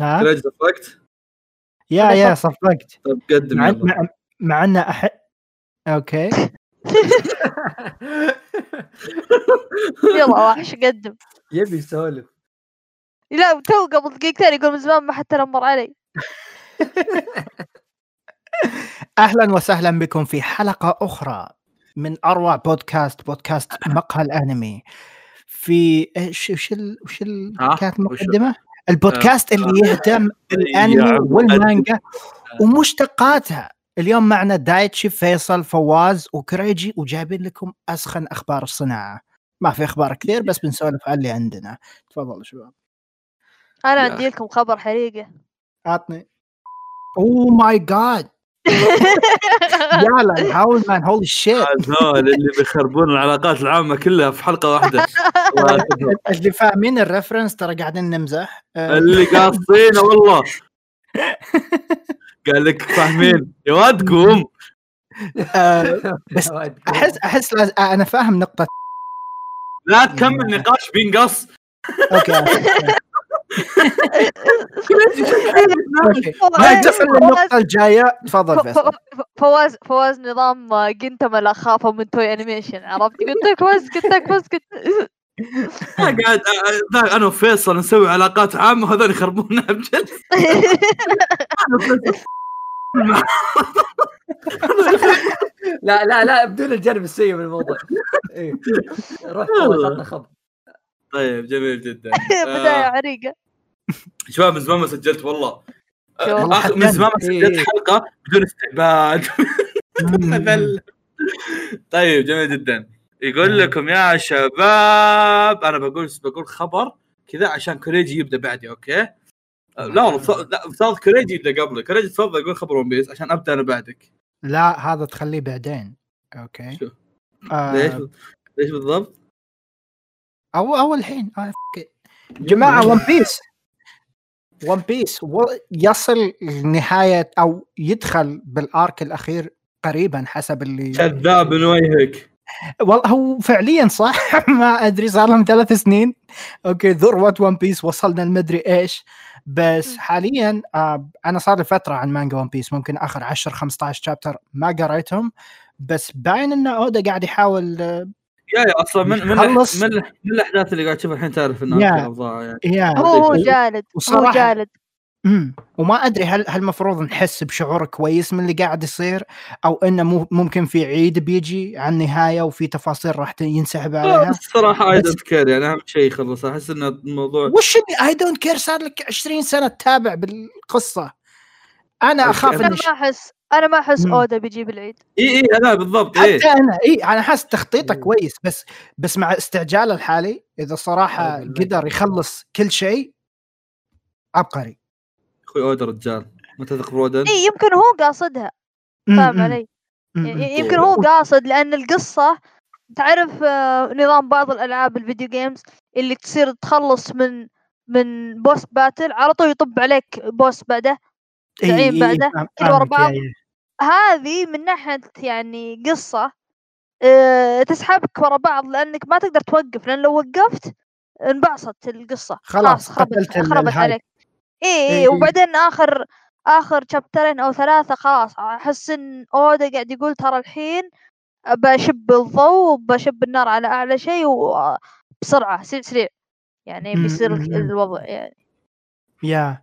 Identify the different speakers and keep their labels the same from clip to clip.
Speaker 1: ها؟
Speaker 2: كريج صفقت
Speaker 1: يا يا
Speaker 3: صف-
Speaker 1: صفقت.
Speaker 2: طب قدم
Speaker 1: مع مع, مع إن أح... أوكي.
Speaker 3: يلا وحش قدم.
Speaker 4: يبي يسولف.
Speaker 3: لا تو قبل دقيقتين يقول من زمان ما حد تنمر علي.
Speaker 1: أهلا وسهلا بكم في حلقة أخرى من أروع بودكاست بودكاست مقهى الأنمي. في إيش وش ال... وش؟ كانت
Speaker 2: وش-
Speaker 1: المقدمة؟ البودكاست اللي يهتم بالأنمي والمانجا ومشتقاتها. اليوم معنا دايتشي فيصل فواز وكريجي وجايبين لكم أسخن أخبار الصناعة. ما في أخبار كثير بس بنسولف على اللي عندنا. تفضلوا شباب.
Speaker 2: أنا
Speaker 3: عندي لكم خبر حريقة.
Speaker 1: عطني. oh my god يلا oh man holy shit
Speaker 2: هذول اللي بيخربون العلاقات العامة كلها في حلقة واحدة.
Speaker 1: اللي فاهمين ال reference ترى قاعدين نمزح. آه،
Speaker 2: اللي قاصينه والله. قال لك فاهمين. يا واد قوم.
Speaker 1: آه، بس احس أحس لاز... أنا فاهم نقطة.
Speaker 2: لا تكمل نقاش بينقص.
Speaker 3: أوكي.
Speaker 1: ننتقل الجاية. تفضل فيصل.
Speaker 3: فواز فواز نظام آه، جنتما لا خافه من توي انيميشن عرفت؟ قلت لك اسكت لك اسكت
Speaker 2: أنا قاعد أ- أ- أنا وفيصل نسوي علاقات عامة وهذول يخربونها بجد.
Speaker 4: لا لا لا بدون الجانب السيء من الموضوع. إيه. روح فواز خبر.
Speaker 2: طيب جميل جدا
Speaker 3: بداية
Speaker 2: آه،
Speaker 3: عريقة
Speaker 2: شباب من زمان ما سجلت والله. آه، من زمان ما سجلت
Speaker 4: إيه.
Speaker 2: حلقة بدون استعباد. طيب جميل جدا يقول لكم يا شباب أنا بقول بقول خبر كذا عشان كوريجي يبدأ بعدي أوكي؟ أه، لا والله لا افترض كوريجي يبدأ قبلي كوريجي تفضل قول خبر One Piece عشان أبدأ أنا بعدك
Speaker 1: لا هذا تخليه بعدين أوكي
Speaker 2: شو؟
Speaker 1: آه،
Speaker 2: ليش ليش بالضبط؟
Speaker 1: أو أو الحين. آه، جماعة One Piece One Piece يصل لنهاية أو يدخل بال arc الأخير قريبا حسب اللي
Speaker 2: كذاب من وجهك.
Speaker 1: والله هو فعليا صح؟ ما أدري صار لهم ثلاث سنين. أوكي ذروه One Piece وصلنا المدري إيش. بس حاليا آه أنا صار لي فترة عن مانجا One Piece ممكن آخر 10 15 chapter ما قريتهم. بس باين إن أودا قاعد يحاول آه،
Speaker 2: يا يا أصلا من من
Speaker 1: خلص.
Speaker 2: من, من الأحداث اللي قاعد تشوفها الحين تعرف انه
Speaker 1: يا.
Speaker 2: يعني.
Speaker 1: يا.
Speaker 3: هو جالد هو جالد.
Speaker 1: امم وما أدري هل هل المفروض نحس بشعور كويس من اللي قاعد يصير أو إنه مو ممكن في عيد بيجي على النهاية وفي تفاصيل راح ينسحب عليها.
Speaker 2: الصراحه
Speaker 1: I
Speaker 2: don't care يعني أهم شيء يخلص. أحس إن الموضوع
Speaker 1: وش اللي I don't care صار لك 20 سنة تتابع
Speaker 2: بالقصة.
Speaker 1: أنا.
Speaker 3: أخاف
Speaker 1: إني
Speaker 3: ما احس أنا ما
Speaker 1: أحس.
Speaker 3: أودا بيجيب العيد.
Speaker 2: إي إي لا بالضبط إي.
Speaker 1: حتى أنا إي أنا حاسس تخطيطه. كويس بس بس مع استعجاله الحالي إذا
Speaker 4: صراحة
Speaker 1: قدر يخلص كل شيء عبقري.
Speaker 2: أخوي أودا رجال. ما تثق بأودا
Speaker 3: إي يمكن هو قاصدها. فاهم علي؟ يمكن هو قاصد لأن القصة تعرف آه، نظام بعض الألعاب ال video games اللي تصير تخلص من من boss battle على طول يطب عليك boss بعده
Speaker 1: إي-
Speaker 3: زعيم
Speaker 1: إي- إي،
Speaker 3: بعده، كل ورا بعض. هذه من ناحية يعني قصة آه، تسحبك ورا بعض لأنك ما تقدر توقف لأن لو وقفت انبعصت القصة
Speaker 1: خلاص،
Speaker 3: خربت خربت. عليك اي
Speaker 1: إي،
Speaker 3: اي
Speaker 1: إي.
Speaker 3: وبعدين آخر آخر chapter ين أو ثلاثة خلاص أحس إن أودا قاعد يقول ترى الحين بشب الضوء وبشب النار على أعلى شيء وبسرعه سريع سريع يعني بيصير. الوضع يعني
Speaker 1: يا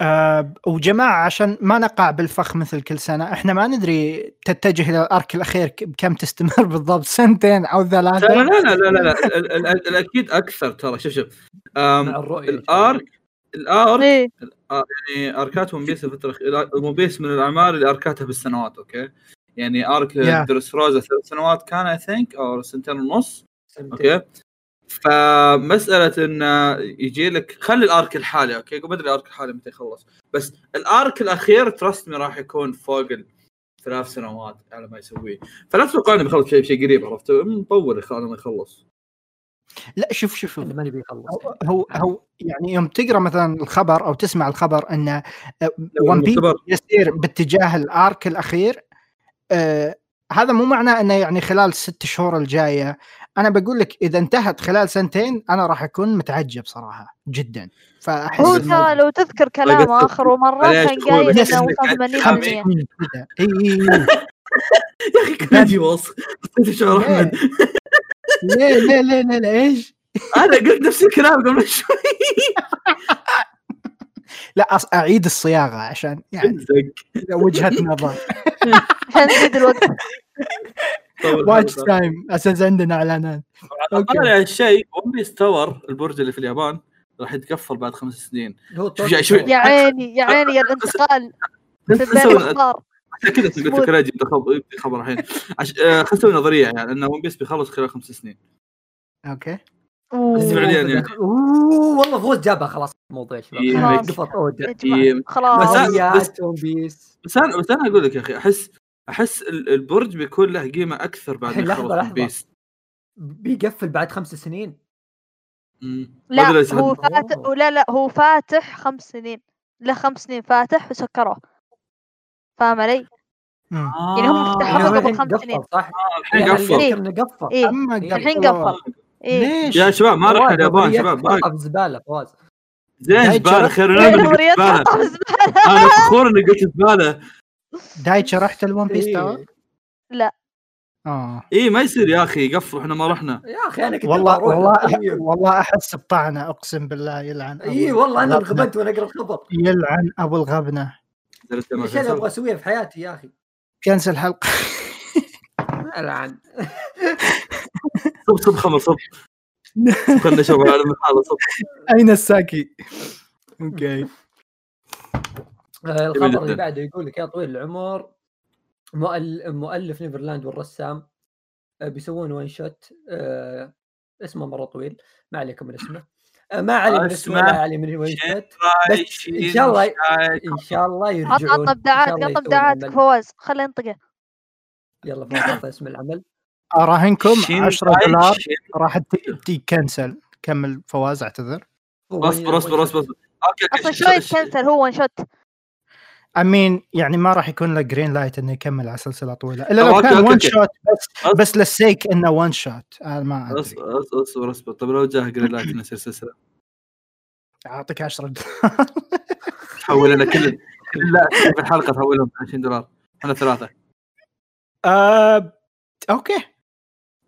Speaker 1: آه وجماعة عشان ما نقع بالفخ مثل كل سنة إحنا ما ندري تتجه إلى ال arc الأخير بكم تستمر بالضبط سنتين أو
Speaker 2: لا
Speaker 1: ثلاثة
Speaker 2: لا لا لا لا, لا. ال- ال- ال- الأكيد أكثر ترى شوف شوف ال
Speaker 4: arc
Speaker 2: ال arc
Speaker 3: إيه
Speaker 2: يعني arc ات One Piece الفترة One Piece من الاعمال اللي arc اتها بالسنوات okay يعني arc
Speaker 1: Yeah.
Speaker 2: دريس روزا ثلاث سنوات كان I think أو سنتين ونص
Speaker 4: سنتين.
Speaker 2: okay فمسألة انه يجي لك خلي ال arc الحالي okay؟ ما أدري ال arc الحالي متى يخلص. بس ال arc الأخير trust me راح يكون فوق الثلاث سنوات على ما يسويه. فلا تتوقع إنه بيخلص شيء شيء قريب عرفت؟ مطول على ما يخلص.
Speaker 1: لا شوف شوف شوف.
Speaker 4: الأنمي بيخلص.
Speaker 1: هو- هو يعني يوم تقرأ مثلا الخبر أو تسمع الخبر إن One Piece
Speaker 2: المختبر.
Speaker 1: يسير باتجاه ال arc الأخير آه هذا مو معناه إنه يعني خلال الست شهور الجاية أنا بقول لك إذا انتهت خلال سنتين أنا راح أكون متعجب صراحة جدا. فأحس
Speaker 3: هو ترى لو تذكر كلامه آخر مره كان قايل إنه
Speaker 2: إنك
Speaker 3: وصل
Speaker 2: قاعد
Speaker 3: 80%
Speaker 2: تحامي.
Speaker 1: كذا إي إي.
Speaker 2: يا أخي يجي وصف شعور أحمد.
Speaker 1: ليه؟ ليه؟ ليه؟ ليه؟ إيش؟
Speaker 2: أنا قلت نفس الكلام قبل شوي.
Speaker 1: لا أص- أعيد الصياغة عشان يعني. وجهة نظر.
Speaker 3: عشان نزيد الوقت.
Speaker 2: watch.
Speaker 1: time أساس عندنا إعلانات.
Speaker 2: طالع الشيء One Piece Tower البرج اللي في اليابان راح يتقفل بعد خمس سنين.
Speaker 3: يا عيني يا عيني يا الانتقال.
Speaker 2: عشان كذا قلت لك راجي خبر خبر الحين. عش... آه، خلينا نسوي نظرية يعني إن One Piece بيخلص خلال خمس سنين.
Speaker 1: okay.
Speaker 2: بس فعليا يعني.
Speaker 4: أوه والله فواز جابها خلاص. الموضوع يا شباب
Speaker 2: إيه،
Speaker 3: خلاص.
Speaker 4: اودا
Speaker 3: يا جماعة،
Speaker 2: إيه.
Speaker 3: خلاص.
Speaker 2: بس-
Speaker 4: بيس
Speaker 2: بس أنا بس أنا أقول لك يا أخي أحس أحس ال- البرج بيكون له قيمة أكثر بعد
Speaker 4: الحين
Speaker 2: ما
Speaker 4: لحظة،
Speaker 2: يخلص One
Speaker 4: لحظة.
Speaker 2: Piece
Speaker 4: بيقفل بعد خمس سنين
Speaker 2: مم.
Speaker 3: لا هو فاتح ولا لا هو فاتح خمس سنين له خمس سنين فاتح وسكروه فاهم علي؟
Speaker 1: مم.
Speaker 3: يعني هم
Speaker 4: يعني هو
Speaker 3: قبل
Speaker 4: الحين
Speaker 3: خمس سنين.
Speaker 4: صح؟
Speaker 2: الحين
Speaker 4: يعني
Speaker 2: قفل
Speaker 3: إيه.
Speaker 4: أذكر إنه قفل
Speaker 3: الحين. قفل إيه
Speaker 1: ليش؟
Speaker 2: يا شباب ما رحنا اليابان شباب
Speaker 4: الزباله فواز
Speaker 2: زين
Speaker 1: زبالة
Speaker 2: خير
Speaker 3: إيه،
Speaker 2: من
Speaker 3: نظريات زبالة.
Speaker 2: أنا فخور إني قلت زبالة
Speaker 1: دايتشي رحت ال One
Speaker 4: Piece.
Speaker 1: Tower؟
Speaker 3: لا
Speaker 1: آه
Speaker 2: اي ما يصير يا أخي قفلوا إحنا ما رحنا
Speaker 4: يا أخي أنا كنت
Speaker 1: والله
Speaker 4: أروح.
Speaker 1: والله. والله أحس بطعنة أقسم بالله يلعن
Speaker 4: اي والله
Speaker 1: أنا.
Speaker 4: انغبنت وأنا أقرأ الخبر
Speaker 1: يلعن
Speaker 2: أبو الغبنة
Speaker 4: إيش اللي أبغى
Speaker 2: في
Speaker 4: اسويه في حياتي يا أخي
Speaker 1: كنسل الحلقة
Speaker 4: العن
Speaker 2: صب صب خمر صب خلنا نشوف على المحاضره صب
Speaker 1: أين الساكي؟
Speaker 4: okay الخبر
Speaker 2: جدا.
Speaker 4: اللي بعده يقول لك يا طويل العمر مؤل- مؤلف Neverland والرسام آه، بيسوون one shot آه، اسمه مرة طويل ما عليكم من اسمه آه، ما علي من اسمه لا علي من one
Speaker 2: shot
Speaker 4: بس إن شاء الله-. إن شاء الله يرجعون
Speaker 3: عط
Speaker 4: إن
Speaker 3: ابداعات
Speaker 4: شاء الله
Speaker 3: عط
Speaker 4: يسوون
Speaker 3: ابداعات
Speaker 4: عمل.
Speaker 3: فواز خليه ينطقه
Speaker 4: يلا فواز أعطى اسم العمل
Speaker 1: أراهنكم
Speaker 2: شين
Speaker 1: 10
Speaker 2: راي
Speaker 1: دولار. راح تجي كنسل كمل فواز اعتذر
Speaker 2: اصبر اصبر اصبر.
Speaker 3: okay
Speaker 2: أصلا.
Speaker 3: شوي يتكنسل هو one shot
Speaker 1: امين يعني ما راح يكون له green light إنه يكمل على سلسلة طويلة. إلا لو كان
Speaker 2: one.
Speaker 1: shot بس
Speaker 2: أص-
Speaker 1: بس لل sake إنه one shot أنا
Speaker 2: ما أدري. أصبر أصبر. طيب لو جاه green light يصير سلسلة؟
Speaker 1: أعطيك 10 دولار.
Speaker 2: تحول لنا كل كل لا في الحلقة تحولهم 20 دولار. إحنا ثلاثة.
Speaker 1: آه، okay.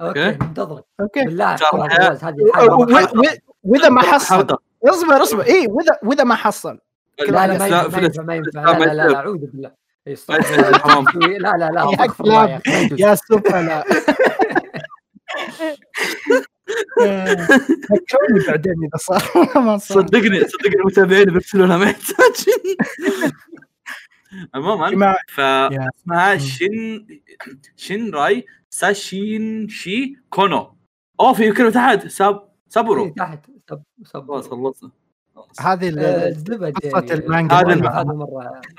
Speaker 4: okay
Speaker 2: okay.
Speaker 4: منتظرك.
Speaker 1: okay.
Speaker 4: بالله هذه
Speaker 1: وإذا ما حصل أصبر أصبر. اي واذا وإذا ما حصل
Speaker 4: لا لا ما
Speaker 2: لا،
Speaker 4: ينفع ما ينفع لا لا لا لا أعوذ بالله. إيه،
Speaker 2: حرام.
Speaker 4: لا لا لا
Speaker 1: يا سفلاء آه، ذكروني بعدين إذا صار. ما صار.
Speaker 2: صدقني صدقني المتابعين بيرسلوا لها ما يحتاج عموما فاسمها
Speaker 1: مم.
Speaker 2: شين شين راي ساشين شي كونو. أوه في كلمة تحت. ساب
Speaker 4: إيه،
Speaker 2: سابورو
Speaker 4: تحت. سب سب
Speaker 2: خلاص خلصنا.
Speaker 1: هذه ال-
Speaker 4: آه، الزبد يعني.
Speaker 1: المانجا
Speaker 2: هذا
Speaker 4: هذا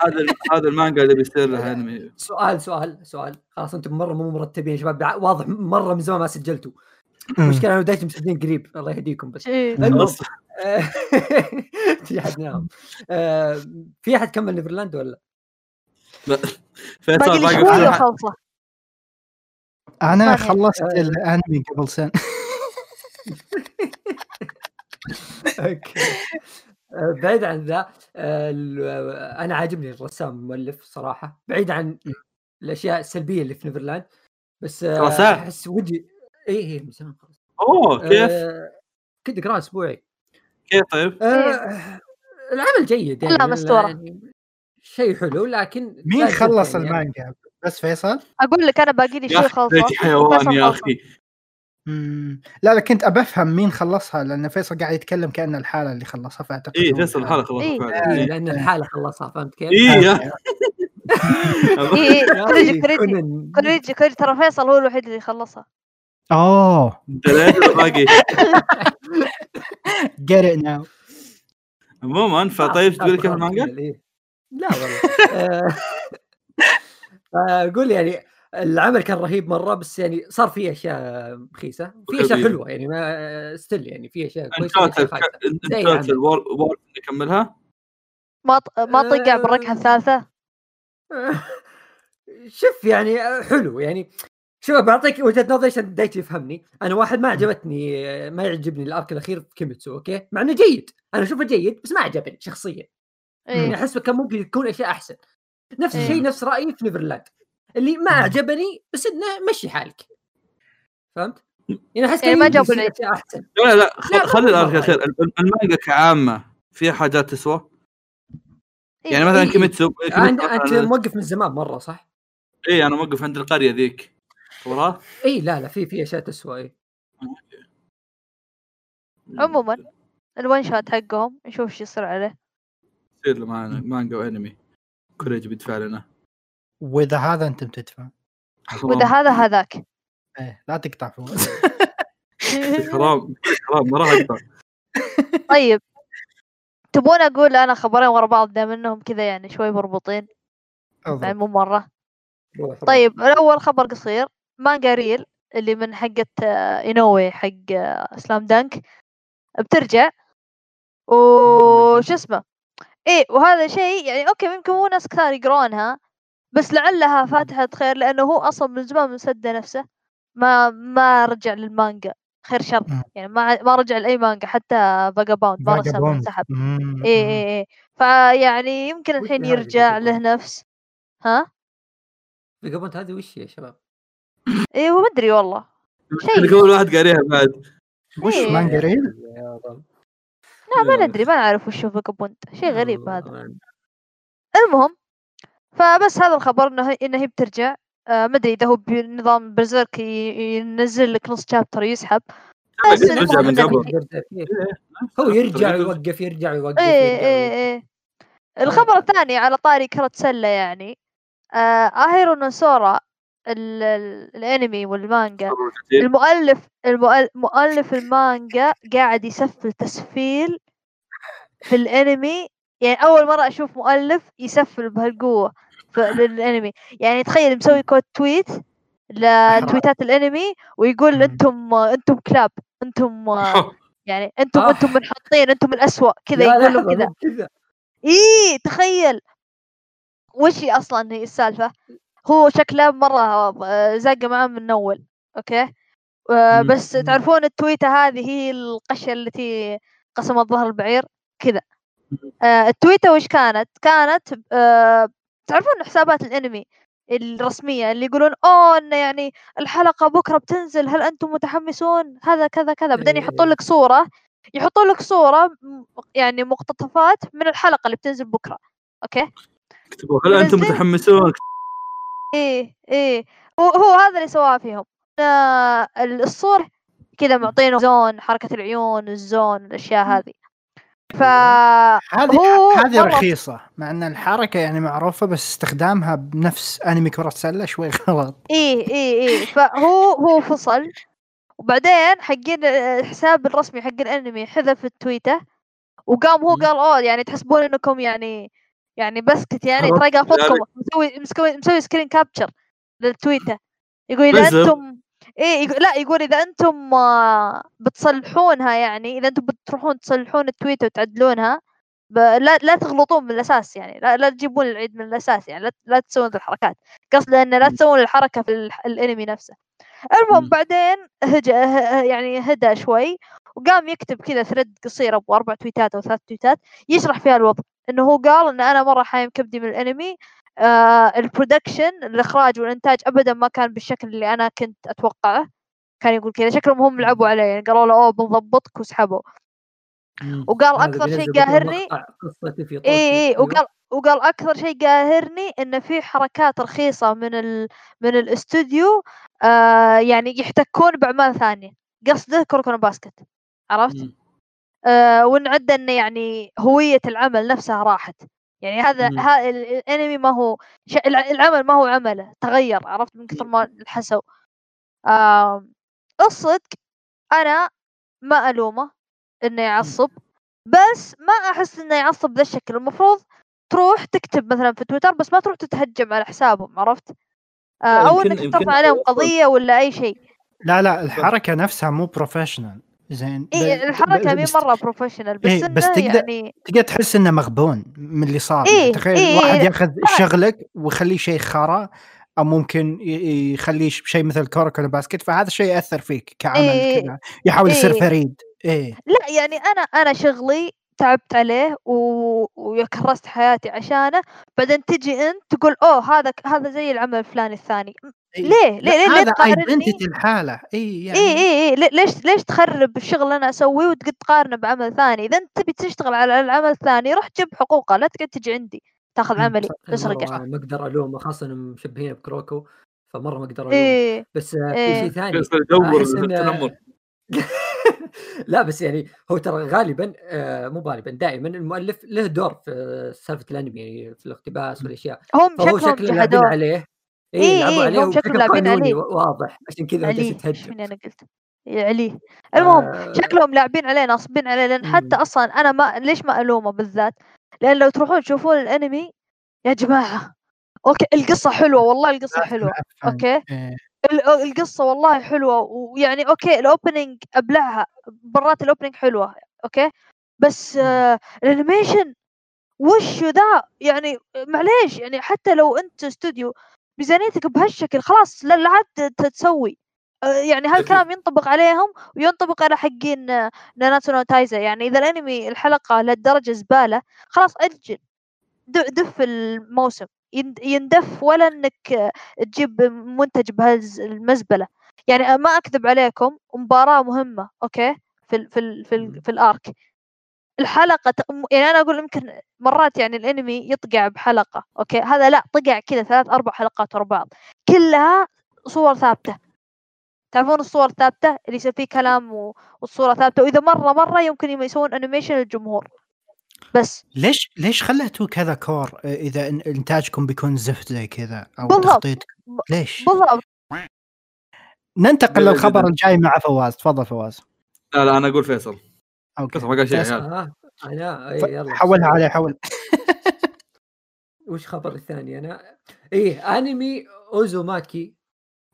Speaker 2: هذا هذا المانجا اللي بيصير لها انمي
Speaker 4: سؤال سؤال سؤال. خلاص أنتم مرة مو مرتبين يا شباب. واضح مرة من زمان ما سجلتوا. المشكلة أنا ودايتي مسجلين قريب. الله يهديكم بس.
Speaker 3: إيه.
Speaker 4: آه، في أحد نام. آه، في أحد كمل نيفرلاند ولا؟
Speaker 2: فيصل
Speaker 3: باقي شوي أنا.
Speaker 1: خلصت
Speaker 4: آه.
Speaker 1: الأنمي قبل سنة.
Speaker 4: أوكي. آه، بعيد عن ذا آه، ال- آه، أنا عاجبني الرسام المؤلف صراحة. بعيد عن الأشياء السلبية اللي في نيفرلاند بس. أحس وجهي اي اي من زمان خلاص
Speaker 2: اوه كيف؟
Speaker 4: كنت اقرا أسبوعي.
Speaker 2: كيف طيب؟
Speaker 4: آه، العمل جيد يعني
Speaker 3: لا مستورة.
Speaker 4: يعني شيء حلو لكن
Speaker 1: مين خلص
Speaker 4: يعني-
Speaker 1: المانجا؟ بس فيصل؟
Speaker 3: أقول لك أنا باقي لي
Speaker 2: يا
Speaker 3: شوي
Speaker 2: أخي
Speaker 3: خلصه
Speaker 2: بيتي حيوان يا. أخي.
Speaker 1: مم. لا لا كنت أبى أفهم مين خلصها لأن فيصل قاعد يتكلم كأن لحاله اللي خلصها فأعتقد
Speaker 2: اي فيصل الحلقة خلاص
Speaker 3: إيه.
Speaker 2: فعلا
Speaker 4: إيه،
Speaker 2: إيه.
Speaker 4: لأن الحالة خلصها فهمت كيف؟
Speaker 2: اي يا
Speaker 3: كوريجي كوريجي كوريجي كوريجي ترى فيصل هو الوحيد اللي خلصها
Speaker 1: اوه
Speaker 2: باقي
Speaker 1: get it now
Speaker 2: عموما فطيب تقول كيف المانجا؟
Speaker 4: إيه. لا والله آه، أقول يعني العمل كان رهيب مرة بس يعني صار فيه أشياء رخيصة في
Speaker 2: أشياء.
Speaker 4: حلوة يعني ما ستيل يعني في أشياء كويسة
Speaker 2: انشات
Speaker 4: وأشياء خايسة. زي
Speaker 2: انشات
Speaker 4: عمل.
Speaker 2: الوور وور نكملها
Speaker 3: ما ما طقع بالركعه الثالثة؟
Speaker 4: شوف يعني آه، حلو يعني. شوف بعطيك وجهة نظري عشان دايتي يفهمني. أنا واحد ما عجبتني آه، ما يعجبني ال arc الأخير في كيميتسو أوكي؟ مع إنه جيد. أنا أشوفه جيد بس ما عجبني شخصيا. يعني
Speaker 3: إيه.
Speaker 4: احس كان ممكن يكون أشياء أحسن. نفس
Speaker 3: إيه.
Speaker 4: الشيء نفس رأيي في نيفرلاند. اللي ما
Speaker 1: مم.
Speaker 4: عجبني بس إنه مشي حالك فهمت؟ يعني أحس
Speaker 3: يعني
Speaker 4: كان
Speaker 3: ما جابوا
Speaker 4: أحسن
Speaker 2: لا لا خلي
Speaker 4: ال
Speaker 2: arc الم- المانجا كعامة فيها حاجات تسوى يعني
Speaker 3: إيه.
Speaker 2: مثلا
Speaker 4: إيه.
Speaker 2: كيميتسو أنت
Speaker 4: موقف من زمان مرة صح؟
Speaker 2: اي أنا موقف عند القرية ذيك تصورها؟
Speaker 4: اي لا لا في في أشياء تسوى إيه.
Speaker 3: عموما ال one shot حقهم نشوف إيش يصير عليه
Speaker 2: يصير له مانجا وانمي كوريجي بيدفع لنا
Speaker 1: وإذا هذا أنتم تدفع
Speaker 3: وإذا هذا هذاك.
Speaker 1: إيه لا تقطع فوز.
Speaker 2: حرام حرام ما راح أقطع.
Speaker 3: طيب. تبون أقول أنا خبرين ورا بعض دام إنهم كذا يعني شوي مربوطين؟ يعني مو
Speaker 4: مرة.
Speaker 3: طيب الأول خبر قصير. مانجا ريل اللي من حقة آه، إينوي حق آه، سلام دانك بترجع. وش اسمه؟ إيه وهذا شيء يعني أوكي يمكن مو ناس كثار يقرونها بس لعلها فاتحة خير لأنه هو أصلا من زمان مسدى نفسه ما ما رجع للمانجا خير شر. يعني ما ما رجع لأي مانجا حتى Vagabond ما رسم. انسحب. إيه إيه إيه فيعني يمكن الحين يرجع؟ له نفس ها
Speaker 4: Vagabond هذه وش يا شباب؟
Speaker 3: إيه ما أدري والله شيء.
Speaker 2: اول واحد قاريها بعد
Speaker 1: وش
Speaker 3: إيه.
Speaker 1: مانجا
Speaker 4: رب.
Speaker 3: لا ما ندري ما نعرف وش هو فاجابوند شيء غريب هذا. المهم فبس هذا الخبر إنه هي انها هي بترجع. آه ما أدري إذا هو بنظام برزيرك ينزل لك نص شابتر يسحب. بس
Speaker 2: رجع
Speaker 3: المهم
Speaker 2: من قبل.
Speaker 4: يرجع فيه. هو يرجع ويوقف يرجع. ويوقف
Speaker 3: إيه
Speaker 4: يرجع
Speaker 3: إيه
Speaker 4: ويوقف.
Speaker 3: إيه. الخبر الثاني على طاري كرة سلة يعني. آه اهيرو ال- الأنمي والمانجا. المؤلف المؤل- مؤلف المانجا قاعد يسفل تسفيل في الأنمي يعني أول مرة أشوف مؤلف يسفل بهالقوة للأنمي يعني تخيل مسوي كود تويت لتويتات الأنمي ويقول. أنتم أنتم كلاب أنتم يعني أنتم
Speaker 4: آه.
Speaker 3: أنتم منحطين أنتم الأسوأ كذا
Speaker 4: لا،
Speaker 3: يقول لهم
Speaker 4: لحظة،
Speaker 3: كذا إيه تخيل وش هي أصلا هي السالفة هو شكله مرة آه، زاقة معاه من اول أوكي آه،. بس. تعرفون التويتة هذه هي القشة التي قسمت ظهر البعير كذا آه، التويتة وش كانت؟ كانت آه، تعرفون حسابات الانمي الرسمية اللي يقولون أوه انه يعني الحلقة بكرة بتنزل هل أنتم متحمسون؟ هذا كذا كذا. بعدين
Speaker 4: إيه.
Speaker 3: يحطون لك صورة يحطون لك صورة م- يعني مقتطفات من الحلقة اللي بتنزل بكرة. أوكي؟
Speaker 2: اكتبوا هل
Speaker 3: أنتم
Speaker 2: متحمسون؟
Speaker 3: إيه إيه. هو, هو هذا اللي سواه فيهم. آه، الصور كذا معطينه zone حركة العيون ال zone الأشياء هذه. ف
Speaker 1: هذه
Speaker 3: هو
Speaker 1: هذه رخيصة مع أن الحركة يعني معروفة بس استخدامها بنفس أنمي كرة سلة شوي غلط.
Speaker 3: إيه إيه إيه فهو هو فصل. وبعدين حقين الحساب الرسمي حق الأنمي حذف التويته وقام هو. قال أوه يعني تحسبون إنكم يعني يعني بسكت يعني ترى قافتكم
Speaker 2: يعني-
Speaker 3: مسوي مسوي مسوي سكرين كابتشر للتويته يقول اذا. أنتم إيه يقول لا يقول إذا أنتم آه، بتصلحونها يعني إذا أنتم بتروحون تصلحون التويته وتعدلونها. لا لا تغلطون من الأساس يعني لا, لا تجيبون العيد من الأساس يعني لا, لا تسوون ذي الحركات قصده انه لا. تسوون الحركة في ال... الأنمي نفسه المهم. بعدين هجا يعني هدى شوي وقام يكتب كذا thread قصير ابو أربع تويتات أو ثلاث تويتات يشرح فيها الوضع إنه هو قال إن أنا مرة حايم كبدي من الأنمي ال production الإخراج والإنتاج ابدا ما كان بالشكل اللي أنا كنت أتوقعه. كان يقول كذا. شكلهم هم لعبوا عليه. يعني قالوا له أوه بنضبطك. وسحبوا. وقال أكثر شيء قاهرني اي. اي
Speaker 4: أيوة.
Speaker 3: وقال وقال أكثر شيء قاهرني إن في حركات رخيصة من ال... من الاستوديو آه يعني يحتكون بأعمال ثانية. قصده كوركونا باسكت. عرفت. آه وان عدى انه يعني هوية العمل نفسها راحت. يعني هذا. ها ال- الانمي ما هو ش... الع- العمل ما هو عمله تغير عرفت؟ من كثر ما الحسوا آه الصدق أنا ما ألومه إنه يعصب بس ما أحس إنه يعصب ذا الشكل. المفروض تروح تكتب مثلا في تويتر بس ما تروح تتهجم على حسابهم عرفت؟ آه أو
Speaker 2: إنك
Speaker 3: ترفع عليهم قضية ولا أي شيء.
Speaker 1: لا لا الحركة نفسها مو professional زين
Speaker 3: اي
Speaker 1: ب- الحركة
Speaker 3: مي مرة professional بس
Speaker 1: إيه، بس تقدر-
Speaker 3: يعني
Speaker 1: تقدر تحس إنه مغبون من اللي صار
Speaker 3: إيه،
Speaker 1: يعني تخيل
Speaker 3: إيه،
Speaker 1: واحد
Speaker 3: إيه،
Speaker 1: ياخذ شغلك ويخليه شيء خرا أو ممكن يخليه شيء مثل كوروكو باسكت فهذا الشيء يأثر فيك كعمل
Speaker 3: إيه.
Speaker 1: كذا يحاول يصير
Speaker 3: إيه.
Speaker 1: فريد إيه
Speaker 3: لا يعني أنا أنا شغلي تعبت عليه و... وكرست حياتي عشانه بعدين تجي أنت تقول أوه هذا هذا زي العمل الفلاني الثاني
Speaker 1: إيه.
Speaker 3: ليه؟ ليه؟ ليه, ليه
Speaker 1: هذا
Speaker 3: تقارني
Speaker 1: الحالة. اي يعني
Speaker 3: اي اي لي- ليش ليش تخرب الشغل اللي أنا أسويه وتقعد تقارنه بعمل ثاني؟ إذا أنت تبي تشتغل على العمل الثاني روح جيب حقوقه. لا تقعد تجي عندي تاخذ
Speaker 1: مم،
Speaker 3: عملي تسرقه
Speaker 4: ما أقدر ألومه خاصة انهم مشبهين بكروكو فمرة ما أقدر ألومه.
Speaker 3: إيه
Speaker 4: بس آه، في
Speaker 3: إيه.
Speaker 4: شيء ثاني إن-
Speaker 2: التنمر.
Speaker 4: لا بس يعني هو ترى غالبا آه، مو غالبا دائما المؤلف له دور في سالفة الأنمي يعني في الاقتباس والأشياء.
Speaker 3: هم
Speaker 4: فهو
Speaker 3: شكلهم
Speaker 4: شكله لاعبين عليه.
Speaker 3: إيه،
Speaker 4: اي لعبوا
Speaker 3: إيه،
Speaker 4: عليه
Speaker 3: هم شكلهم لاعبين عليه.
Speaker 4: واضح عشان كذا
Speaker 3: إيش
Speaker 4: يتهجم
Speaker 3: فيني أنا قلت. إيه، عليه. المهم
Speaker 4: آه،
Speaker 3: شكلهم لاعبين عليه ناصبين عليه لأن حتى
Speaker 4: مم.
Speaker 3: أصلا أنا ما ليش ما ألومه بالذات؟ لأن لو تروحون تشوفون الأنمي يا جماعة okay القصة حلوة والله القصة
Speaker 1: حلوة.
Speaker 3: okay؟
Speaker 1: إيه.
Speaker 3: ال- القصة والله حلوة ويعني okay ال opening ابلعها مرات ال opening حلوة okay؟ بس آه ال animation وش ذا؟ يعني معليش يعني حتى لو أنت استوديو ميزانيتك بهالشكل خلاص لا عاد تسوي. آه، يعني هالكلام ينطبق عليهم وينطبق على حقين آه، ناناتسو نو تايزا يعني إذا الأنمي الحلقة لهالدرجة زبالة خلاص أجل. دف الموسم. يند- يندف ولا إنك آه، تجيب منتج بهالمزبله يعني ما أكذب عليكم مباراة مهمة okay؟ في ال في ال في, ال في ال arc. الحلقة ت- يعني أنا أقول يمكن مرات يعني الأنمي يطقع بحلقة okay؟ هذا لا طقع كذا ثلاث أربع حلقات ورا بعض. كلها صور ثابتة. تعرفون الصور الثابتة؟ اللي يصير فيه كلام و- والصورة ثابتة وإذا مرة مرة يمكن يم- يسوون animation للجمهور. بس.
Speaker 1: ليش ليش خليتوا كذا cour؟ إذا إنتاجكم بيكون زفت زي كذا
Speaker 3: أو.
Speaker 1: تخطيط. ليش؟
Speaker 3: بالضبط.
Speaker 1: ننتقل للخبر. الجاي مع فواز. تفضل فواز.
Speaker 2: لا لا أنا أقول فيصل. okay ما قال شيء يا
Speaker 1: فيصل.
Speaker 2: عيال
Speaker 4: آه
Speaker 1: أنا
Speaker 4: اي يلا
Speaker 1: حولها عليه حول
Speaker 4: وش خبر الثاني أنا إيه أنمي أوزوماكي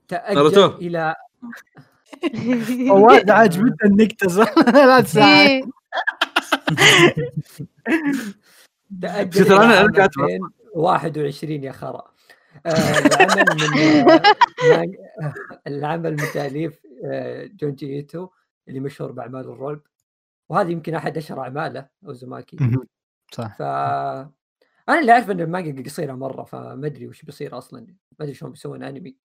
Speaker 2: تأجل.
Speaker 4: إلى
Speaker 1: فواز عاجبتني النكتة صح لا تساعد
Speaker 3: إيه.
Speaker 4: تأجل
Speaker 2: كاتبه.
Speaker 4: 2021 يا خرا آه، العمل من آه، العمل من تأليف جونجي ايتو اللي مشهور بأعمال الرعب وهذه يمكن أحد اشهر اعماله
Speaker 1: أوزوماكي. صح
Speaker 4: ف أنا اللي أعرف إن المانجا قصيره مرة فما أدري وش بيصير أصلا. ما أدري شلون بيسوون أنمي.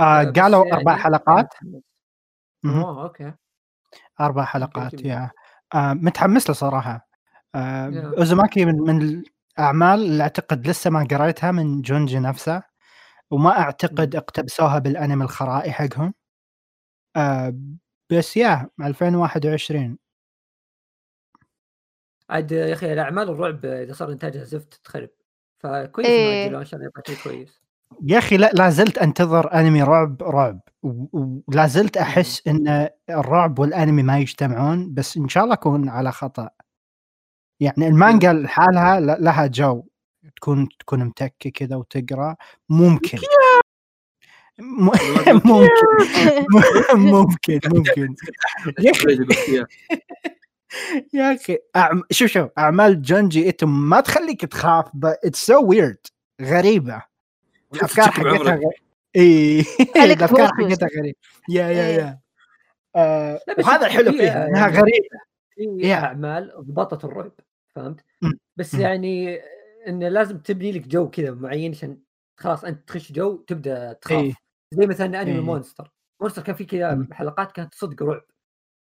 Speaker 1: آه
Speaker 4: آه،
Speaker 1: قالوا
Speaker 4: يعني
Speaker 1: أربع حلقات.
Speaker 4: oh okay.
Speaker 1: أربع حلقات
Speaker 4: جميل.
Speaker 1: yeah. آه متحمس له صراحة. آه
Speaker 4: yeah.
Speaker 1: أوزوماكي من, من الأعمال اللي أعتقد لسه ما قريتها من جونجي نفسه وما أعتقد اقتبسوها بالأنمي الخرائي حقهم. آه بس yeah 2021
Speaker 4: عاد يا أخي الأعمال الرعب إذا صار إنتاجها زفت تخرب فكويس
Speaker 3: إيه.
Speaker 4: إنه اجلوا ان شاء الله يطلع شيء كويس.
Speaker 1: يا أخي لا لا زلت أنتظر أنمي رعب رعب. ولا زلت أحس إن الرعب والأنمي ما يجتمعون بس إن شاء الله أكون على خطأ. يعني المانجا لحالها ل- لها جو. تكون تكون متكي كذا وتقرأ. ممكن. ممكن. ممكن. ممكن يا
Speaker 2: أخي؟
Speaker 1: يا أخي أعم... شوف شوف أعمال جونجي إيتو ما تخليك تخاف it's so weird غريبة الافكار حقتها
Speaker 2: بعمرك.
Speaker 1: غ...
Speaker 3: إي
Speaker 1: الافكار. حقتها غريبة yeah yeah
Speaker 3: إيه.
Speaker 1: yeah آه وهذا الحلو
Speaker 4: فيها
Speaker 1: إنها
Speaker 4: يعني-
Speaker 1: غريبة
Speaker 4: في
Speaker 1: yeah.
Speaker 4: أعمال ضبطت الرعب فهمت؟ بس. يعني انه لازم تبني لك جو كذا معين عشان خلاص أنت تخش جو تبدأ تخاف
Speaker 1: إيه.
Speaker 4: زي مثلا أنمي
Speaker 1: إيه.
Speaker 4: مونستر مونستر كان في كذا. حلقات كانت صدق رعب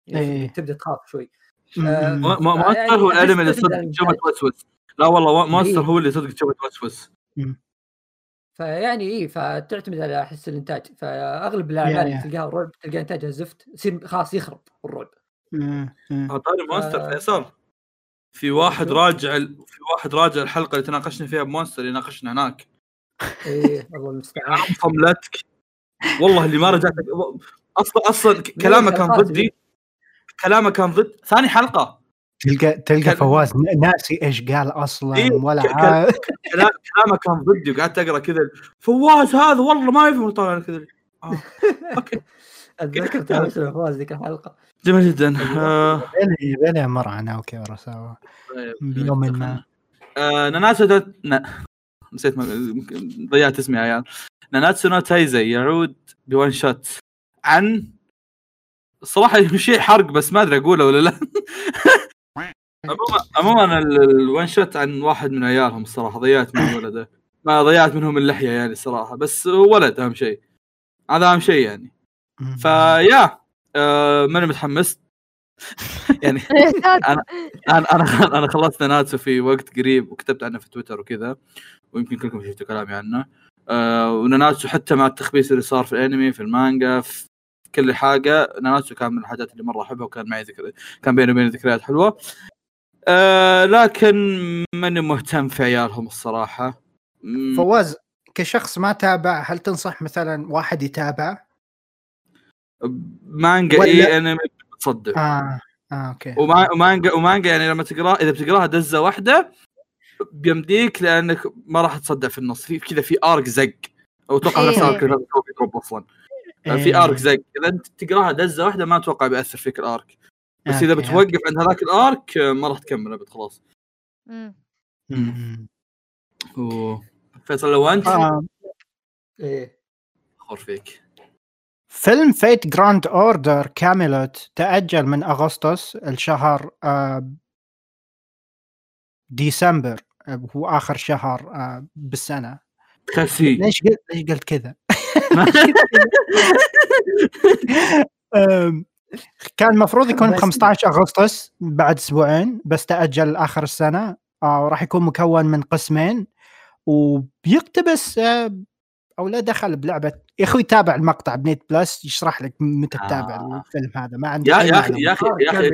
Speaker 4: يعني
Speaker 1: إيه.
Speaker 4: تبدأ تخاف شوي آه،
Speaker 2: ما ما
Speaker 4: يعني
Speaker 2: مونستر هو الأنمي اللي صدق تشوفه. توسوس لا والله مونستر
Speaker 4: إيه.
Speaker 2: هو اللي صدق تشوفه توسوس
Speaker 4: فيعني إيه فتعتمد على حس الإنتاج فأغلب الأعمال
Speaker 1: يا-
Speaker 4: اللي. تلقاها رعب تلقى إنتاجها زفت يصير خلاص يخرب الرعب
Speaker 2: طاري مونستر. فيصل في واحد؟ راجع ال- في واحد راجع الحلقة اللي تناقشنا فيها بمونستر اللي ناقشنا هناك
Speaker 4: إيه الله المستعان
Speaker 2: صملتك والله اللي ما رجعت أصلا أصلا كلامه كان ضدي كلامه كان ضد. ثاني حلقة.
Speaker 1: تلقى تلقى
Speaker 2: كان-
Speaker 1: فواز ناسي إيش قال أصلا
Speaker 2: إيه،
Speaker 1: ولا عارف
Speaker 2: كلا- كلامه كان ضدي وقعدت أقرأ كذا فواز هذا والله ما يفهم طالع كذا. آه. أوكي.
Speaker 4: أتذكر تهاوش الفواز ذيك الحلقة.
Speaker 2: جميل جدا. آه،
Speaker 1: بيني بيني مر عن أوكي ورا سوا.
Speaker 2: طيب،
Speaker 1: بيوم ما.
Speaker 2: آه، ناناسو دوت نا- نسيت ضيعت اسمي يا عيال. ناناتسو نو تايزي يعود بوان شوت عن الصراحه شيء حرق بس ما أدري أقوله ولا لا. عموما عموما ال- الوان شوت عن واحد من عيالهم الصراحة ضيعت من ولده. ما ضيعت منهم اللحية يعني الصراحه بس ولد أهم شيء. هذا أهم شيء يعني. فيا آه ماني متحمس. يعني أنا أنا أنا خلصت ناتسو في وقت قريب وكتبت عنه في تويتر وكذا ويمكن كلكم شفتوا كلامي عنه. آه وناناتسو حتى مع التخبيص اللي صار في الأنمي في المانجا في كل حاجة. ناناتسو كان من الحاجات اللي مرة أحبها وكان معي ذكر كان بيني وبين ذكريات حلوة. آه لكن ماني مهتم في عيالهم الصراحة؟
Speaker 1: فواز كشخص ما تابع هل تنصح مثلا واحد يتابع؟
Speaker 2: مانجا
Speaker 1: ولا-
Speaker 2: اي انمي تصدق
Speaker 1: آه آه okay.
Speaker 2: وما- ومانجا ومانجا يعني لما تقرأ إذا بتقرأها دزة واحدة بيمديك لأنك ما راح تصدع في النص. في كذا في arc زق. أو أتوقع
Speaker 3: إيه.
Speaker 2: نفس arc اللي في دروب أصلا في
Speaker 1: إيه.
Speaker 2: arc زق اذا أنت تقرأها دزه واحدة ما أتوقع بيأثر فيك ال arc بس
Speaker 1: إذا
Speaker 2: بتوقف عند هذاك ال arc ما راح تكمل أبد خلاص. فيصل لو أنت
Speaker 1: آه.
Speaker 4: إيه
Speaker 2: خور فيك
Speaker 1: فيلم فيت جراند اوردر كاميلوت تأجل من أغسطس الشهر آه، ديسمبر آه، هو آخر شهر بالسنة
Speaker 2: خسي
Speaker 1: ليش قلت ليش قلت كذا؟ كان المفروض يكون
Speaker 4: بس-
Speaker 1: 15 أغسطس بعد أسبوعين بس تأجل آخر السنة آه، وراح يكون مكون من قسمين وبيقتبس آه، أو لا دخل بلعبة يا أخوي تابع المقطع بنيت بلس يشرح لك متى تتابع
Speaker 2: آه.
Speaker 1: الفيلم هذا ما عندي
Speaker 2: يا يا
Speaker 1: أخي.
Speaker 2: يا أخي يا أخي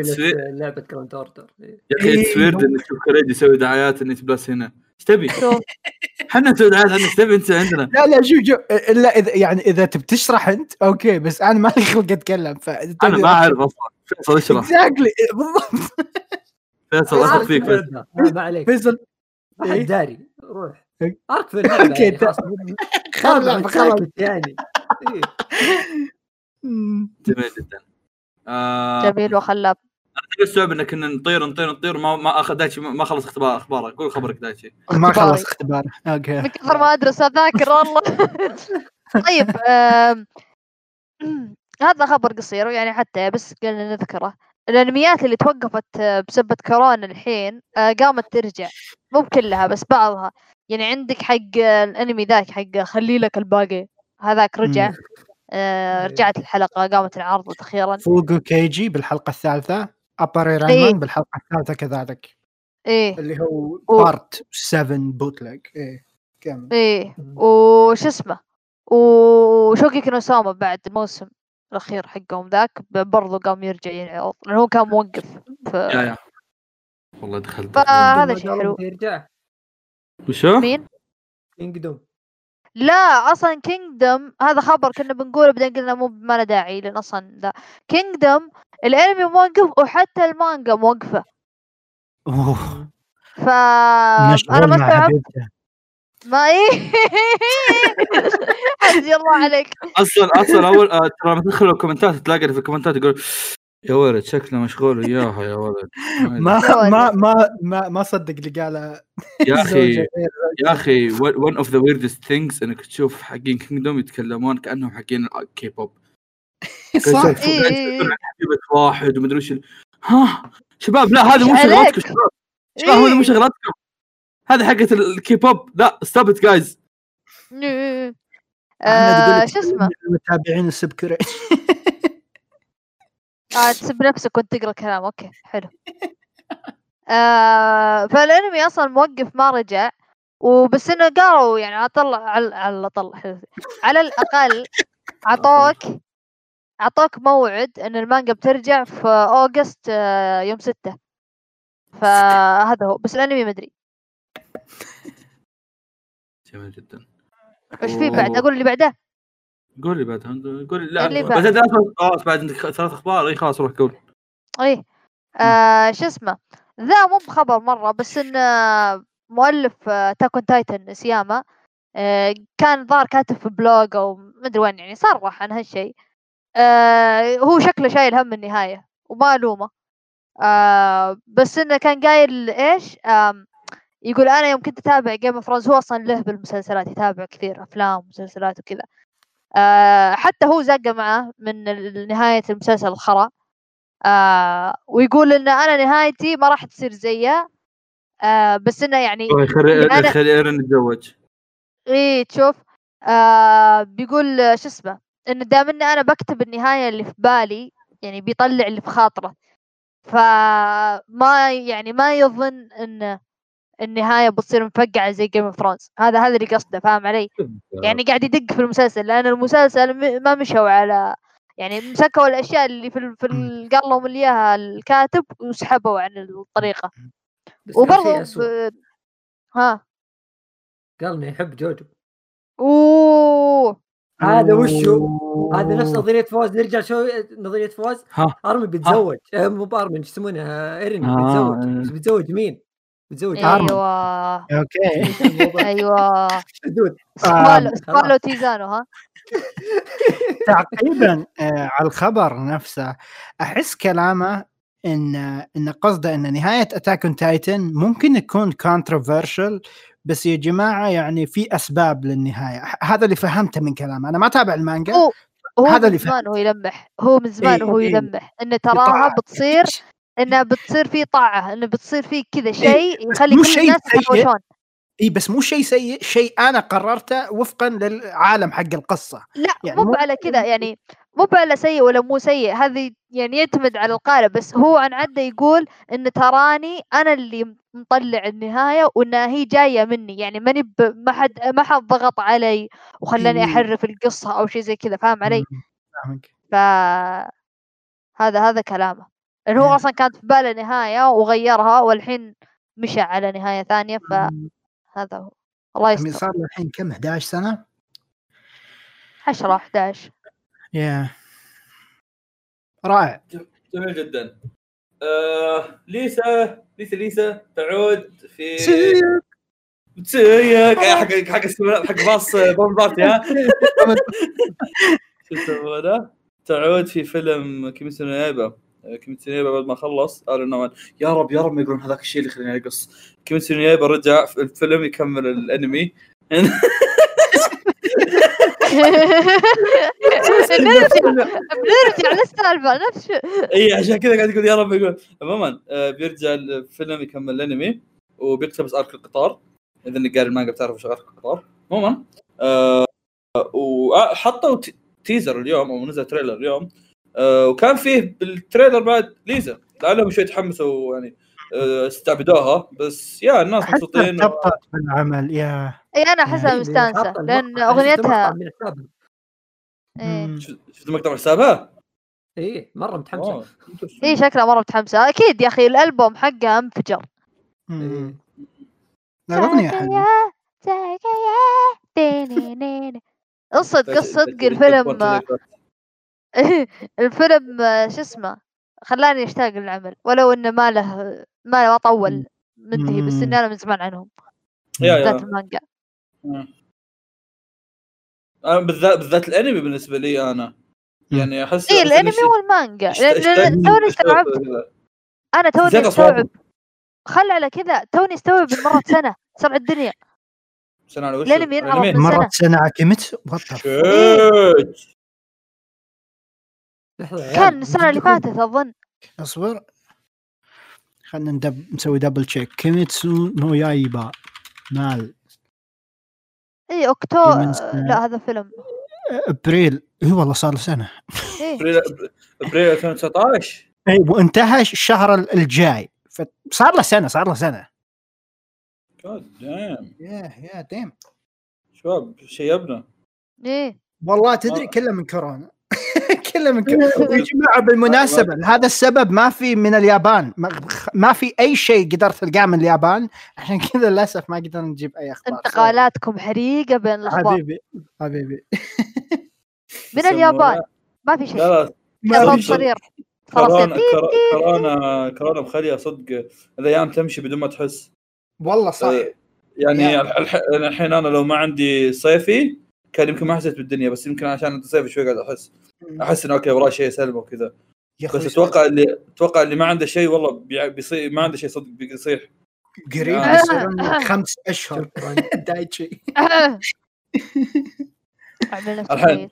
Speaker 4: لعبة جراند اوردر.
Speaker 2: يا أخي
Speaker 1: it's.
Speaker 2: weird انك تشوف يسوي دعايات نت بلس هنا إيش تبي؟ إحنا نسوي دعايات عنك إيش تبي؟ انت عندنا؟
Speaker 1: لا لا شوف شوف إلا إذا يعني إذا تبي تشرح أنت okay بس أنا ما لي خلق أتكلم ف
Speaker 2: أنا ما أعرف أصلا. فيصل اشرح.
Speaker 1: اكزاكتلي بالضبط.
Speaker 2: فيصل اثق
Speaker 4: في
Speaker 2: فيك فيصل.
Speaker 4: ما عليك.
Speaker 1: فيصل
Speaker 4: ما حد
Speaker 1: إيه؟
Speaker 4: داري روح.
Speaker 1: إيه.
Speaker 4: أرك في
Speaker 1: أوكي،
Speaker 4: يعني خلاص.
Speaker 1: خلاص
Speaker 4: يعني. إيه.
Speaker 2: جميل جدا. آه
Speaker 3: جميل وخلاب
Speaker 2: السبب انك كنا نطير نطير نطير ما ما اخذ دايتشي ما خلص اختبار أخبارك. قول خبرك دايتشي.
Speaker 1: ما. خلص اختباره أوكي.
Speaker 3: من كثر ما أدرس أذاكر والله. طيب آم، هذا خبر قصير يعني حتى بس قلنا نذكره. الأنميات اللي توقفت آه، بسبب كورونا الحين آه، قامت ترجع. مو بكلها بس بعضها. يعني عندك حق آه، الأنمي ذاك حق خلي لك الباقي. هذاك رجع. آه،. رجعت الحلقة قامت العرض أخيرا
Speaker 1: فوجو كيجي بالحلقة الثالثة. ابر
Speaker 3: إيه.
Speaker 1: بالحلقة الثالثة كذلك.
Speaker 3: إيه.
Speaker 1: اللي هو
Speaker 3: و-
Speaker 1: بارت 7 بوتليج إيه كمل
Speaker 3: إيه. وش اسمه؟ شوكيكي نو سوما بعد الموسم الأخير حقهم ذاك ب- برضو قام يرجع يعرض لأنه هو كان موقف ف...
Speaker 2: yeah yeah. والله دخلت.
Speaker 3: فهذا شيء حلو.
Speaker 4: يرجع
Speaker 2: وشو؟
Speaker 3: مين؟
Speaker 4: كينجدوم
Speaker 3: لا أصلا كينجدم هذا خبر كنا بنقوله بعدين قلنا مو ما له داعي لأن أصلا لا. كينجدم الأنمي موقف وحتى المانجا موقفة.
Speaker 1: أوه.
Speaker 3: ف
Speaker 1: أنا
Speaker 3: ما استوعبت. ما إيه. حسبي الله عليك.
Speaker 2: أصلا أصلا أول آه، ترى لما تدخل الكومنتات تلاقي في الكومنتات يقول يا ولد شكله مشغول وياها يا ولد.
Speaker 1: ما ما ما ما ما صدق اللي قاله
Speaker 2: يا
Speaker 1: أخي.
Speaker 2: يا أخي one of the weirdest things إنك تشوف حقين كينجدوم يتكلمون كأنهم حقين كي بوب
Speaker 1: صح
Speaker 3: إيه، إيه، إيه.
Speaker 2: حبيبة واحد ومدري وش ها؟ شباب لا هذه مو شغلاتكم؟ شباب. شباب هذه مو
Speaker 3: إيه.
Speaker 2: شغلاتكم. هذه حقت الكي بوب لا
Speaker 1: stop
Speaker 3: it
Speaker 1: guys
Speaker 3: شو اسمه؟
Speaker 1: المتابعين السبكري
Speaker 3: آه تسب نفسك وانت تقرأ كلام okay حلو. آه فالأنمي أصلا موقف ما رجع وبس إنه قالوا يعني أطلع على على طلع. على الأقل أعطوك أعطوك موعد إن المانجا بترجع في August آه يوم ستة. فهذا هو بس الأنمي مدري
Speaker 2: جميل جدا.
Speaker 3: وش في بعد. أقول اللي بعده.
Speaker 2: قول لي بعد قول لي لا بس
Speaker 3: بعد.
Speaker 2: أنت خلاص بعد عندك ثلاث أخبار إي خلاص روح قول.
Speaker 3: إيه آه شو اسمه؟ ذا مو بخبر مرة بس إن آه، مؤلف Attack on Titan إيساياما آه كان ظهر كاتب في blog أو مدري وين يعني صرح عن هالشيء. آه هو شكله شايل هم النهاية وما الومه آه بس إنه كان قايل إيش؟ آم يقول أنا يوم كنت أتابع Game of Thrones هو أصلا له بالمسلسلات يتابع كثير أفلام ومسلسلات وكذا. آه حتى هو زق معه من نهاية المسلسل الخرا. آه ويقول إن أنا نهايتي ما راح تصير زيه آه بس إنه يعني
Speaker 2: خلي
Speaker 3: أنا-
Speaker 2: خلي إيرن يتزوج.
Speaker 3: إيه تشوف آه بيقول شو اسمه؟ إن دام اني أنا بكتب النهاية اللي في بالي يعني بيطلع اللي في خاطره. فما يعني ما يظن إن النهاية بتصير مفقعة زي Game of Thrones هذا هذا اللي قصده فاهم علي؟ يعني قاعد يدق في المسلسل لأن المسلسل ما مشوا على يعني مسكوا الأشياء اللي في في ال- قال لهم اللي إياها الكاتب وسحبوا عن
Speaker 4: الطريقة.
Speaker 3: وبرضه ها؟
Speaker 4: قال إنه يحب جوجو.
Speaker 3: أوه.
Speaker 4: هذا وشو؟ هذا نفس. نظرية فوز نرجع شوي نظرية فوز
Speaker 2: ها.
Speaker 4: أرمي بيتزوج. مو بارمن إيش يسمونها ايرين
Speaker 2: آه،
Speaker 4: بيتزوج.
Speaker 2: إيه.
Speaker 4: بيتزوج مين؟ بيتزوج
Speaker 1: أرمن.
Speaker 3: أيوه.
Speaker 1: أوكي.
Speaker 3: أيوه.
Speaker 4: دود
Speaker 3: سكوالو
Speaker 1: آه،
Speaker 3: سكوالو تيزانو ها؟
Speaker 1: تعقيبا آه، على الخبر نفسه أحس كلامه إن إن قصده إن نهاية Attack on Titan ممكن يكون controversial بس يا جماعة يعني في أسباب للنهاية. هذا اللي فهمته من كلامه. أنا ما أتابع المانجا
Speaker 3: هو هو
Speaker 1: هذا
Speaker 3: من
Speaker 1: اللي
Speaker 3: زمان وهو يلمح. هو من زمان
Speaker 1: إيه،
Speaker 3: وهو
Speaker 1: إيه.
Speaker 3: يلمح إن تراها
Speaker 1: بطاعة.
Speaker 3: بتصير انها بتصير في طاعة إنه بتصير في كذا شيء
Speaker 1: بس
Speaker 3: يخلي كل
Speaker 1: شيء
Speaker 3: الناس
Speaker 1: سيء.
Speaker 3: يتهاوشون
Speaker 1: اي بس مو شيء سيء شيء أنا قررته وفقا للعالم حق القصة
Speaker 3: لا
Speaker 1: يعني
Speaker 3: مو على كذا يعني مو على سيء ولا مو سيء هذه يعني يعتمد على القارئ بس هو عن عدة يقول إن تراني أنا اللي مطلع النهاية وانها هي جاية مني يعني ماني ما حد ما حد ضغط علي وخلاني
Speaker 1: إيه.
Speaker 3: أحرف القصة أو شيء زي كذا فاهم علي؟
Speaker 1: فاهمك
Speaker 3: ف هذا هذا كلامه لأن هو
Speaker 1: إيه.
Speaker 3: أصلا كانت في باله نهاية وغيرها والحين مشى على نهاية ثانية
Speaker 1: مم.
Speaker 3: فهذا هو. الله
Speaker 1: يعني
Speaker 3: يستر.
Speaker 1: صار له الحين كم 11 سنة؟
Speaker 3: 10 11
Speaker 1: يا رائع.
Speaker 2: جميل جدا. آه ليسا ليسا ليسا تعود في تسيك حق حق اسمه- حق باص بوم بارتي ها؟ شو يسمونه تعود في فيلم كيميتسو نو يايبا كيميتسو نو يايبا بعد ما خلص قال إنه يا رب يا رب ما يقولون هذاك الشيء اللي خليني أقص. كيميتسو نو يايبا رجع في الفيلم يكمل الأنمي.
Speaker 3: بنرجع للسالفه نفس.
Speaker 2: إي عشان كذا قاعد يقول يا رب يقول عموما آه، بيرجع الفيلم يكمل الأنمي وبيقتبس arc القطار. إذا إنك قاري المانجا بتعرف وش arc القطار. عموما آه، وحطوا ت- teaser اليوم أو نزل trailer اليوم. آه، وكان فيه بال trailer بعد ليزا لعلهم شوي تحمسوا يعني آه، استعبدوها بس يا الناس
Speaker 1: حتى
Speaker 2: مبسوطين
Speaker 1: ارتبطت بالعمل يا
Speaker 3: إي أنا أحسها
Speaker 1: يعني
Speaker 4: مستانسة
Speaker 3: لأن
Speaker 4: المقطع- شفت
Speaker 3: اغنيتها
Speaker 4: المقطع من حسابها.
Speaker 3: إيه.
Speaker 2: شفت؟
Speaker 4: إيه مرة
Speaker 2: متحمسة.
Speaker 3: إي شكلها مرة متحمسة أكيد يا أخي الألبوم حقها انفجر.
Speaker 1: لا الأغنية حلوة
Speaker 3: صدق صدق الفيلم الفيلم شو اسمه خلاني اشتاق للعمل ولو إنه ما له ما ما طول منتهي بس إني أنا من زمان عنهم.
Speaker 2: يا
Speaker 3: بالذات
Speaker 2: يا
Speaker 3: المانجا
Speaker 2: أنا بالذات بالذات الأنمي بالنسبة لي أنا. يعني أحس
Speaker 3: اي
Speaker 2: الأنمي
Speaker 3: والمانجا. توني استوعبت. أنا توني. استوعب خل على كذا توني استوعب إن مرت سنة سبع الدنيا.
Speaker 2: سنة على وش؟
Speaker 3: الأنمي ينعرض؟ من سنة.
Speaker 1: مرت
Speaker 4: سنة
Speaker 3: كان السنة اللي فاتت أظن.
Speaker 1: أصبر. خلينا ندب نسوي double check كيميتسو نو يايبا MAL.
Speaker 3: إي اكتوبر
Speaker 1: سنة.
Speaker 3: لا هذا فيلم.
Speaker 1: أبريل. إي والله صار له
Speaker 3: سنة.
Speaker 2: أبريل أبريل 2019
Speaker 1: إي وانتهى الشهر الجاي. فصار له سنة صار له سنة.
Speaker 2: جاد دام
Speaker 1: يا يا ديم.
Speaker 2: شباب شيبنا.
Speaker 3: إيه
Speaker 1: والله تدري
Speaker 2: آه.
Speaker 1: كله من كورونا. كله من يا جماعة بالمناسبة لهذا السبب ما في من اليابان. ما- ما في أي شيء قدرت تلقاه من اليابان. عشان كذا للأسف ما قدرنا نجيب أي أخبار.
Speaker 3: انتقالاتكم حريقة بين الأخبار.
Speaker 1: حبيبي حبيبي.
Speaker 3: من اليابان. ما في شيء.
Speaker 2: لا
Speaker 1: في شيء.
Speaker 2: كورونا كورونا كورونا مخليه صدق. الأيام تمشي بدون ما تحس.
Speaker 1: والله صح.
Speaker 2: آه، يعني
Speaker 1: يا.
Speaker 2: الح- الح- الحين أنا لو ما عندي صيفي كان يمكن ما حسيت بالدنيا بس يمكن عشان صيفي شوي قاعد أحس. أحس انه okay وراي شيء سلمى وكذا. بس أتوقع اللي أتوقع اللي ما عنده شيء والله بي- بيصير ما عنده شيء صدق بيصيح
Speaker 1: قريب
Speaker 2: آه.
Speaker 1: يصيرون لك خمس
Speaker 4: أشهر.
Speaker 1: دايتشي.
Speaker 2: الحين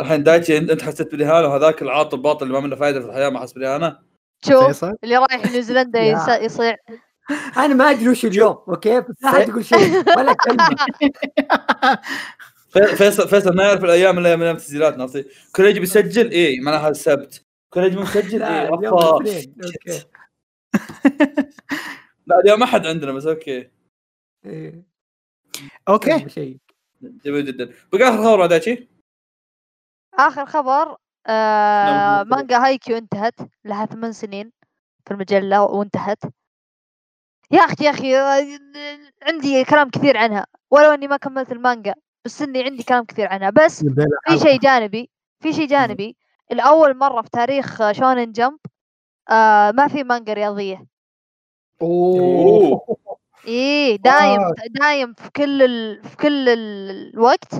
Speaker 2: الحين دايتشي أنت أنت حسيت بالاهانه وهذاك العاطل الباطل اللي ما منه فائده في الحياة ما حس بالاهانه
Speaker 3: شوف اللي رايح نيوزيلندا يصيع
Speaker 4: أنا ما أدري وش اليوم okay? بس لا يقول شيء ولا
Speaker 2: كلمة. فيصل فيصل ما يعرف الأيام إلا من أيام التسجيلات عرفتي كوريجي بيسجل؟ اي معناها السبت. كوريجي مو مسجل اي
Speaker 4: okay.
Speaker 2: لا اليوم ما حد عندنا بس okay.
Speaker 4: إيه.
Speaker 1: okay.
Speaker 4: شيء.
Speaker 2: جميل جدا. بقى آخر خبر دايتشي
Speaker 3: آخر خبر آه
Speaker 2: نعم.
Speaker 3: مانجا هايكيو انتهت لها ثمان سنين في المجلة وانتهت. يا أختي يا أخي عندي كلام كثير عنها ولو إني ما كملت المانجا. بس إني عندي كلام كثير عنها. بس في شيء جانبي في شيء جانبي. الأول مرة في تاريخ شونن جمب آه ما في مانجا رياضية.
Speaker 1: أوه.
Speaker 3: إيه دايم
Speaker 1: آه.
Speaker 3: دايم في كل ال... في كل ال- الوقت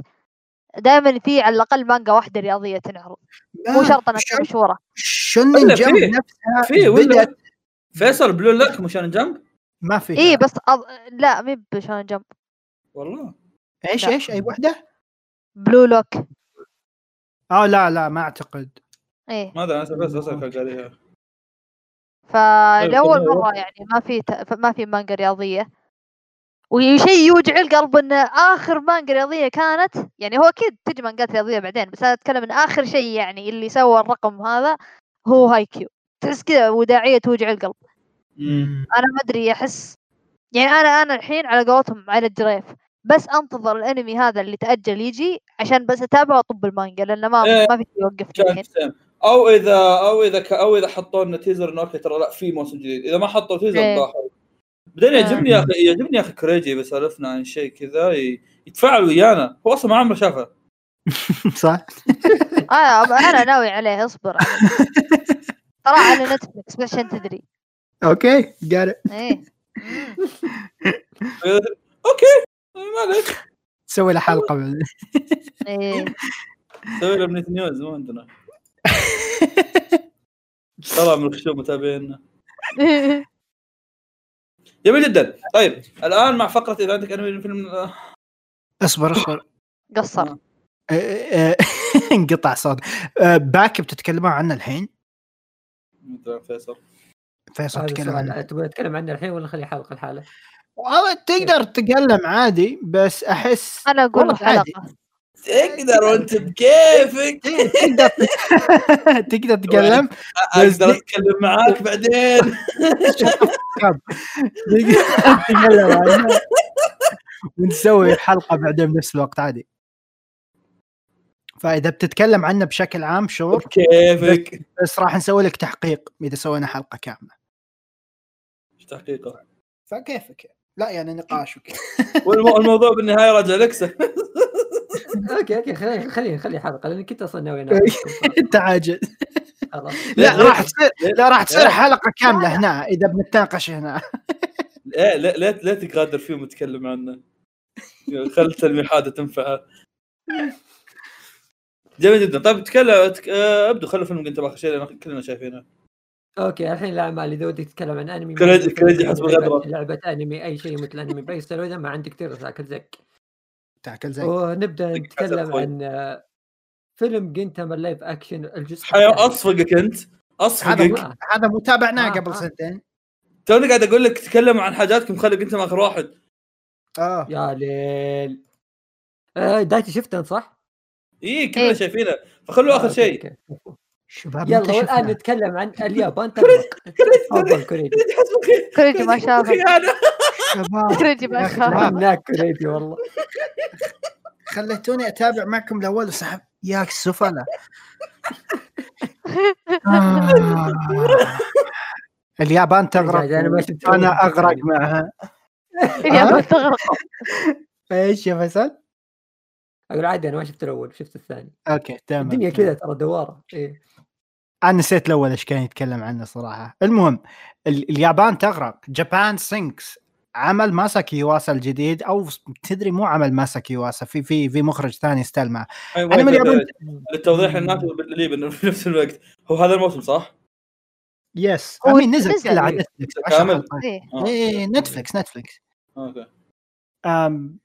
Speaker 3: دائما في على الأقل مانجا واحدة رياضية تنعرض. مو شرط أنها تكون
Speaker 1: مشهورة.
Speaker 2: ولا
Speaker 1: جمب
Speaker 2: فيه.
Speaker 1: نفسها
Speaker 2: في
Speaker 1: بدأت
Speaker 2: فيصل بلو لك مشان جنب
Speaker 1: ما في
Speaker 3: إيه بس أض... لا مي بشونن جمب.
Speaker 2: والله.
Speaker 1: إيش
Speaker 3: لا.
Speaker 1: إيش أي وحده؟
Speaker 3: بلو لوك
Speaker 1: آه لا لا ما أعتقد.
Speaker 3: إيه.
Speaker 2: ما أدري أنا بس اسالك عليها
Speaker 3: فلأول
Speaker 2: كمل.
Speaker 3: مرة يعني ما في ت... ما في مانجا رياضية. وشيء يوجع القلب إن آخر مانجا رياضية كانت يعني هو أكيد تجي مانجات رياضية بعدين بس أنا أتكلم إن آخر شيء يعني اللي سوى الرقم هذا هو هايكيو تحس كذا وداعية توجع القلب. أنا ما أدري أحس يعني أنا أنا الحين على قولتهم على الجريف بس أنتظر الأنمي هذا اللي تأجل يجي عشان بس أتابعه وأطب المانجا لأنه ما
Speaker 2: إيه.
Speaker 3: ما في
Speaker 2: سام. أو اذا أو إذا ك... أو إذا حطوا لنا teaser إنه okay ترى لا في موسم جديد إذا ما حطوا teaser
Speaker 3: إيه.
Speaker 2: بعدين
Speaker 3: آه.
Speaker 2: يعجبني يا أخي يعجبني يا أخي كوريجي بيسولفنا عن شيء كذا. يتفاعل ويانا هو أصلا ما عمره شافه
Speaker 1: صح؟
Speaker 3: أنا أنا ناوي عليه اصبر. ترى على نتفلكس بس عشان تدري
Speaker 1: okay قال
Speaker 3: إيه.
Speaker 2: okay ما عليك.
Speaker 1: سوي له حلقة بعد.
Speaker 3: إيه.
Speaker 2: سوي له بنت نيوز مو عندنا طلع من الخشوم متابعينا. جميل جدا. طيب الآن مع فقرة إذا عندك أنمي فيلم آه،
Speaker 1: اصبر اصبر.
Speaker 3: قصر.
Speaker 1: آه، آه، انقطع صوت باك بتتكلمون عنه الحين؟
Speaker 2: فيصل.
Speaker 1: فيصل تتكلم عنه
Speaker 4: تبغى نتكلم عنه الحين ولا نخلي حلقة الحالة؟
Speaker 1: والله تقدر تتكلم عادي بس
Speaker 3: أحس أنا
Speaker 1: أقول عادي.
Speaker 3: حلقه
Speaker 2: تقدر وأنت بكيفك.
Speaker 1: تقدر تقدر تتكلم
Speaker 2: أقدر أتكلم معاك بعدين.
Speaker 1: تتكلم ونسوي حلقة بعدين بنفس الوقت عادي. فإذا بتتكلم عنه بشكل عام شور.
Speaker 2: بكيفك.
Speaker 1: بس راح نسوي لك تحقيق إذا سوينا حلقة
Speaker 2: كاملة. تحقيقه؟
Speaker 1: فكيفك؟ لا يعني نقاش وكذا.
Speaker 2: والموضوع بالنهاية راجع لكسة.
Speaker 4: أوكي أوكي خلينا خلينا نخلي حلقه لأن كنت أصلا ناوي أنام.
Speaker 1: أنت عاجز
Speaker 4: خلاص.
Speaker 1: لا؟ راح تصير لا راح تصير؟ حلقة كاملة هنا إذا بنتناقش هنا.
Speaker 2: لا لا لا, لا تقادر فيهم وتتكلم عنه. خل التلميحات تنفعه جميل جدا. طيب تكلم تك... آه، أبدو خلوا فيلم انت باخر شيء لأن كلنا شايفينه.
Speaker 4: أوكي الحين الاعمال إذا ودك تتكلم عن أنمي
Speaker 2: كريدي- كريدي حسب
Speaker 4: لعبة-
Speaker 2: الغدرة.
Speaker 4: لعبة أنمي أي شيء مثل أنمي بايستر واذا ما عندك كثير تأكل زك
Speaker 1: تأكل زي
Speaker 4: ونبدأ
Speaker 2: زك
Speaker 4: نتكلم. عن آه، فيلم جنتاما اللايف اكشن الجزء.
Speaker 2: أصفقك أنت
Speaker 1: هذا
Speaker 2: اصفقك
Speaker 4: ما-
Speaker 1: هذا متابعناه
Speaker 4: آه،
Speaker 1: قبل
Speaker 4: آه.
Speaker 1: سنتين
Speaker 2: توني قاعد أقول لك تكلم عن حاجاتكم خليك انت آخر واحد
Speaker 1: آه
Speaker 4: يا ليل آه، دايتي شفته صح؟
Speaker 2: اي كلنا
Speaker 3: إيه.
Speaker 2: شايفينه فخلوا آخر
Speaker 4: آه،
Speaker 2: شيء.
Speaker 1: شباب
Speaker 4: يلا
Speaker 1: والآن؟
Speaker 4: نتكلم عن اليابان تغرق تفضل كوريجي
Speaker 3: كوريجي ما شافه
Speaker 2: خيانه
Speaker 1: شباب
Speaker 3: كوريجي ما.
Speaker 4: هناك كوريجي والله
Speaker 1: خليتوني أتابع معكم الأول وسحب ياك السفلة آه. اليابان تغرق
Speaker 4: أنا ما شفت أنا.
Speaker 1: أغرق معها
Speaker 3: اليابان تغرق
Speaker 1: إيش يا فيصل؟
Speaker 4: أقول عادي أنا ما شفت الأول شفت الثاني
Speaker 1: okay تمام
Speaker 4: الدنيا كذا ترى دوارة إيه.
Speaker 1: أنا نسيت الأول إيش كان يتكلم عنه صراحة. المهم ال- اليابان تغرق. Japan Sinks عمل ماساكي يواسا الجديد أو تدري مو عمل ماساكي يواسا في في في مخرج ثاني استلمه
Speaker 2: أيوة،
Speaker 1: أنا من اليابان
Speaker 2: للتوضيح للناس اللي في نفس الوقت. هو هذا الموسم صح؟
Speaker 1: yes
Speaker 3: هو
Speaker 1: أمين نزل
Speaker 3: نزل.
Speaker 1: كله على نتفلكس عشر
Speaker 2: كامل؟
Speaker 3: إيه.
Speaker 2: آه.
Speaker 1: إيه نتفلكس نتفلكس
Speaker 2: أوكي.
Speaker 1: أم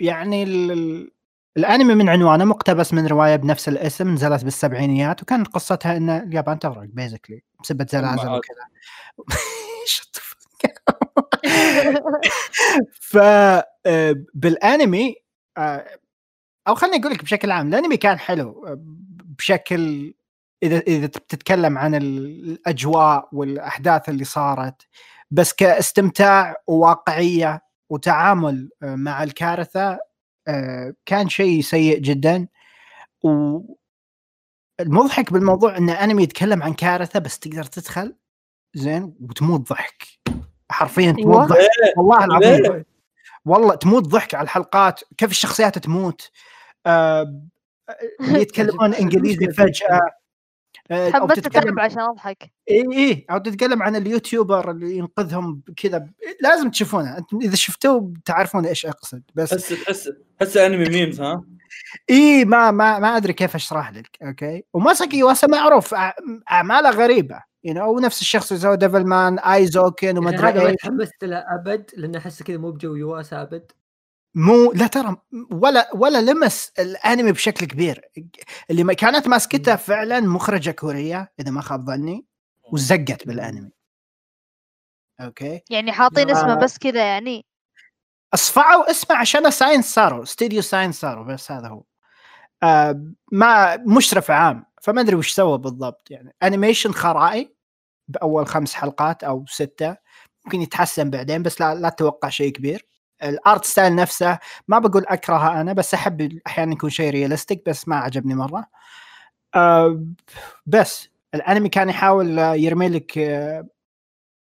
Speaker 1: يعني ال- الأنمي من عنوانه مقتبس من رواية بنفس الاسم نزلت بالسبعينيات وكانت قصتها إن اليابان تغرق بيزكلي بسبه زلازل. وكذا ف آه، بالأنمي آه، أو خليني أقول لك بشكل عام الأنمي كان حلو آه، بشكل إذا إذا بتتكلم عن ال- الأجواء والأحداث اللي صارت بس كاستمتاع وواقعية وتعامل مع الكارثة كان شيء سيء جدا. و المضحك بالموضوع إن أنمي يتكلم عن كارثة بس تقدر تدخل. زين؟ وتموت ضحك. حرفيا تموت
Speaker 3: أيوة.
Speaker 1: ضحك والله العظيم؟ والله تموت ضحك على الحلقات. كيف الشخصيات تموت؟ آه يتكلمون إنجليزي فجأة. آه، أو
Speaker 3: حمست
Speaker 1: تتكلم
Speaker 3: عشان أضحك.
Speaker 1: اي اي أو تتكلم عن اليوتيوبر اللي ينقذهم كذا. لازم تشوفونه. أنتم إذا شفتوه تعرفون إيش أقصد. بس
Speaker 2: تحس تحس تحس أنمي memes ها؟
Speaker 1: إي ما ما ما أدري كيف أشرح لك okay؟ وماساكي يواسا معروف أعماله غريبة. you you know, ونفس الشخص اللي سوى ديفلمان ايزوكن وما
Speaker 4: يعني أدري
Speaker 1: إيش.
Speaker 4: تحمست له أبد لأنه أحسه كذا مو بجو يواسا أبد.
Speaker 1: مو لا ترى ولا ولا لمس الأنمي بشكل كبير. اللي ما كانت ماسكته فعلا مخرجة كورية إذا ما خاب ظني وزقت بالأنمي. okay؟
Speaker 3: يعني حاطين
Speaker 1: آه.
Speaker 3: اسمه بس كذا يعني.
Speaker 1: اصفعوا اسمه عشان ساينس سارو استوديو ساينس سارو بس هذا هو. آه ما مشرف عام فما أدري وش سوى بالضبط يعني. animation خرائي بأول خمس حلقات أو ستة ممكن يتحسن بعدين بس لا لا تتوقع شيء كبير. ال art style نفسه ما بقول أكرهه أنا بس أحب أحيانا يكون شيء realistic بس ما عجبني مرة. آه بس الأنمي كان يحاول آه، يرمي لك آه،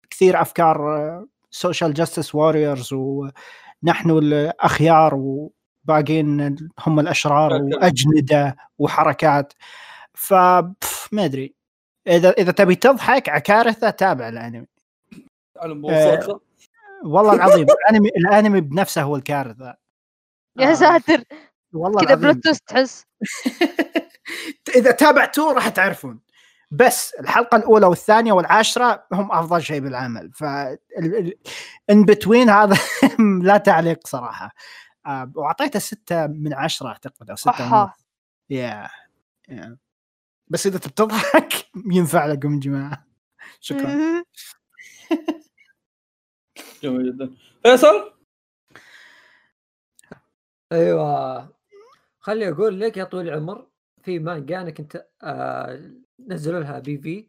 Speaker 1: كثير أفكار social justice warriors ونحن الأخيار وباقين هم
Speaker 2: الأشرار.
Speaker 1: وأجندة وحركات. ف ما أدري. إذا إذا تبي تضحك على كارثه تابع الأنمي.
Speaker 2: على
Speaker 1: والله العظيم الأنمي الأنمي بنفسه هو الكارثة.
Speaker 3: يا
Speaker 1: آه،
Speaker 3: ساتر.
Speaker 1: والله
Speaker 3: كذا بلوتوث تحس.
Speaker 1: إذا تابعتوه راح تعرفون. بس الحلقة الأولى والثانية والعاشرة هم أفضل شيء بالعمل. ف in between هذا لا تعليق صراحة. آه، وأعطيته ستة من عشرة أعتقد أو ستة yeah yeah بس إذا تبي تضحك ينفع لكم يا جماعة. شكرا.
Speaker 2: جميل جدا. فيصل؟
Speaker 4: أيوه. خلي أقول لك يا طويل العمر في مانجا أنا كنت آه نزلوا لها PV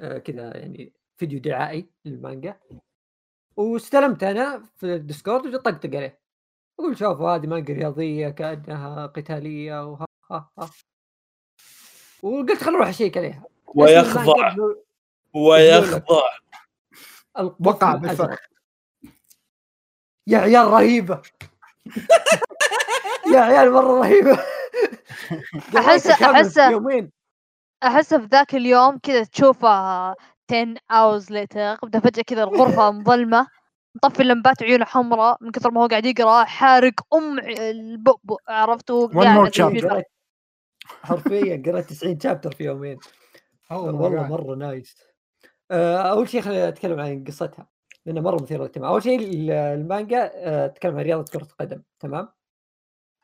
Speaker 4: آه كذا يعني فيديو دعائي للمانجا. واستلمت أنا في ال Discord وطقطق عليه. أقول شوفوا هذه مانجا رياضية كأنها قتالية وها ها ها وقلت خل أروح أشيك عليها.
Speaker 2: ويخضع. ويخضع.
Speaker 1: وقع. بالفخ.
Speaker 4: يا عيال رهيبة. يا عيال مرة رهيبة.
Speaker 3: أحس-
Speaker 4: يومين.
Speaker 3: أحس في ذاك اليوم كذا تشوفه 10 hours later بدأ فجأة كذا الغرفة مظلمة مطفي اللمبات عيونه حمراء من كثر ما هو قاعد يقرأ حارق أم البؤبؤ عرفت؟ قاعد
Speaker 4: حرفيا قريت 90 شابتر في يومين.
Speaker 1: Oh
Speaker 4: والله مرة نايس أول شيء خلينا نتكلم عن قصتها لأنها مرة مثيرة للاهتمام. أول شيء ال- المانجا آه، تتكلم عن رياضة كرة القدم تمام؟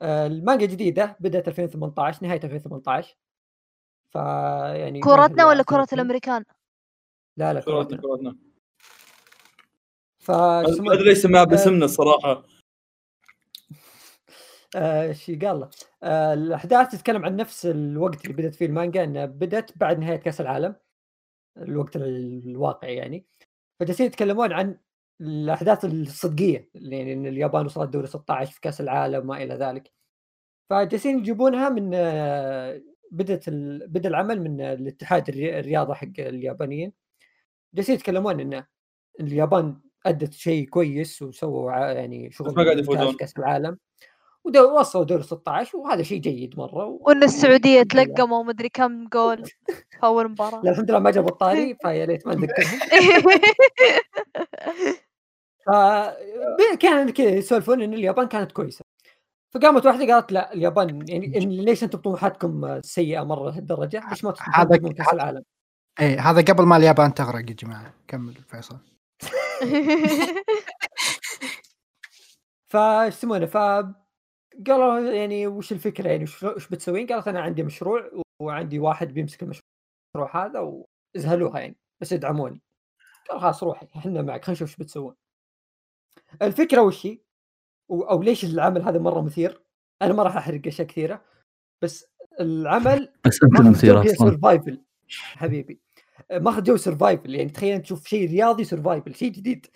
Speaker 4: آه، المانجا جديده بدأت 2018 نهاية 2018 ف يعني
Speaker 3: كورتنا ولا كرة
Speaker 4: سنتين.
Speaker 3: الأمريكان؟
Speaker 4: لا لا
Speaker 2: كرتنا
Speaker 4: كورتنا.
Speaker 2: كرتنا
Speaker 4: ف
Speaker 2: ما ادري ليش سماها باسمنا الصراحة.
Speaker 4: آه، إيش قال له؟ آه، الأحداث تتكلم عن نفس الوقت اللي بدأت فيه المانجا إنها بدأت بعد نهاية كأس العالم. الوقت الواقعي يعني. فجالسين يتكلمون عن الأحداث الصدقية يعني إن اليابان وصلت دوري 16 في كأس العالم وما إلى ذلك. فجالسين يجيبونها من بدأت ال... بدأ العمل من الاتحاد الري- الرياضة حق اليابانيين. جالسين يتكلمون إن اليابان أدت شيء كويس وسووا يعني شغل
Speaker 2: ما قاعد يفوزون.
Speaker 4: في كأس العالم. ودو وصلوا دور 16 وهذا شيء جيد مرة و... وإن لله.
Speaker 3: تلقموا مدري كم جول في أول مباراة
Speaker 4: لا الحمد لله ما جابوا الطاري فيا ليت ما نذكرهم ف كان كذا يسولفون إن اليابان كانت كويسة فقامت واحدة قالت لا اليابان يعني إن ليش أنتم طموحاتكم سيئة مرة لهالدرجه؟ ليش ما
Speaker 1: هذا-
Speaker 4: تطمحون كأس
Speaker 1: هذا-
Speaker 4: العالم؟
Speaker 1: إيه هذا قبل ما اليابان تغرق يا جماعة كمل فيصل
Speaker 4: فايش يسمونه ف قالوا يعني وش الفكرة يعني وش بتسوين؟ قالت أنا عندي مشروع وعندي واحد بيمسك المشروع هذا وازهلوها يعني بس ادعموني قال خلاص روحي إحنا معك خلينا نشوف إيش بتسوون الفكرة وش هي؟ أو ليش العمل هذا مرة مثير؟ أنا ما راح أحرق أشياء كثيرة بس العمل
Speaker 5: بس أنت مثير أصلا
Speaker 4: survival حبيبي ماخذ جو survival يعني تخيل تشوف شيء رياضي survival شيء جديد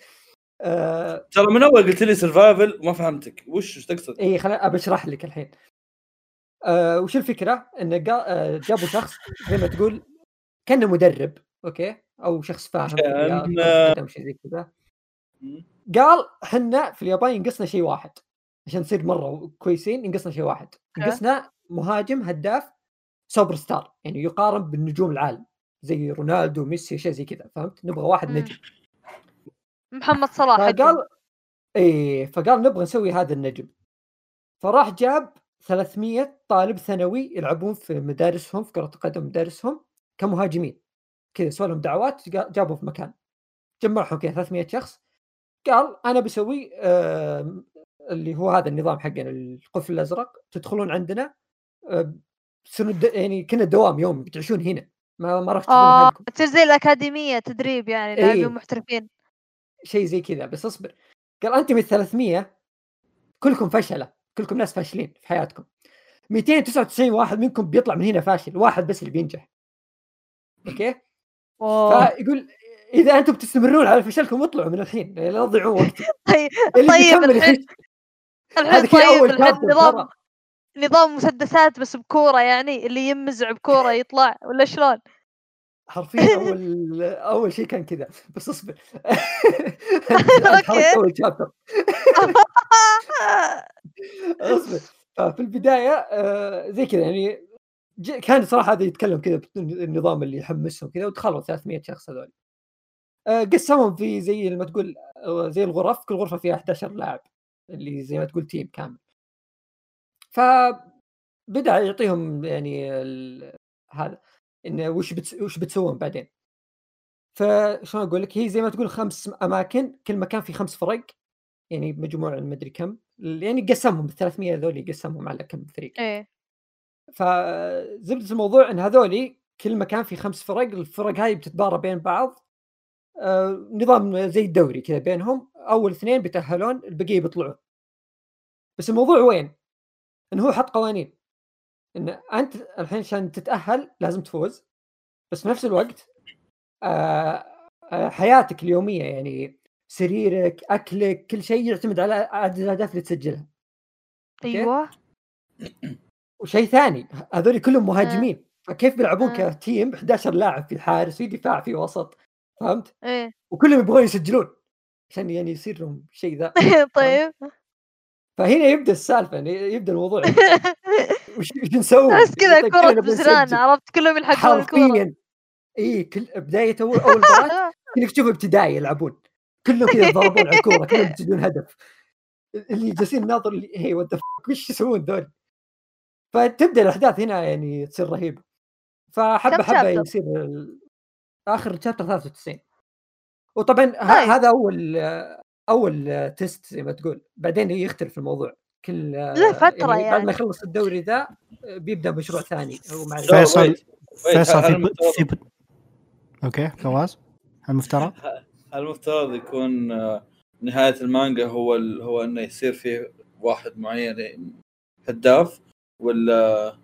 Speaker 2: آه ترى من أول قلت لي سرفايفل ما فهمتك. وش إيش تقصد؟
Speaker 4: اي خليني ابشرح لك الحين. آه وش الفكرة؟ انه آه، جابوا شخص زي ما تقول كأنه مدرب okay؟ أو شخص فاهم كان... شيء زي كذا. قال إحنا في اليابان ينقصنا شيء واحد. عشان نصير مرة كويسين ينقصنا شيء واحد. ينقصنا مهاجم هداف super star يعني يقارن بالنجوم العالم. زي رونالدو ميسي شيء زي كذا. فهمت؟ نبغى واحد نجم.
Speaker 3: محمد صلاح
Speaker 4: فقال إيه فقال نبغى نسوي هذا النجم. فراح جاب 300 طالب ثانوي يلعبون في مدارسهم في كرة القدم مدارسهم كمهاجمين. كذا سوى لهم دعوات جابوا في مكان. جمعهم كذا 300 شخص. قال أنا بسوي آه اللي هو هذا النظام حقنا القفل الأزرق. تدخلون عندنا آه يعني كنا دوام يوم بتعيشون هنا. ما ما
Speaker 3: آه تصير زي الأكاديمية تدريب يعني لاعبين إيه. محترفين.
Speaker 4: شيء زي كذا بس اصبر. قال انت من 300 كلكم فشلة كلكم ناس فاشلين في حياتكم. 299 واحد منكم بيطلع من هنا فاشل واحد بس اللي بينجح. okay؟ فيقول إذا أنتم بتستمرون على فشلكم اطلعوا من الحين لا تضيعون وقتي
Speaker 3: طيب طيب الحين الحين طيب الحين نظام نظام مسدسات بس بكورة يعني اللي يمزع بكورة يطلع ولا شلون؟
Speaker 4: حرفيا أول أول شيء كان كذا. بس اصبر.
Speaker 3: okay.
Speaker 4: اول chapter اصبر. ففي البداية آه، زي كذا يعني كان صراحة هذا يتكلم كذا النظام اللي يحمسهم كذا ودخلوا 300 شخص هذول. آه، قسمهم في زي ما تقول آه، زي الغرف. كل غرفة فيها 11 لاعب اللي زي ما تقول تيم كامل. فبدا يعطيهم يعني هذا. انه وش بتس... وش بتسوون بعدين؟ فشلون أقول لك؟ هي زي ما تقول خمس أماكن كل مكان فيه خمس فرق يعني مجموع المدري كم يعني قسمهم ال 300 هذول قسمهم على كم فريق.
Speaker 3: إيه.
Speaker 4: فزبده الموضوع إن هذول كل مكان فيه خمس فرق الفرق هاي بتتبارى بين بعض آه نظام زي الدوري كذا بينهم أول اثنين بيتأهلون البقية بيطلعون. بس الموضوع وين؟ انه هو حط قوانين. إن أنت الحين عشان تتأهل لازم تفوز بس في نفس الوقت آه آه حياتك اليومية يعني سريرك أكلك كل شيء يعتمد على عدد الأهداف اللي تسجلها.
Speaker 3: أيوه.
Speaker 4: وشيء ثاني هذول كلهم مهاجمين. فكيف بيلعبون آه. كتيم 11 لاعب في حارس في دفاع في وسط فهمت؟
Speaker 3: إيه.
Speaker 4: وكلهم يبغون يسجلون عشان يعني يصير لهم شيء ذا.
Speaker 3: طيب.
Speaker 4: فهنا يبدأ السالفة يعني يبدأ الموضوع. وش نسوي؟
Speaker 3: بس كذا كرة بزران عرفت؟ كلهم يلحقون الكورة
Speaker 4: حرفيا. إي كل بداية اول أول مباراة كلك تشوف ابتدائي يلعبون. كلهم كذا يضربون على الكورة كلهم يسجلون هدف. اللي جالسين ناظر اللي هي what وش يسوون ذول؟ فتبدأ الأحداث هنا يعني تصير رهيبة. فحبه حبة يصير آخر chapter 93 وطبعا طيب. هذا اول أول test زي ما تقول. بعدين يختلف الموضوع. كل
Speaker 3: له فترة يعني,
Speaker 4: يعني بعد ما يخلص الدوري ذا بيبدأ مشروع ثاني
Speaker 1: فيصل فيصل في, في ب... okay فواز المفترض
Speaker 2: المفترض يكون آه، نهاية المانجا هو ال... هو إنه يصير فيه واحد معين هداف ولا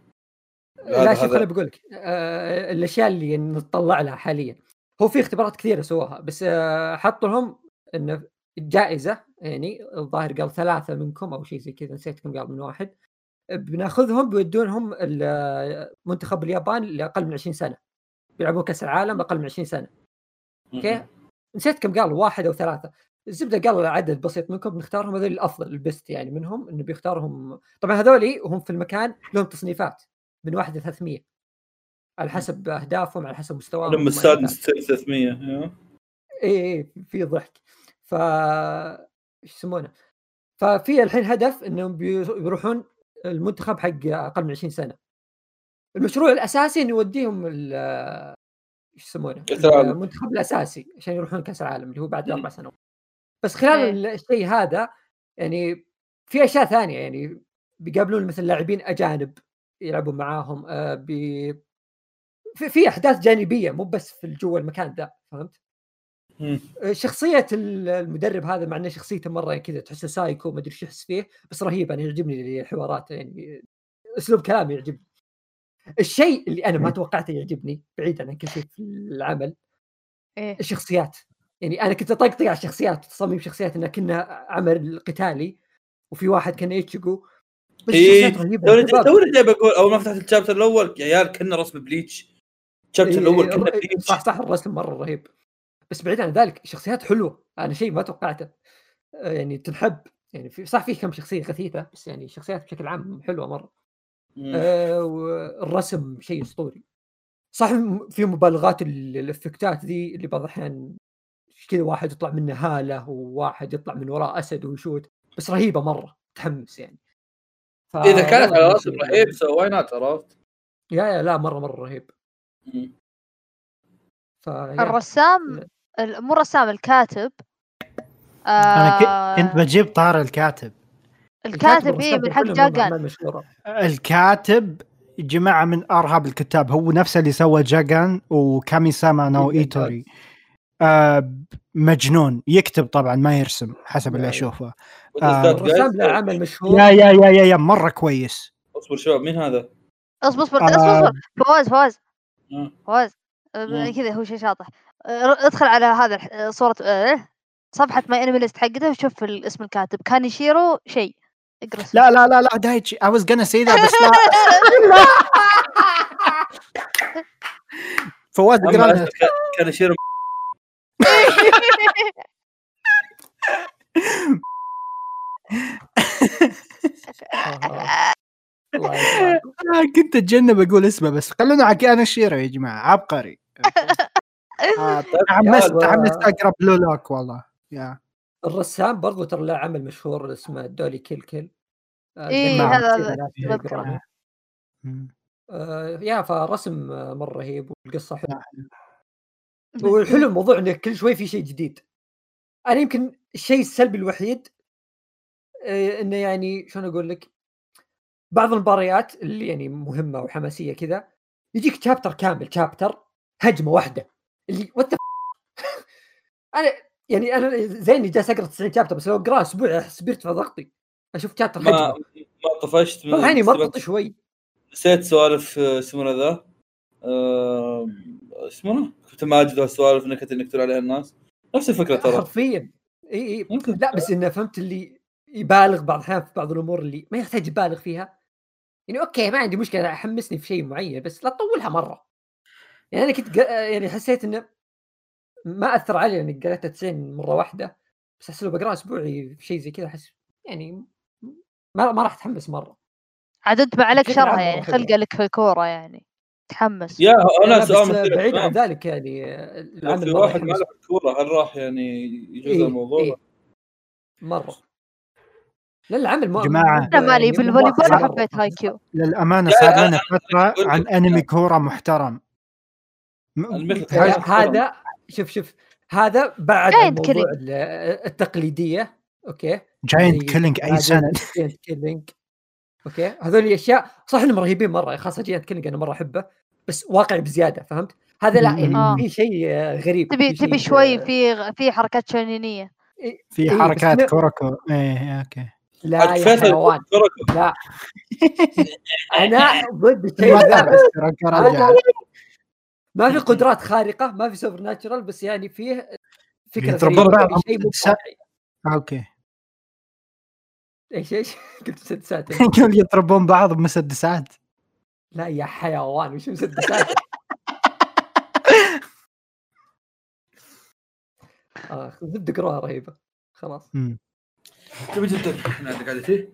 Speaker 4: لا شوف خليني بقول لك آه الأشياء اللي نطلع لها حاليا هو في اختبارات كثيرة سواها بس آه حطوا لهم إنه جائزه يعني الظاهر قال ثلاثة منكم أو شيء زي كذا نسيت كم قال من واحد. بناخذهم بيودونهم منتخب اليابان لأقل من 20 سنة. بيلعبون كأس العالم أقل من 20 سنة. okay؟ نسيت كم قال واحد أو ثلاثة. الزبدة قال عدد بسيط منكم بنختارهم هذول الأفضل ال best يعني منهم إنه بيختارهم. طبعا هذول وهم في المكان لهم تصنيفات من واحد ل 300 على حسب أهدافهم على حسب مستواهم.
Speaker 2: لهم السادس 300
Speaker 4: اي اي في ضحك. ف إيش يسمونه؟ ففي الحين هدف إنهم بيروحون المنتخب حق أقل من 20 سنة. المشروع الأساسي إنه يوديهم إيش يسمونه؟ المنتخب الأساسي عشان يروحون كأس العالم اللي هو بعد أربع سنوات بس خلال
Speaker 3: إيه.
Speaker 4: الشيء هذا يعني في أشياء ثانية يعني بيقابلون مثل لاعبين أجانب يلعبون معاهم آه بي في, في أحداث جانبية مو بس في جوا المكان ذا فهمت؟ آه، شخصية ال- المدرب هذا مع إنه شخصيته مرة كذا تحسه سايكو ما أدري إيش يحس فيه بس رهيب أنا يعجبني حواراته يعني أسلوب كلامه يعجبني. الشيء اللي أنا ما توقعته يعجبني بعيدا عن كل شيء في العمل
Speaker 3: إيه.
Speaker 4: الشخصيات. يعني أنا كنت أطقطق على الشخصيات تصميم شخصيات إنه كنه عمل قتالي وفي واحد كان إيتشيقو بس
Speaker 2: إيه،. توني جاي بقول أول ما فتحت ال chapter الأول يا عيال كنه رسم Bleach. ال chapter
Speaker 4: إيه،
Speaker 2: الأول
Speaker 4: إيه،
Speaker 2: كنه
Speaker 4: إيه،
Speaker 2: Bleach.
Speaker 4: صح صح الرسم مرة رهيب. بس بعيد عن ذلك الشخصيات حلوة أنا شيء ما توقعته. آه، يعني تنحب يعني في صح في كم شخصية غثيثة بس يعني الشخصيات بشكل عام حلوة
Speaker 2: مرة.
Speaker 4: آه، والرسم شيء أسطوري. صح في مبالغات ال- الإفكتات ذي اللي بعض الأحيان كذا واحد يطلع منه هاله وواحد يطلع من وراه أسد ويشوت. بس رهيبة مرة تحمس يعني. ف-
Speaker 2: إذا كانت على راسم
Speaker 4: الشيء-
Speaker 2: رهيب so why not عرفت؟
Speaker 4: yeah yeah لا مرة مرة رهيب. ف
Speaker 3: الرسام ال- مو الرسام الكاتب.
Speaker 1: أنا
Speaker 3: آه
Speaker 1: ك- كنت بجيب طار الكاتب.
Speaker 3: الكاتب إيه من حق جاجان
Speaker 1: الكاتب جماعة من أرهاب الكتاب. هو نفسه اللي سوى جاجان وكامي ساما نو
Speaker 4: إيه،
Speaker 1: إيتوري. آه مجنون. يكتب طبعا ما يرسم حسب اللي
Speaker 2: أشوفه.
Speaker 1: آه،?
Speaker 4: الرسام له عمل مشهور.
Speaker 1: يا يا يا يا, يا مرة كويس.
Speaker 2: اصبر شباب مين هذا؟
Speaker 3: اصبر اصبر
Speaker 1: آه.
Speaker 3: اصبر. اصبر فواز فواز.
Speaker 2: مم.
Speaker 3: فواز. آه،. كذا هو شيء شاطح. آه، ادخل على هذا الح- آه، صورة آه، صفحة ماي انمي ليست حقته وشوف اسم الكاتب كانيشيرو شيء اقرأ اسمه.
Speaker 1: لا لا لا لا دايتشي I was gonna say that بس لا فواز اقرا
Speaker 2: كان- كان يشير
Speaker 4: آه. الله يسلمك.
Speaker 1: آه، كنت أتجنب أقول اسمه بس خلونا على كان شيرو يا جماعة عبقري آه، تحمست تحمست اقرا Blue Lock والله. يا.
Speaker 4: الرسام برضو ترى له عمل مشهور اسمه Dolly Kill Kill. آه،
Speaker 3: إيه،
Speaker 4: جماعة
Speaker 3: هذا-
Speaker 4: يا فرسم مرة رهيب والقصة
Speaker 3: حلوة.
Speaker 4: والحلو الموضوع إنه كل شوي في شيء جديد. أنا يمكن الشيء السلبي الوحيد آه، إنه يعني شلون أقول لك؟ بعض المباريات اللي يعني مهمة وحماسية كذا يجيك شابتر كامل شابتر هجمة واحدة. اللي وات أنا يعني أنا زي إني جالس أقرأ 90 شابتر بس لو اقراه أسبوع أحس بيرتفع ضغطي. أشوف شابتر
Speaker 2: ما
Speaker 4: هجمه
Speaker 2: ما طفشت من
Speaker 4: يعني مربط شوي.
Speaker 2: نسيت سوالف آه، اسمه ذا؟ آه، اسمه كابتن ماجد والسوالف إنك انك تقول عليها الناس. نفس الفكرة ترى.
Speaker 4: حرفيا. إي إي.
Speaker 2: ممكن
Speaker 4: لا بس انه فهمت اللي يبالغ بعض الأحيان في بعض الأمور اللي ما يحتاج يبالغ فيها. يعني أوكي ما عندي مشكلة حمسني في شيء معين بس لا تطولها مرة. يعني أنا كنت يعني حسيت إنه ما أثر علي إني قريتها 90 مرة واحدة بس أحس لو بقرا أسبوعي في شيء زي كذا أحس يعني ما ما راح أتحمس مرة
Speaker 3: عاد انت ما عليك شرها يعني. خلقه لك في الكورة يعني تحمس
Speaker 2: يا
Speaker 4: أنا
Speaker 2: سؤال مثير
Speaker 4: بعيد عن. ذلك يعني
Speaker 2: لو في واحد ما لعب كوره هل راح يعني يجوز
Speaker 4: إيه،
Speaker 2: الموضوع؟
Speaker 4: إيه. مرة لا العمل ما
Speaker 1: جماعة.
Speaker 3: أنا مالي
Speaker 4: يعني
Speaker 3: بال volleyball
Speaker 4: واحد مرة.
Speaker 3: حبيت Haikyuu
Speaker 1: للأمانة
Speaker 2: لا،
Speaker 1: صار لنا
Speaker 2: فترة
Speaker 1: عن. أنمي كورة محترم
Speaker 2: هذا-
Speaker 4: شوف شوف هذا بعد الموضوع التقليدية.
Speaker 1: أوكي.
Speaker 4: Giant
Speaker 1: Killing أي سنه
Speaker 4: Giant Killing أوكي. هذول اشياء صح إنهم رهيبين مرة. خاصة Giant Killing أنا مرة أحبه. بس واقعي بزيادة فهمت؟ هذا لا يعني
Speaker 3: آه.
Speaker 4: في شيء غريب
Speaker 3: تبي
Speaker 4: في شيء،
Speaker 3: تبي شوي في في حركات شونينيه
Speaker 1: في
Speaker 4: إيه،
Speaker 1: حركات
Speaker 4: لا-
Speaker 1: كوروكو إيه أوكي.
Speaker 4: لا يا حيوان. لا. أنا ضد الشيء ذا
Speaker 1: تعرف
Speaker 4: بس
Speaker 1: كوروكو رجع
Speaker 4: ما في قدرات خارقة ما في supernatural بس يعني فيه
Speaker 1: فكرة
Speaker 4: في شيء مو واقعي
Speaker 1: أوكي.
Speaker 4: إيش إيش؟ قلت مسدسات.
Speaker 1: يقول يضربون بعض بمسدسات.
Speaker 4: لا يا حيوان وش مسدسات؟ آه زبده قراءة رهيبة. خلاص.
Speaker 2: جميل جدا. إحنا عندك قعدتي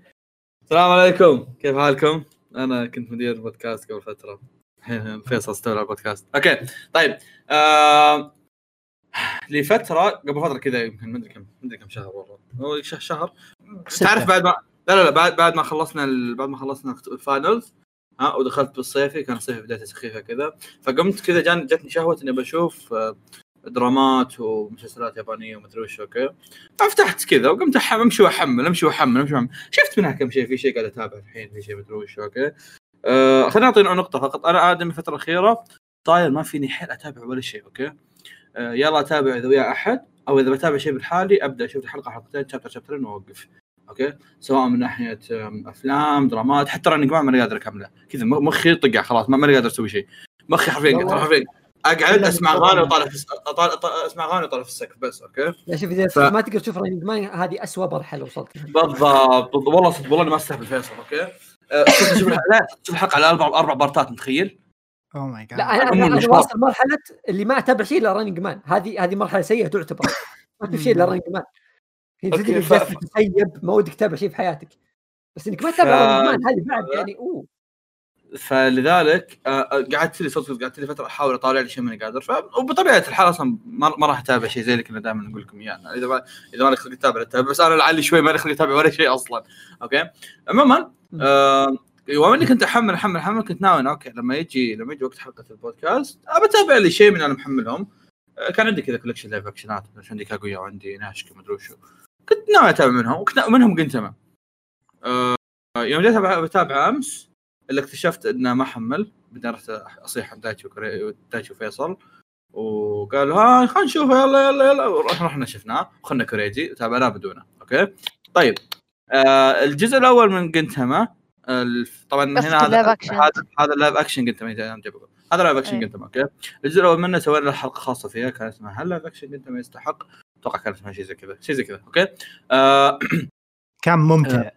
Speaker 2: السلام عليكم. كيف حالكم؟ أنا كنت مدير بودكاست قبل فترة. فيصل استولى على البودكاست. أوكي طيب آه... لفترة قبل فترة كذا يمكن ما أدري كم ما أدري كم شهر والله. هو شهر. تعرف بعد ما لا لا لا بعد بعد ما خلصنا ال... بعد ما خلصنا ال finals ها ودخلت بالصيفي كان الصيفي بدايته سخيفه كذا. فقمت كذا جاني جتني شهوة إني بشوف آه، درامات ومسلسلات يابانية ومدري وش أوكي. ففتحت كذا وقمت أمشي وأحمل أمشي وأحمل أمشي وأحمل. شفت منها كم شيء في شيء قاعد أتابع الحين في شيء مدري وش أوكي. آه خليني أعطي نقطة فقط. أنا آدمي الفترة الأخيرة صاير ما فيني حيل أتابع ولا شيء أوكي؟ آه يلا أتابع إذا ويا أحد أو إذا بتابع شيء بالحالي أبدأ أشوف حلقة حلقتين chapter شابترين وأوقف أوكي؟ سواء من ناحية أفلام درامات حتى راني ما ماني قادر أكمله. كذا مخي طقع خلاص ما ماني قادر أسوي شيء. مخي حرفيا حرفيا. أقعد
Speaker 4: أسمع.
Speaker 2: أغاني وطالع في أطالع- أسمع أغاني وطالع في السقف بس أوكي؟
Speaker 4: لا شوف اذا
Speaker 2: ف-
Speaker 4: ما تقدر تشوف Running Man هذه اسوء مرحلة وصلت.
Speaker 2: بالضبط. والله صدق والله ما استهبل فيصل أوكي؟ شوف شوف لا شوف الحلقة على أربع أربع بارتات متخيل؟
Speaker 1: oh my
Speaker 4: لا
Speaker 1: جاد
Speaker 4: أنا
Speaker 2: أمور أنا
Speaker 4: أنا واصل مرحلة اللي ما أتابع شيء إلا Running Man هذه هذه مرحلة سيئة تعتبر. ما تشوف شيء إلا Running Man هي
Speaker 2: أوكي،
Speaker 4: تدري تسيب ما ودك تتابع شيء في حياتك. بس إنك ما تتابع
Speaker 2: ف-
Speaker 4: Running Man هذه بعد يعني أوه.
Speaker 2: فلذلك أه، أه، قعدت لي صدق قعدت لي فترة أحاول أطالع لي شيء ماني قادر ف... وبطبيعة الحال أصلا ما, راح أتابع شيء زي اللي كنا دائما نقول لكم إياه. يعني إذا ما إذا ما لك خلق تتابع تتابع بس أنا لعلي شوي ما لي خلق أتابع ولا شيء أصلا. أوكي؟ عموما آه يوم اني كنت أحمل أحمل أحمل كنت ناوي أوكي لما يجي لما يجي وقت حلقة البودكاست أبى أتابع لي شيء من اللي أنا محملهم. آه، كان عندي كذا collection live actionات عندي كاغويا وعندي ناشكي مدري وشو. كنت ناوي أتابع منهم وكنت منهم Gintama آه يوم جيت بتابع أمس اللي اكتشفت إنه ما حمل رحت أصيح وكري- دايتشي وفيصل وقال ها خلينا نشوفه يلا يلا يلا رحنا شفناه وخلنا كوريجي تابعناه بدونه أوكي طيب آه الجزء الأول من Gintama طبعا
Speaker 3: بس
Speaker 2: هنا هذا. هذا هذا live action Gintama. هذا live
Speaker 3: action.
Speaker 2: Gintama أوكي الجزء الأول منه سوينا له حلقة خاصة فيها كان اسمها هل live action Gintama يستحق؟ أتوقع كان اسمها شيء زي كذا شيء زي كذا أوكي آه
Speaker 1: كان ممتع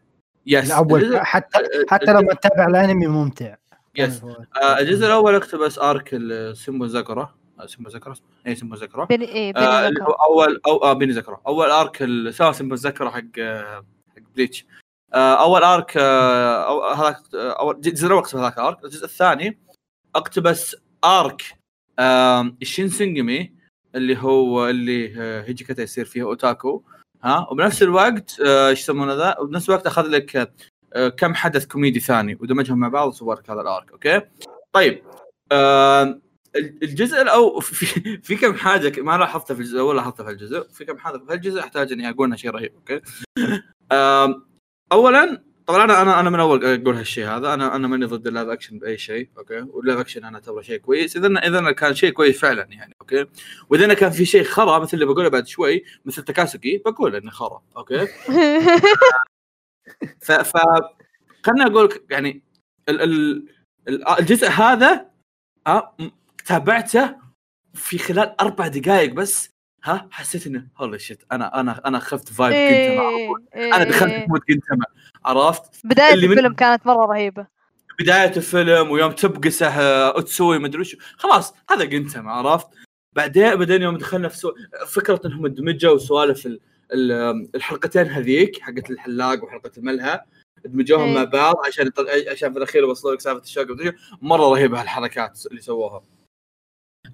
Speaker 1: yes
Speaker 2: الأول
Speaker 1: حتى حتى لما تتابع الأنمي ممتع. yes
Speaker 2: آه، الجزء الأول اقتبس arc السيمبو زاكورا آه، سيمبو زاكورا اي سيمبو زاكورا
Speaker 3: بني بني
Speaker 2: آه، هو
Speaker 3: ذكر.
Speaker 2: اول أو آه بيني زاكورا أول arc سواء سيمبو زاكورا حق آه، حق بليتش آه، أول arc آه، أو- هذاك آه، اول الجزء الأول اقتبس هذاك ال arc الجزء الثاني اقتبس arc آم، الشينسينجمي اللي هو اللي آه، هيجيكاتا يصير فيه أوتاكو. ها؟ وبنفس الوقت آه، إيش يسمونه ذا؟ وبنفس الوقت أخذ لك آه، كم حدث كوميدي ثاني ودمجهم مع بعض وسوى لك هذا ال arc أوكي؟ طيب آم، الجزء الأول في في كم حاجة ما لاحظتها في الجزء الأول لاحظتها في الجزء في كم حاجة في الجزء أحتاج إني أقول انها شيء رهيب أوكي؟ آم، اولا طبعا أنا أنا أنا من أول أقول هالشيء هذا. أنا أنا ماني ضد ال live action بأي شيء أوكي؟ وال live action أنا اعتبره شيء كويس. اذا إذا كان شيء كويس فعلا يعني أوكي؟ وإذا كان في شيء خرا مثل اللي بقوله بعد شوي مثل تكاسكي بقول إنه خرا أوكي؟ ف ف خلنا أقول يعني ال ال ال- الجزء هذا م- تابعته في خلال أربع دقائق بس. ها حسيت انه holy shit أنا أنا أنا اخذت vibe جنتما على طول.
Speaker 3: إيه،
Speaker 2: أنا دخلت
Speaker 3: إيه.
Speaker 2: في mood جنتما عرفت
Speaker 3: بداية
Speaker 2: اللي من-
Speaker 3: الفيلم كانت مرة رهيبة
Speaker 2: بداية الفيلم ويوم تبقسه اوتسوي مدري شو خلاص هذا جنتما عرفت بعدين بعدين يوم دخلنا في سو... فكرة إنهم دمجوا سوالف ال... ال... الحلقتين هذيك حقت الحلاق وحلقة الملهى دمجوهم
Speaker 3: إيه.
Speaker 2: مع بعض عشان. عشان في الأخير يوصلوا لك سالفة الشوقن. مرة رهيبة هالحركات اللي سووها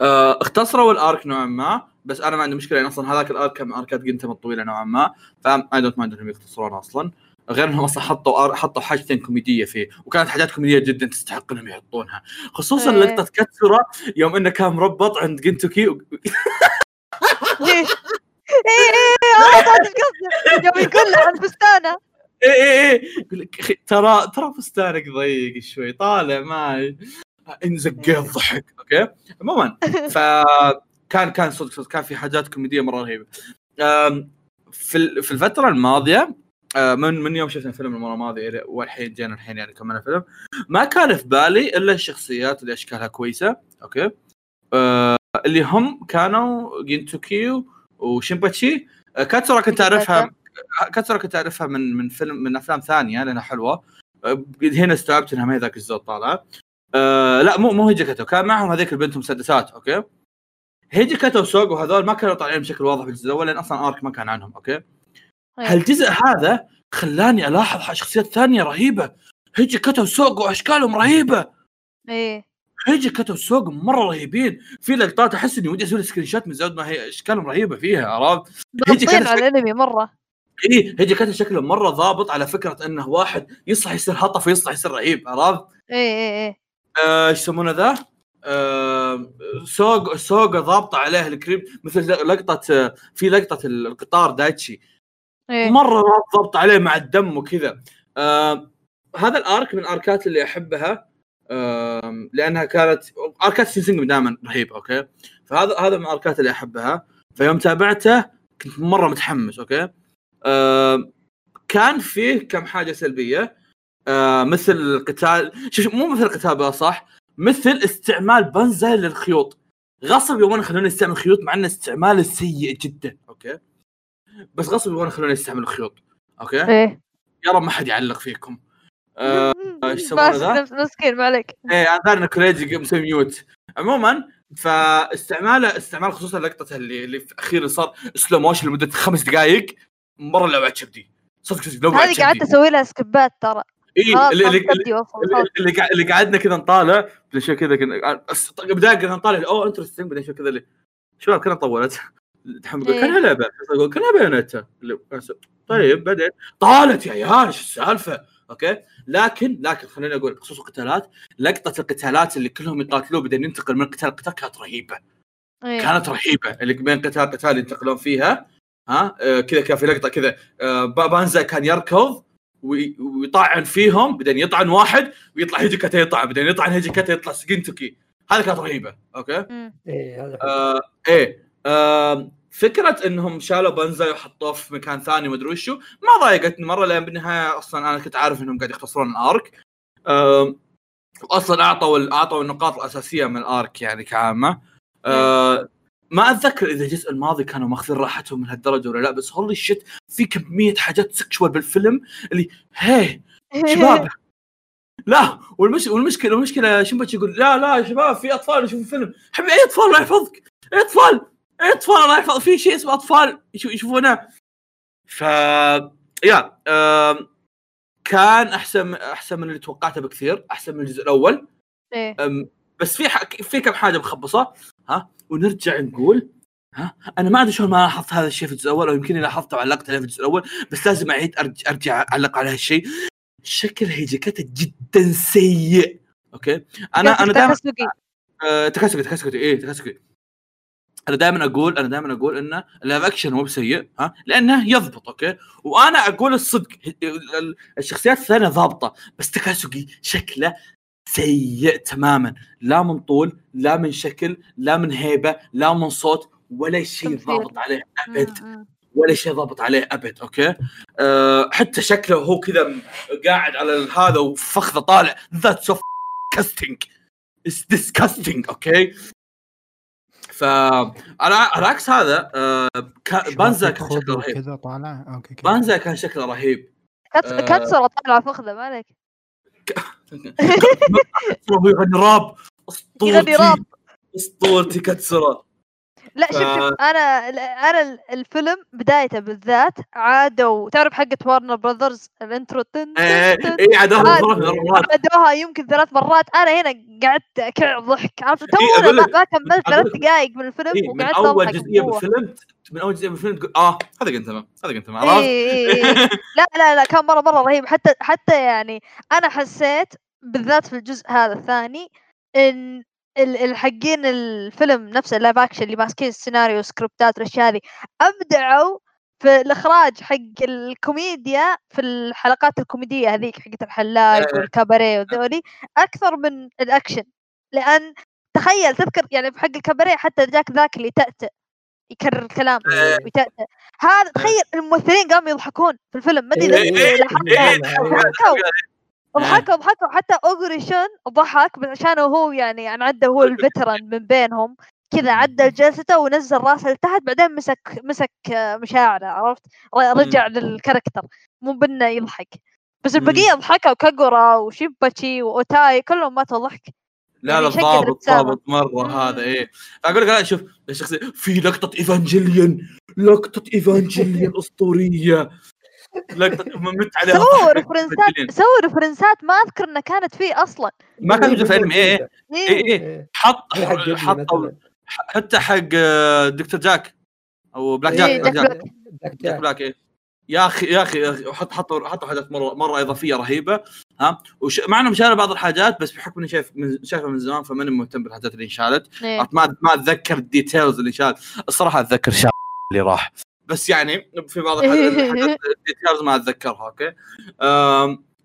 Speaker 2: اختصروا ال arc نوعا ما بس أنا ما عندي مشكلة لأن أصلا هذاك ال arc كان أركات جنتما الطويلة نوعا ما ف I don't mind إنهم يختصرونه أصلا. غير إنهم أصلا حطوا. حطوا حاجتين كوميدية فيه وكانت حاجات كوميدية جدا تستحق إنهم يحطونها. خصوصا
Speaker 3: إيه.
Speaker 2: لقطة كاتسورا يوم إنه كان مربط عند جنتوكي و...
Speaker 3: إيه إيه إيه عرفت هذا القصد يوم يقول له عن فستانه
Speaker 2: إيه إيه إيه. أخي، ترى ترى فستانك ضيق شوي طالع انزق الضحك okay عموما فكان كان صدق صدق كان في حاجات كوميدية مرة رهيبة. في في الفترة الماضية آه، من من يوم شفنا الفيلم المرة الماضية والحين جينا الحين يعني كملنا فيلم. ما كان في بالي إلا الشخصيات اللي أشكالها كويسة okay آه، اللي هم كانوا جينتوكيو وشيمباتشي. آه، كاتسورا كنت أعرفها كاتسورا كنت أعرفها من من فيلم من أفلام ثانية لأنها حلوة. هنا استوعبت إنها ما هي ذاك الزود طالعة. آه لا مو مو هيجيكاتا. كان معهم هذيك البنت مسدسات okay؟ هيجيكاتا وسوقو وهذول ما كانوا طالعين بشكل واضح في الجزء الأول لأن أصلا arc ما كان عنهم okay؟
Speaker 3: إيه.
Speaker 2: هالجزء هذا خلاني ألاحظ شخصيات ثانية رهيبة. هيجيكاتا وسوقو وأشكالهم
Speaker 3: رهيبة.
Speaker 2: إيه. هيجيكاتا وسوقو مرة رهيبين. في لقطات أحس إني ودي أسوي screenshot من زود ما هي أشكالهم رهيبة فيها عرفت؟ هيجيكاتا
Speaker 3: على الأنمي مرة.
Speaker 2: اي هيجيكاتا شكله مرة ضابط على فكرة إنه واحد يصلح يصير هطف ويصلح يصير رهيب عرفت؟
Speaker 3: اي اي اي
Speaker 2: آه، إيش يسمونه ذا؟ آه، سوقو سوقو ضابطة عليه الكريم مثل لقطة آه، في لقطة القطار دايتشي.
Speaker 3: اي
Speaker 2: مرة ضبط عليه مع الدم وكذا. آه هذا ال arc من الاركات اللي أحبها. آه لأنها كانت أركات شينسينقومي دائما رهيبه okay؟ فهذا هذا من الاركات اللي أحبها. فيوم تابعته كنت مرة متحمس okay؟ آه كان فيه كم حاجة سلبية. آه مثل القتال شوف مو مثل القتال بقى صح مثل استعمال بنزا للخيوط. غصب يبغون يخلوني أستعمل خيوط مع إن استعماله سيء جدا. okay؟ بس غصب يبغون يخلوني أستعمل الخيوط. okay؟
Speaker 3: إيه.
Speaker 2: يا رب ما حد يعلق فيكم. آه، إيش يسمونه ذا؟
Speaker 3: مسكين ما عليك.
Speaker 2: إيه أنا داري إن كريجي مسوي mute عموما فاستعماله استعمال خصوصا لقطته اللي اللي في أخيرا صار slow motion لمدة خمس دقائق مرة لوعت شبدي صدق صدق لوعت
Speaker 3: هذه قعدت أسوي لها سكبات ترى.
Speaker 2: إيه
Speaker 3: خلاص
Speaker 2: اللي, اللي,
Speaker 3: وصل
Speaker 2: اللي, قعدنا كذا نطالع بعدين شوي كذا كنا بداية كذا نطالع أوه interesting بعدين شوي كذا اللي شباب كنا طولت. بقول
Speaker 3: إيه.
Speaker 2: كانها لعبه أقول كانها اللي- طيب بعدين طالت يا عيال إيش السالفة؟ okay؟ لكن لكن خليني أقول بخصوص القتالات لقطة القتالات اللي كلهم يقاتلوا بعدين ينتقل من قتال لقتال كانت رهيبة.
Speaker 3: إيه.
Speaker 2: كانت رهيبة. اللي بين قتال قتال ينتقلون فيها ها؟ آه كذا كان في لقطة كذا آه با- بانزا كان يركض ويطعن فيهم بعدين يطعن واحد ويطلع هيجيكاتا يطعن بعدين يطعن هيجيكاتا يطلع جينتوكي هذه كانت رهيبة
Speaker 3: okay.
Speaker 4: إيه هذا.
Speaker 2: آه إيه. آه فكرة إنهم شالوا بنزا وحطوه في مكان ثاني ومدري وشو ما ضايقتني مرة لأن بالنهاية أصلا أنا كنت عارف إنهم قاعد يختصرون ال arc. آه أصلا أعطوا ال- أعطوا النقاط الأساسية من ال arc يعني كعامة. آه ما أتذكر إذا الجزء الماضي كانوا ماخذين راحتهم من هالدرجة ولا لا بس holy shit في كميه حاجات sexual بالفيلم اللي هي شباب. لا والمش... والمشكلة المشكلة شنبتش يقول لا لا يا شباب في أطفال يشوفون فيلم حبيبي أي أطفال الله يحفظك؟ أي أطفال؟ أي أطفال الله يحفظ في شيء اسمه أطفال يشو- يشوفونه. ف يا آم... كان أحسن أحسن من اللي توقعته بكثير أحسن من الجزء الأول.
Speaker 3: إيه.
Speaker 2: أم، بس في ح... في كم حاجة مخبصة ها؟ ونرجع نقول ها أنا ما أدري شلون ما لاحظت هذا الشيء في الجزء الأول أو يمكن لاحظته وعلقت عليه في الجزء الأول بس لازم أعيد ارجع, أرجع أعلق على هالشيء. شكل هيجيكاتا جدا سيء. okay؟ أنا أنا دائما. آه، تكاسكي تكاسكي إيه تكاسكي أنا دائما أقول أنا دائما أقول إنه ال live action مو بسيء ها لأنه يضبط okay؟ وأنا أقول الصدق. ال- ال- الشخصيات الثانية ضابطة بس تكاسوكي شكله سيء تماما. لا من طول لا من شكل لا من هيبة لا من صوت ولا شيء. ضابط عليه
Speaker 3: أبد.
Speaker 2: ولا شيء ضابط عليه أبد okay؟ أه حتى شكله هو كذا قاعد على هذا وفخذه طالع. That's so disgusting. It's disgusting okay؟ ف على على عكس هذا آه كا- بانزا كان شكله رهيب.
Speaker 1: كذا طالع؟ okay كذا.
Speaker 2: بانزا كان شكله رهيب.
Speaker 3: كاتس-
Speaker 2: آه.
Speaker 3: كاتسورا طالعة فخذة ما عليك
Speaker 2: هو يغني راب.
Speaker 3: يغني
Speaker 2: اسطورتي
Speaker 3: راب.
Speaker 2: اسطورتي كاتسورا
Speaker 3: لا شوف شوف أنا أنا ال- الفيلم بدايته بالذات عادوا. تعرف حقة وارنر براذرز ال intro؟ تن تن
Speaker 2: إيه
Speaker 3: تن
Speaker 2: إيه عاد
Speaker 3: آه.
Speaker 2: مرات.
Speaker 3: عادوها يمكن ثلاث مرات. أنا هنا قعدت أكع ضحك. عرفت؟ تو
Speaker 2: إيه، أقول
Speaker 3: ما كملت ثلاث دقائق من الفيلم
Speaker 2: إيه
Speaker 3: وقعدت
Speaker 2: أول
Speaker 3: جزئية.
Speaker 2: بالفيلم من أول جزئيه بالفيلم تقول آه هذا انت هذا
Speaker 3: إيه
Speaker 2: عرفت؟
Speaker 3: إيه إيه. لا لا لا كان مرة مرة رهيب حتى حتى يعني أنا حسيت بالذات في الجزء هذا الثاني إن ال- الحقين الفيلم نفسه ال live action اللي ماسكين السيناريو سكريبتات والاشياء هذه أبدعوا في الإخراج حق الكوميديا في الحلقات الكوميدية هذيك حقت الحلاق
Speaker 2: إيه.
Speaker 3: والكاباريه وذولي أكثر من الأكشن لأن تخيل تذكر يعني في حق الكاباريه حتى جاك ذاك اللي تأتأ يكرر الكلام. ويتأتأ هذا تخيل الممثلين قاموا يضحكون في الفيلم ما أدري
Speaker 2: إيه، إيه، إيه،
Speaker 3: ضحكوا ضحكوا حتى اوغوري شون ضحك بس عشان هو يعني يعني عدى هو ال veteran من بينهم كذا عدل جلسته ونزل راسه لتحت بعدين مسك مسك آه، مشاعره عرفت؟ رجع لل character مو بإنه يضحك. بس. البقية ضحكوا كاغورا وشينباتشي وأوتاي كلهم ماتوا ضحك.
Speaker 2: لا
Speaker 3: يعني الشكل
Speaker 2: ضابط مرة
Speaker 3: مم.
Speaker 2: هذا إيه أقول لك لا شوف الشخصية في لقطة إيفانجيليون لقطة إيفانجيليون أسطورية لقطة مت عليها
Speaker 3: سووا ريفرنسات. سووا ريفرنسات ما أذكر انها كانت فيه أصلا
Speaker 2: ما كان موجود في انمي إيه
Speaker 3: إيه.
Speaker 2: إيه إيه
Speaker 4: إيه.
Speaker 2: حط
Speaker 4: مثلاً.
Speaker 2: حتى حق آه، دكتور جاك أو بلاك جاك
Speaker 3: إيه،
Speaker 2: بلاك
Speaker 3: جاك
Speaker 2: جاك
Speaker 3: بلاك.
Speaker 4: بلاك
Speaker 2: جاك
Speaker 4: جاك.
Speaker 2: بلاك إيه يا أخي يا أخي يا أخي، حط حطوا حطوا حاجات مرة مرة إضافية رهيبة ها؟ وش... مع انهم شالوا بعض الحاجات بس بحكم إني شايف من... شايفها من زمان فماني مهتم بالحاجات اللي انشالت.
Speaker 3: إيه.
Speaker 2: ما ما أتذكر ال details اللي شال الصراحة أتذكر شال اللي راح. بس يعني في بعض الحاجات ال details ما أتذكرها okay.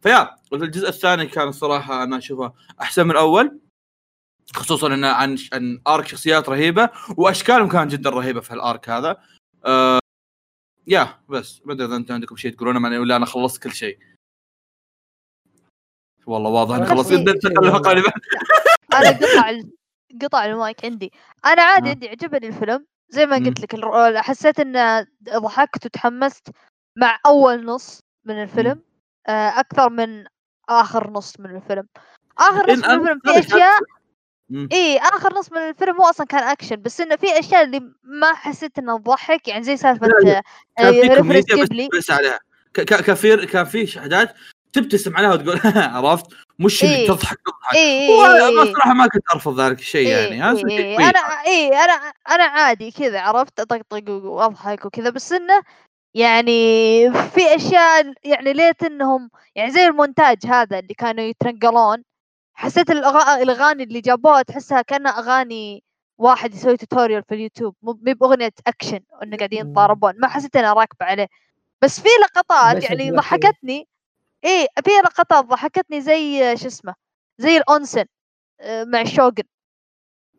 Speaker 2: ف yeah الجزء الثاني كان الصراحة أنا أشوفه أحسن من الأول خصوصا إنه عن عن arc شخصيات رهيبة وأشكالهم كانت جدا رهيبة في ال arc هذا. أه... yeah بس ما أدري إذا أنتم عندكم شيء تقولونه معين ولا أنا خلصت كل شيء والله واضح أنا خلصت
Speaker 3: نفسي.
Speaker 2: ننتقل للفقره اللي
Speaker 3: أنا قطع ال- قطع المايك عندي أنا عادي
Speaker 2: آه.
Speaker 3: عندي عجبني الفيلم زي ما. قلت لك حسيت ان ضحكت وتحمست مع أول نص من الفيلم آه، أكثر من آخر نص من الفيلم آخر نص من الفيلم في
Speaker 2: أشياء.
Speaker 3: اي آخر نص من الفيلم هو أصلا كان أكشن بس إنه في أشياء اللي ما حسيت انها تضحك يعني زي
Speaker 2: سالفة
Speaker 3: reference
Speaker 2: كوميديا بس بس عليها. ك- ك- كان في كان في مشاهد تبتسم عليها وتقول عرفت؟ مش اللي
Speaker 3: إيه.
Speaker 2: تضحك تضحك.
Speaker 3: اي
Speaker 2: وأنا
Speaker 3: اي
Speaker 2: صراحة ما كنت أرفض ذلك الشيء
Speaker 3: إيه
Speaker 2: يعني شيء
Speaker 3: إيه
Speaker 2: كويس.
Speaker 3: أنا اي أنا أنا عادي كذا عرفت؟ أطقطق وأضحك وكذا بس إنه يعني في أشياء يعني ليت إنهم يعني زي المونتاج هذا اللي كانوا يتنقلون حسيت الأغاني اللي جابوها تحسها كأنها أغاني واحد يسوي tutorial في اليوتيوب مو بأغنية اكشن انه قاعدين. يتضاربون ما حسيت إنها راكبة عليه بس في لقطات يعني. ضحكتني إيه في لقطات ضحكتني زي شو اسمه زي ال onsen آه، مع الشوغن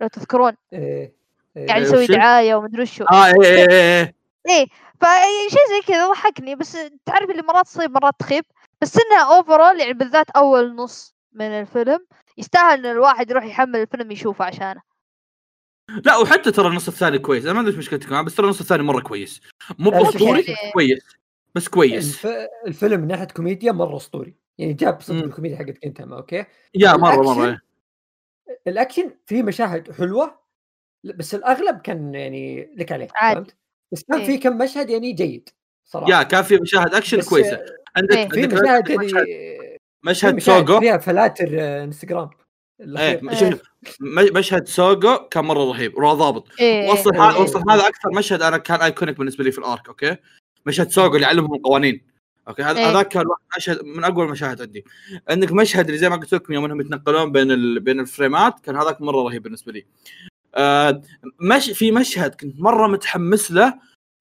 Speaker 3: لو تذكرون
Speaker 4: إيه. إيه.
Speaker 3: قاعد
Speaker 2: إيه،
Speaker 3: يسوي؟ دعاية ومدري وشو
Speaker 2: آه إيه إيه إيه
Speaker 3: إيه فشيء زي كذا ضحكني بس تعرف اللي مرات تصير مرات تخيب بس إنها overall يعني بالذات أول نص من الفيلم يستاهل إن الواحد يروح يحمل الفيلم يشوفه عشانه
Speaker 2: لا وحتى ترى النص الثاني كويس أنا ما أدري إيش مشكلتك معاه بس ترى النص الثاني مرة كويس مو باسطوري
Speaker 3: يعني-
Speaker 2: كويس بس كويس
Speaker 4: الف... الفيلم من ناحية كوميديا مرة أسطوري يعني جاب صدق. الكوميديا حقت كنتاما okay
Speaker 2: yeah مرة
Speaker 4: الأكشن
Speaker 2: مرة
Speaker 4: الأكشن فيه مشاهد حلوة بس الأغلب كان يعني لك عليه
Speaker 3: عادي.
Speaker 4: فهمت؟ بس كان
Speaker 3: إيه.
Speaker 4: في كم مشهد يعني جيد صراحة
Speaker 2: yeah كان في مشاهد
Speaker 4: أكشن
Speaker 2: كويسة عندك
Speaker 3: إيه.
Speaker 4: في مشاهد يعني
Speaker 2: مشهد سوغو.
Speaker 4: فيها فلاتر انستغرام إيه.
Speaker 2: شوف مشهد سوغو كان مرة رهيب ضابط.
Speaker 3: إيه.
Speaker 2: وصل
Speaker 4: إيه.
Speaker 2: هذا وصل هذا أكثر مشهد أنا كان iconic بالنسبة لي في ال arc okay؟ مشهد سوغو اللي يعلمهم القوانين okay؟ هذا
Speaker 3: إيه.
Speaker 2: هذاك كان واحد مشهد من أقوى المشاهد عندي. عندك مشهد اللي زي ما قلت لكم يوم إنهم يتنقلون بين ال... بين الفريمات كان هذاك مرة رهيب بالنسبة لي. آه مش في مشهد كنت مرة متحمس له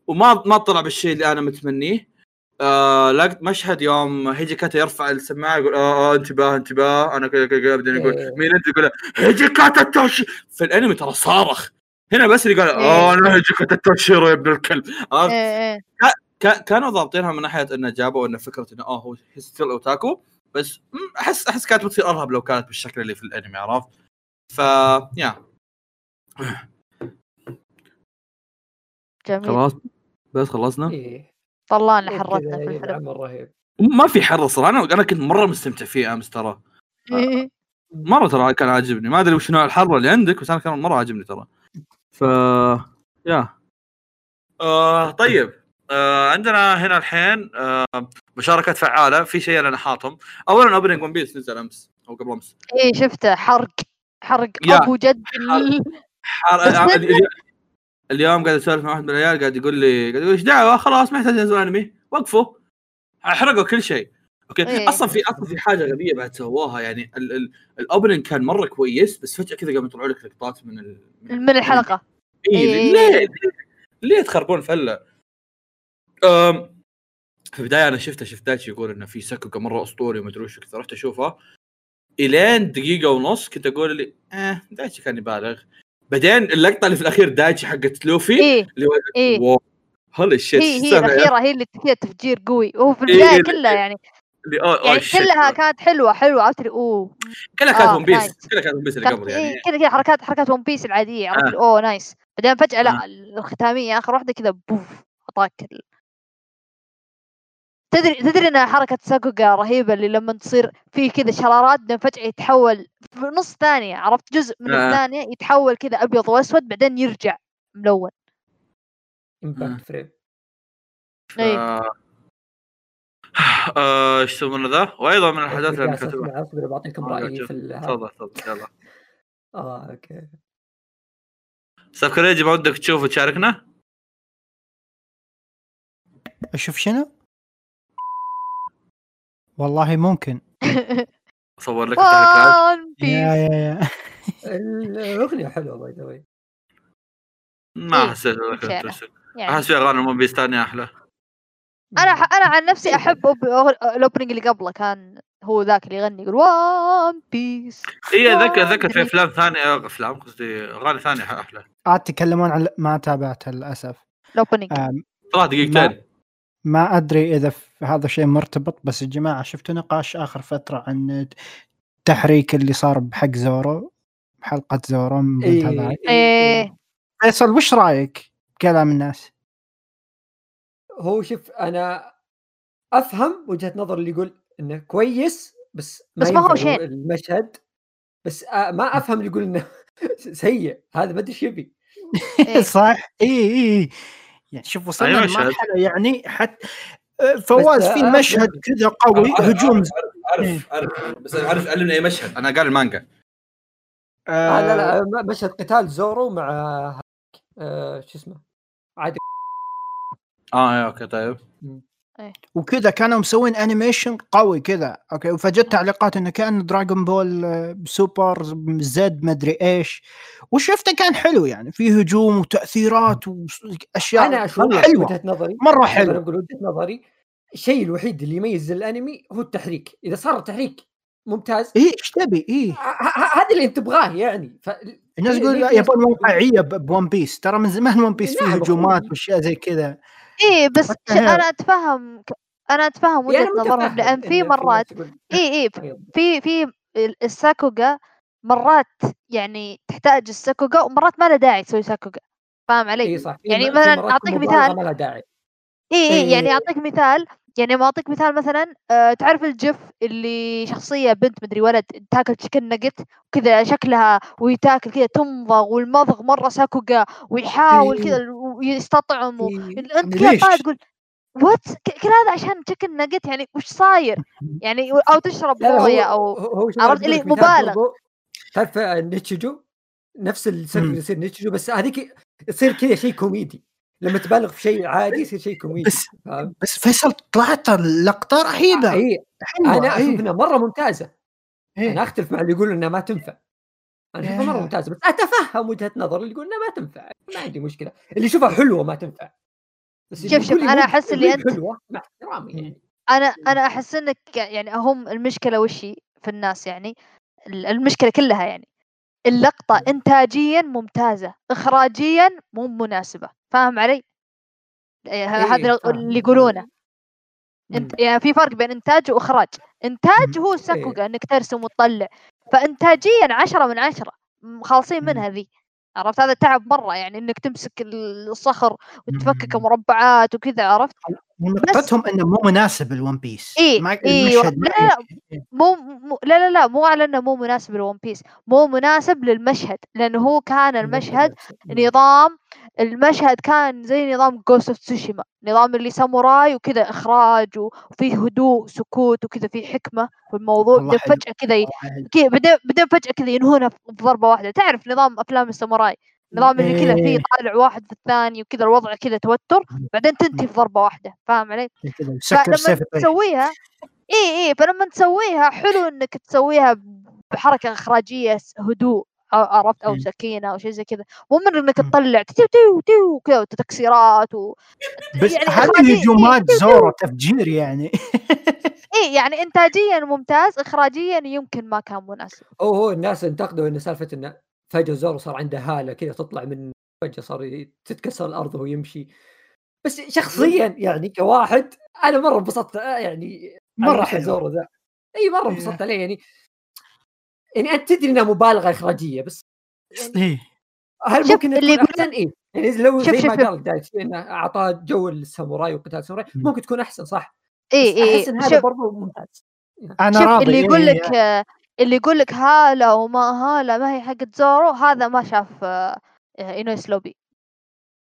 Speaker 2: وما ما طلع بالشيء اللي أنا متمنيه. آه لقيت مشهد يوم هيجي كاتا يرفع السماعة يقول آه آه انتباه انتباه أنا كذا كذا بعدين يقول
Speaker 4: إيه.
Speaker 2: مين أنت؟ يقول هيجي كاتا توشي. في الأنمي ترى صارخ. هنا بس اللي قال آه أنا هيجي كاتا توشيرو يا ابن الكلب. عرفت؟
Speaker 3: إيه إيه.
Speaker 2: كا- كانوا ضابطينها من ناحية إنه جابوا إنه فكرة إنه آه هو still otaku بس أحس أحس كانت بتصير أرهب لو كانت بالشكل اللي في الأنمي عرفت؟ ف yeah
Speaker 3: جميل.
Speaker 2: خلاص. بس خلصنا؟
Speaker 4: إيه.
Speaker 3: طلعنا
Speaker 4: غير
Speaker 3: حرتنا في الفيلم
Speaker 4: العمل رهيب.
Speaker 2: ما في حر صراحة أنا أنا كنت مرة مستمتع فيه أمس ترى.
Speaker 3: إيه.
Speaker 2: مرة ترى كان عاجبني. ما أدري وش نوع الحر اللي عندك بس أنا كان مرة عاجبني ترى. ف yeah. آه طيب. آه عندنا هنا الحين آه مشاركات فعالة. في شيء أنا حاطهم اولا opening One Piece نزل أمس أو قبل أمس.
Speaker 3: إيه شفته. حرق حرق. أبو جد.
Speaker 2: حار... آه، اليوم- قاعد أسولف مع واحد من العيال قاعد يقول لي قاعد يقول إيش دعوة؟ خلاص ما يحتاج ينزل أنمي. وقفوا. حرقوا كل شيء. okay؟
Speaker 3: إيه.
Speaker 2: أصلا في أصلا في حاجة غبية بعد سووها يعني ال- ال- ال opening كان مرة كويس بس فجأة كذا قاموا يطلعوا لك لقطات من ال...
Speaker 3: من الحلقة.
Speaker 2: إيه
Speaker 3: إيه.
Speaker 2: ليه؟ ليه, تخربون فلة؟ أم... في البداية أنا شفته شفت دايتشي يقول إنه في sakuga مرة أسطوري وما أدري وش كذا رحت أشوفه. إلين دقيقة ونص كنت أقول لي آه دايتشي كان يبالغ. بعدين اللقطة اللي في الأخير دايتشي حقت لوفي
Speaker 3: إيه
Speaker 2: اللي هو
Speaker 3: إيه
Speaker 2: wow holy shit
Speaker 3: هي هي الأخيرة هي اللي فيها تفجير قوي وهو في
Speaker 2: إيه،
Speaker 3: البداية
Speaker 2: إيه،
Speaker 3: كلها يعني
Speaker 2: اللي أوه أوه
Speaker 3: يعني
Speaker 2: shit.
Speaker 3: كلها كانت حلوة حلوة عرفت اللي أوه
Speaker 2: كلها كانت
Speaker 3: آه،
Speaker 2: ون بيس
Speaker 3: nice.
Speaker 2: كلها كانت ون بيس اللي قبل
Speaker 3: إيه
Speaker 2: يعني
Speaker 3: كذا كذا حركات حركات ون بيس العادية عرفت
Speaker 2: آه.
Speaker 3: أوه nice بعدين فجأة
Speaker 2: آه.
Speaker 3: لا الختامية آخر واحدة كذا بوف اعطاك. تدري تدري ان حركة sakuga رهيبة اللي لما تصير في كذا شرارات بعدين فجأة يتحول في نص ثانية عرفت جزء من
Speaker 2: آه.
Speaker 3: الثانية يتحول كذا أبيض وأسود بعدين يرجع ملون
Speaker 4: impact frame
Speaker 3: إيه
Speaker 2: آه، آه، إيش يسمونه ذا؟ وأيضا من الحاجات اللي
Speaker 4: اسمع أصبر بعطيكم
Speaker 2: آه، رأيي.
Speaker 4: في.
Speaker 2: تفضل تفضل يلا
Speaker 4: آه أوكي
Speaker 2: أستاذ كريجي ما ودك تشوف وتشاركنا؟
Speaker 1: أشوف شنو؟ والله ممكن.
Speaker 2: أصور لك
Speaker 3: وان بيس
Speaker 1: يا يا.
Speaker 4: الأغنية حلوة by the way
Speaker 2: ما
Speaker 3: إيه،
Speaker 2: حسيت
Speaker 3: عارف.
Speaker 2: ال interesting.
Speaker 3: يعني.
Speaker 2: أحس في أغاني ون بيس ثانية أحلى.
Speaker 3: أنا أنا عن نفسي أحب ال opening اللي قبله كان هو ذاك اللي يغني يقول وان بيس
Speaker 2: اي أتذكر أتذكر في. أفلام ثانية أفلام قصدي أغاني ثانية أحلى.
Speaker 1: عاد تتكلمون عن ما تابعت للأسف.
Speaker 3: ال
Speaker 1: opening.
Speaker 2: صراحة دقيقتين.
Speaker 1: ما أدري إذا في هذا شيء مرتبط بس يا جماعة شفتوا نقاش آخر فترة عن التحريك اللي صار بحق زورو؟ بحلقة زورو من
Speaker 4: إيه،
Speaker 3: إيه.
Speaker 1: فيصل وش رأيك؟ بكلام الناس؟
Speaker 4: هو شوف أنا أفهم وجهة نظر اللي يقول إنه كويس بس ما
Speaker 3: بس ما هو شين.
Speaker 4: المشهد. بس آه، ما أفهم اللي يقول إنه سيء. هذا ما أدري إيش يبي.
Speaker 3: إيه.
Speaker 1: صح. اي اي يعني شوف وصلنا
Speaker 2: أي مشهد؟
Speaker 1: لمرحلة يعني حتى آه، فواز في
Speaker 4: آه،
Speaker 1: مشهد كذا قوي
Speaker 2: عارف-
Speaker 1: هجوم
Speaker 2: عارف عارف عارف بس عارف علمنا اي مشهد. أنا قال المانجا.
Speaker 4: آه لا
Speaker 1: آه
Speaker 4: لا م- مشهد قتال زورو مع آه شو اسمه؟ عادي
Speaker 2: آه إيه، أوكي طيب.
Speaker 1: وكذا كانوا مسوين animation قوي كذا أوكي؟ وفجأة تعليقات انه كأن دراغون بول سوبر زد مدري إيش. وشفته كان حلو يعني في هجوم وتأثيرات واشياء
Speaker 4: أنا أشوف
Speaker 1: حلوة.
Speaker 4: وجهة نظري
Speaker 1: مرة
Speaker 4: أنا
Speaker 1: حلو
Speaker 4: أقول وجهة نظري الشيء الوحيد اللي يميز الأنمي هو التحريك. إذا صار التحريك ممتاز
Speaker 1: إيه إيش تبي؟ إيه.
Speaker 4: ه- ه- هذا اللي انت تبغاه يعني. ف...
Speaker 1: الناس
Speaker 4: ناس
Speaker 1: يبون
Speaker 4: تقول-
Speaker 1: واقعية ب- بون بيس ترى من زمان ون بيس فيه هجومات. وأشياء زي كذا.
Speaker 3: إيه بس أنا أتفهم أنا أتفهم
Speaker 4: يعني
Speaker 3: وجهة
Speaker 4: أنا
Speaker 3: نظرهم لأن في
Speaker 4: إن
Speaker 3: مرات اي اي
Speaker 4: أيوة.
Speaker 3: في في ال- ال sakuga مرات يعني تحتاج ال sakuga ومرات ما له داعي تسوي sakuga فاهم علي؟
Speaker 4: إي صح
Speaker 3: يعني مثلاً
Speaker 4: مبالغة
Speaker 3: مثال.
Speaker 4: ما لها داعي
Speaker 3: إي إي يعني
Speaker 4: إيه.
Speaker 3: أعطيك مثال يعني ما اعطيك مثال مثلا آه تعرف ال GIF اللي شخصية بنت مدري ولد تاكل chicken nugget وكذا شكلها ويتاكل كذا تمضغ والمضغ مرة sakuga ويحاول
Speaker 1: إيه.
Speaker 3: كذا ويستطعم و...
Speaker 1: إيه.
Speaker 3: انت
Speaker 1: يعني
Speaker 3: كذا
Speaker 1: ليش؟
Speaker 3: طالع تقول what ك- كل هذا عشان chicken nugget يعني وش صاير؟ يعني أو تشرب مويه
Speaker 4: أو
Speaker 3: عرفت اللي مبالغ.
Speaker 4: تعرف آه، نيتشيجو نفس السبب. اللي يصير نيتشيجو بس هذيك يصير كذا شيء كوميدي لما تبالغ في شيء عادي يصير شيء كوميدي
Speaker 1: بس؟ بس فيصل طلعت اللقطة رهيبة.
Speaker 4: اي
Speaker 1: حلوة
Speaker 4: أنا أشوف
Speaker 1: إيه.
Speaker 4: إنها مرة ممتازة.
Speaker 1: إيه.
Speaker 4: أنا أختلف مع اللي يقول إنها ما تنفع. أنا أشوفها مرة
Speaker 1: يا.
Speaker 4: ممتازة بس أتفهم وجهة نظر اللي يقول إنها ما تنفع. ما عندي مشكلة. اللي يشوفها حلوة ما تنفع. بس
Speaker 3: شوف- شوف،
Speaker 4: مو-
Speaker 3: أحس اللي أنت-
Speaker 4: حلوة مع احترامي يعني.
Speaker 3: أنا أنا أحس إنك يعني هم المشكلة وش في الناس يعني؟ ال- المشكلة كلها يعني. اللقطة انتاجيا ممتازة اخراجيا مو مناسبة. فاهم علي؟ إيه، ه- هذا
Speaker 4: إيه،.
Speaker 3: اللي يقولونه انت يعني في فرق بين إنتاج وإخراج. إنتاج هو
Speaker 4: إيه.
Speaker 3: سكوكا إنك ترسم وتطلع. فانتاجيا عشرة من عشرة. خالصين. منها ذي. عرفت؟ هذا تعب مرة يعني إنك تمسك الصخر وتفكك. مربعات وكذا عرفت؟
Speaker 1: ونقطتهم إنه مو مناسب الون بيس
Speaker 3: إيه،
Speaker 1: ما
Speaker 3: إيه،
Speaker 1: المشهد ما
Speaker 3: لا، مو مو لا لا لا مو على إنه مو مناسب لون بيس مو مناسب للمشهد لأنه هو كان المشهد نظام المشهد كان زي نظام جوست اوف تسوشيما نظام اللي ساموراي وكذا إخراج وفيه هدوء سكوت وكذا في حكمة في الموضوع بعدين. فجأة كذا بعدين فجأة كذا ينهونها في ضربة واحدة. تعرف نظام أفلام الساموراي؟ نظام اللي كذا فيه
Speaker 1: إيه.
Speaker 3: طالع واحد في الثاني وكذا الوضع كذا توتر بعدين تنتهي في ضربه واحدة فاهم علي؟
Speaker 1: سكر
Speaker 3: فلما. تسويها اي اي فلما تسويها حلو إنك تسويها بحركة إخراجية هدوء عرفت أو
Speaker 1: مم.
Speaker 3: سكينة أو شيء زي كذا مو من
Speaker 1: إنك.
Speaker 3: تطلع تيو تيو تيو كذا وتكسيرات و...
Speaker 1: بس
Speaker 3: يعني
Speaker 1: هذه هجومات
Speaker 3: إيه،
Speaker 1: زورو تفجير يعني
Speaker 3: اي يعني انتاجيا ممتاز اخراجيا يمكن ما كان مناسب
Speaker 4: هو هو الناس انتقدوا إن سالفة انه فجأة زورو صار عنده هالة كذا تطلع من فجأة صار تتكسر الأرض وهو يمشي بس شخصيا يعني كواحد أنا مرة انبسطت آه، يعني
Speaker 1: مرة
Speaker 4: مرة
Speaker 1: حلو.
Speaker 4: زورو ذا إي مرة
Speaker 1: إيه.
Speaker 4: انبسطت عليه يعني يعني أنت تدري إنها مبالغة إخراجية بس
Speaker 1: إيه
Speaker 4: هل ممكن
Speaker 3: اللي يقول-
Speaker 4: أحسن؟ إيه يعني لو
Speaker 3: شوف-
Speaker 4: زي
Speaker 3: شوف-
Speaker 4: ما. قال دايتشي انه أعطاه جو الساموراي وقتال الساموراي
Speaker 1: مم.
Speaker 4: ممكن تكون أحسن صح إي
Speaker 3: إي
Speaker 4: أحس إن هذا برضو ممتاز
Speaker 1: أنا
Speaker 3: شوف
Speaker 1: راضي
Speaker 3: اللي يقول لك اللي يقول لك هالة وما هالة ما هي حقت زورو هذا ما شاف آه، اينوس لوبي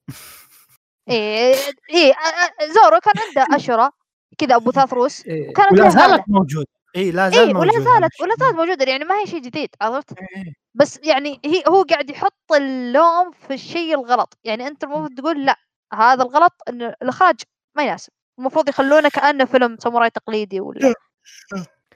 Speaker 3: إيه إيه آه، آه، زورو كان عنده اشرة كذا أبو ثلاث رؤوس
Speaker 4: إيه.
Speaker 3: وكانت
Speaker 1: ولا
Speaker 3: هالة.
Speaker 1: زالت موجود اي لا زال إيه
Speaker 3: ولا زالت. ولا زالت موجودة يعني ما هي شيء جديد عرفت؟
Speaker 1: إيه.
Speaker 3: بس يعني هي هو قاعد يحط اللوم في الشيء الغلط. يعني أنت المفروض تقول لا هذا الغلط إن الإخراج ما يناسب. المفروض يخلونه كأنه فيلم ساموراي تقليدي ولا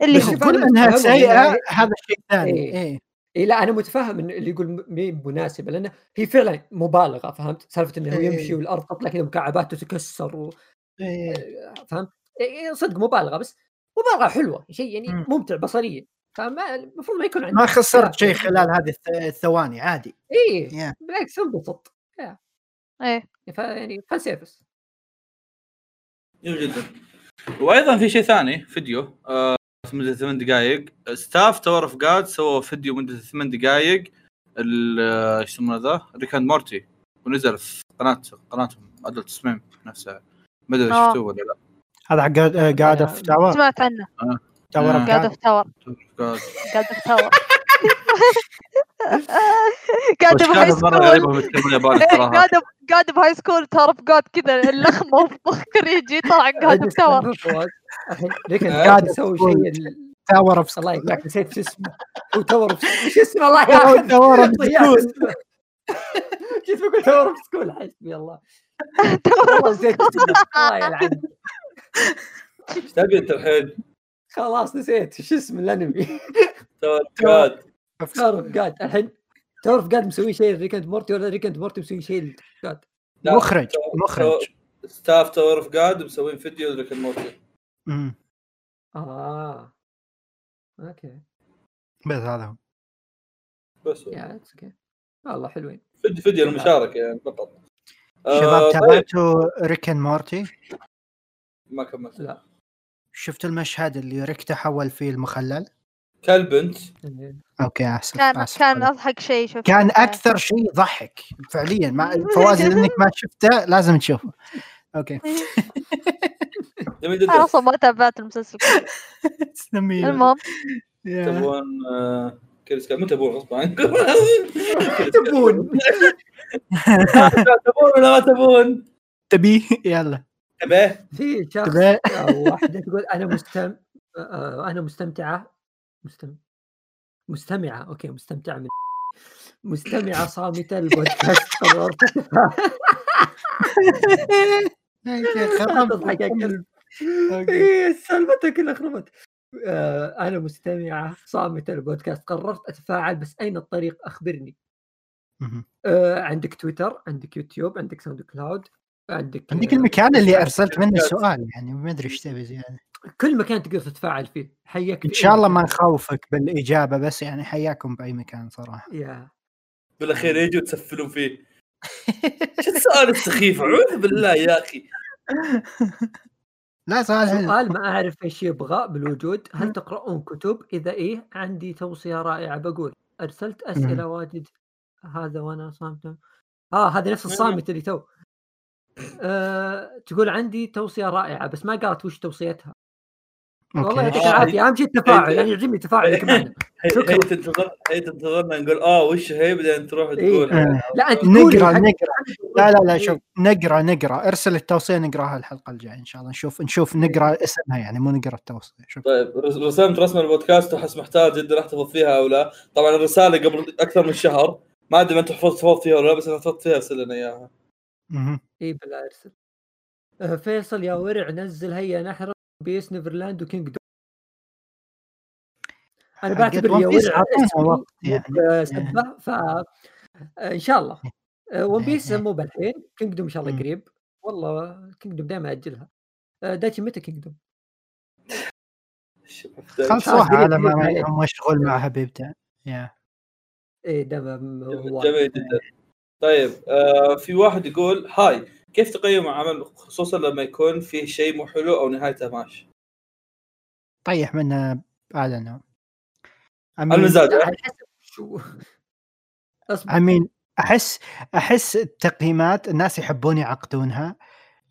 Speaker 3: اللي هو
Speaker 4: أنا
Speaker 1: انها سيئة
Speaker 4: إنها-
Speaker 1: هذا شيء ثاني
Speaker 4: إيه.
Speaker 1: إيه
Speaker 4: اي لا أنا متفهم إن اللي يقول مي مناسبة لأن هي فعلا مبالغة فهمت سالفة إنه
Speaker 1: إيه.
Speaker 4: يمشي والأرض تطلع كذا مكعبات وتتكسر و...
Speaker 1: إيه.
Speaker 4: فهمت إيه، صدق مبالغة بس مبالغة حلوة شيء يعني
Speaker 1: مم.
Speaker 4: ممتع بصريا فما المفروض ما يكون عندك
Speaker 1: ما خسرت شيء
Speaker 4: يعني.
Speaker 1: خلال هذه الث- الثواني عادي
Speaker 4: اي
Speaker 1: يا.
Speaker 4: بالعكس انبسط
Speaker 3: إيه
Speaker 4: يعني fan service
Speaker 2: جميل جدا وأيضا في شيء ثاني فيديو آه مدة ثمان دقائق ستاف تاور اوف جاد سووا فيديو مدة ثمان دقائق ال- آه، إيش يسمونه ذا؟ ريك اند مورتي ونزل في قناة قناتهم ادلت سميم نفسها. ما أدري
Speaker 3: آه.
Speaker 2: شفتوه ولا لا.
Speaker 1: هذا حق قاعد في تاور
Speaker 3: سمعت عنه.
Speaker 1: تاور
Speaker 2: آه.
Speaker 1: جاد
Speaker 3: في تاور
Speaker 2: God.
Speaker 3: قاعدة في تاور قاعدة
Speaker 2: بس
Speaker 3: بهاي سكول قاعدة قاعدة بهاي سكول في جاد كذا اللخمة وفخ كريجي طلع قاعدة في تاور
Speaker 4: الحين ريكن
Speaker 2: آه.
Speaker 4: قاعد يسوي شيء ال-
Speaker 1: تاور اوف
Speaker 4: الله يقلعك نسيت شو اسمه. هو تاور اوف شو اسمه؟ الله ياخذ
Speaker 1: تاور اوف سكول
Speaker 4: اسمه كنت بقول تاور اوف سكول حسبي الله.
Speaker 3: تاور
Speaker 4: نسيت اسمه. الله يلعن.
Speaker 2: إيش تبي أنت الحين؟
Speaker 4: خلاص نسيت. شو اسم
Speaker 2: الأنمي.
Speaker 4: تاور اوف جاد الحين اوف جاد مسوي شيء ريكنت مورتي ولا ريكنت مورتي مسوي شيء
Speaker 2: لا،
Speaker 1: مخرج مخرج.
Speaker 2: ستاف تاور اوف جاد مسوين فيديو ريك اند مورتي
Speaker 1: مم.
Speaker 4: آه. أوكي.
Speaker 1: بس هذا هو.
Speaker 2: بس
Speaker 4: يا اتس أوكي والله حلوين.
Speaker 2: فيديو فيديو المشاركة يعني فقط. آه،
Speaker 1: شباب
Speaker 2: طيب،
Speaker 1: تابعتوا ريك اند مورتي
Speaker 2: ما كملت.
Speaker 4: لا.
Speaker 1: شفت المشهد اللي ريك تحول فيه المخلل؟
Speaker 2: كلبنت
Speaker 1: أوكي اسف
Speaker 3: كان
Speaker 1: آسف.
Speaker 3: كان أضحك شيء شفته
Speaker 1: كان أكثر شيء يضحك فعليا. ما فواز إنك ما شفته لازم تشوفه.
Speaker 3: أوكي.
Speaker 2: أنا
Speaker 3: أصلا ما تابعت المسلسل. المهم.
Speaker 2: تبون آه، كريس متى تبون غصب عنكم
Speaker 4: تبون.
Speaker 2: تبون ولا ما تبون؟
Speaker 1: تبيه يلا.
Speaker 2: تبيه
Speaker 4: في شخص
Speaker 1: تبيه
Speaker 4: آه، واحدة تقول أنا مستم آه، أنا مستمتعة مستم مستمعة أوكي مستمتعة من مستمعة صامتة البودكاست قررت. إيه سالفتها كلها خربت. آه، أنا مستمعة صامتة البودكاست قررت أتفاعل بس أين الطريق؟ أخبرني. آه، عندك تويتر عندك يوتيوب عندك SoundCloud عندك
Speaker 1: عندك
Speaker 4: آه،
Speaker 1: المكان اللي
Speaker 2: بس-
Speaker 1: أرسلت منه السؤال يعني ما أدري إيش تبي زياده
Speaker 4: كل مكان تقدر تتفاعل فيه حياك إن
Speaker 1: شاء الله ما. نخوفك بالإجابة بس يعني حياكم بأي مكان صراحة.
Speaker 4: يا.
Speaker 2: بالأخير يجوا تسفلون فيه. شو السؤال السخيف؟ أعوذ بالله يا أخي.
Speaker 1: لا سؤال
Speaker 4: سؤال ما أعرف إيش يبغى بالوجود. هل تقرؤون كتب؟ إذا إيه عندي توصية رائعة. بقول أرسلت أسئلة واجد. هذا وأنا صامت آه هذا نفس الصامت اللي تو. آه، تقول عندي توصية رائعة بس ما قالت وش توصيتها. والله يعطيك العافية أهم شيء التفاعل يعني يعجبني تفاعلك معنا.
Speaker 2: هي
Speaker 4: شكراً.
Speaker 2: هي تنتظر هي تنتظرنا نقول آه وش هي؟ بعدين تروح تقول.
Speaker 1: إيه.
Speaker 4: لا
Speaker 1: أنت
Speaker 4: نقرأ
Speaker 1: نقرأ. لا لا لا
Speaker 4: إيه.
Speaker 1: شوف نقرأ نقرأ. ارسل التوصية نقرأها الحلقة الجاية إن شاء الله. نشوف نشوف نقرأ اسمها يعني مو نقرأ التوصية. شوف.
Speaker 2: طيب رس- رسمت رسم البودكاست واحس محتاج جدا احتفظ فيها أو لا. طبعا الرسالة قبل أكثر من شهر ما أدري ما انت حفظت فيها ولا لا بس إذا حفظت فيها ارسل لنا إياها.
Speaker 1: مهم.
Speaker 4: إي ارسل آه، فيصل يا ورع نزل هيا نحرق بيس نيفرلاند وكينج دوم
Speaker 1: أنا
Speaker 4: بعتبر يا ورع
Speaker 1: وقت يعني.
Speaker 4: بسبه ف آه، إن شاء الله ون بيس. مو بالحين كينجدوم إن شاء الله. قريب والله Kingdom دائما أجلها آه، دايتشي متى Kingdom؟
Speaker 1: خلصوها
Speaker 4: قريب-
Speaker 1: على ما مشغول مع حبيبته يا
Speaker 4: إيه دائما هو
Speaker 2: جميل جدا طيب آه في واحد يقول hi كيف تقيم عمل خصوصا لما يكون فيه شيء مو حلو أو نهايته ماشي
Speaker 1: طيح منه هذا نوع
Speaker 2: المزاج
Speaker 4: على
Speaker 1: أمين أحس أحس التقييمات الناس يحبون يعقدونها.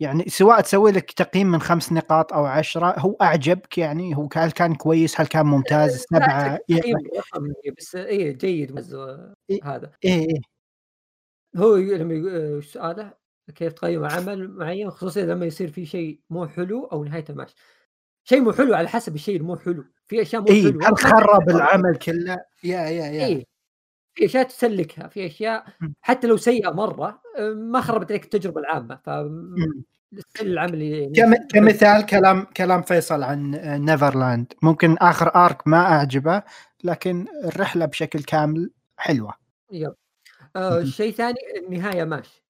Speaker 1: يعني سواء تسوي لك تقييم من خمس نقاط أو عشرة هو أعجبك يعني؟ هو هل كان كويس؟ هل كان ممتاز؟
Speaker 4: سبعة؟ بس إيه جيد بس
Speaker 1: إيه.
Speaker 4: هذا.
Speaker 1: إيه إيه.
Speaker 4: هو لما يقول آه، سؤاله؟ كيف تقيم عمل معين خصوصا لما يصير في شيء مو حلو أو نهايته ماشي شيء مو حلو على حسب الشيء المو حلو. في أشياء مو
Speaker 1: إيه
Speaker 4: حلوة
Speaker 1: هل خرب العمل كله؟ يا يا يا.
Speaker 4: إيه. في أشياء تسلكها في
Speaker 1: أشياء.
Speaker 4: حتى لو سيئة مرة آه، ما خربت عليك التجربة العامة. ف العملي يعني
Speaker 1: كم- كمثال كلام كلام فيصل عن نيفرلاند ممكن آخر ارك ما أعجبه لكن الرحلة بشكل كامل حلوة.
Speaker 4: يب. آه
Speaker 1: مهم.
Speaker 4: شيء ثاني النهاية ماش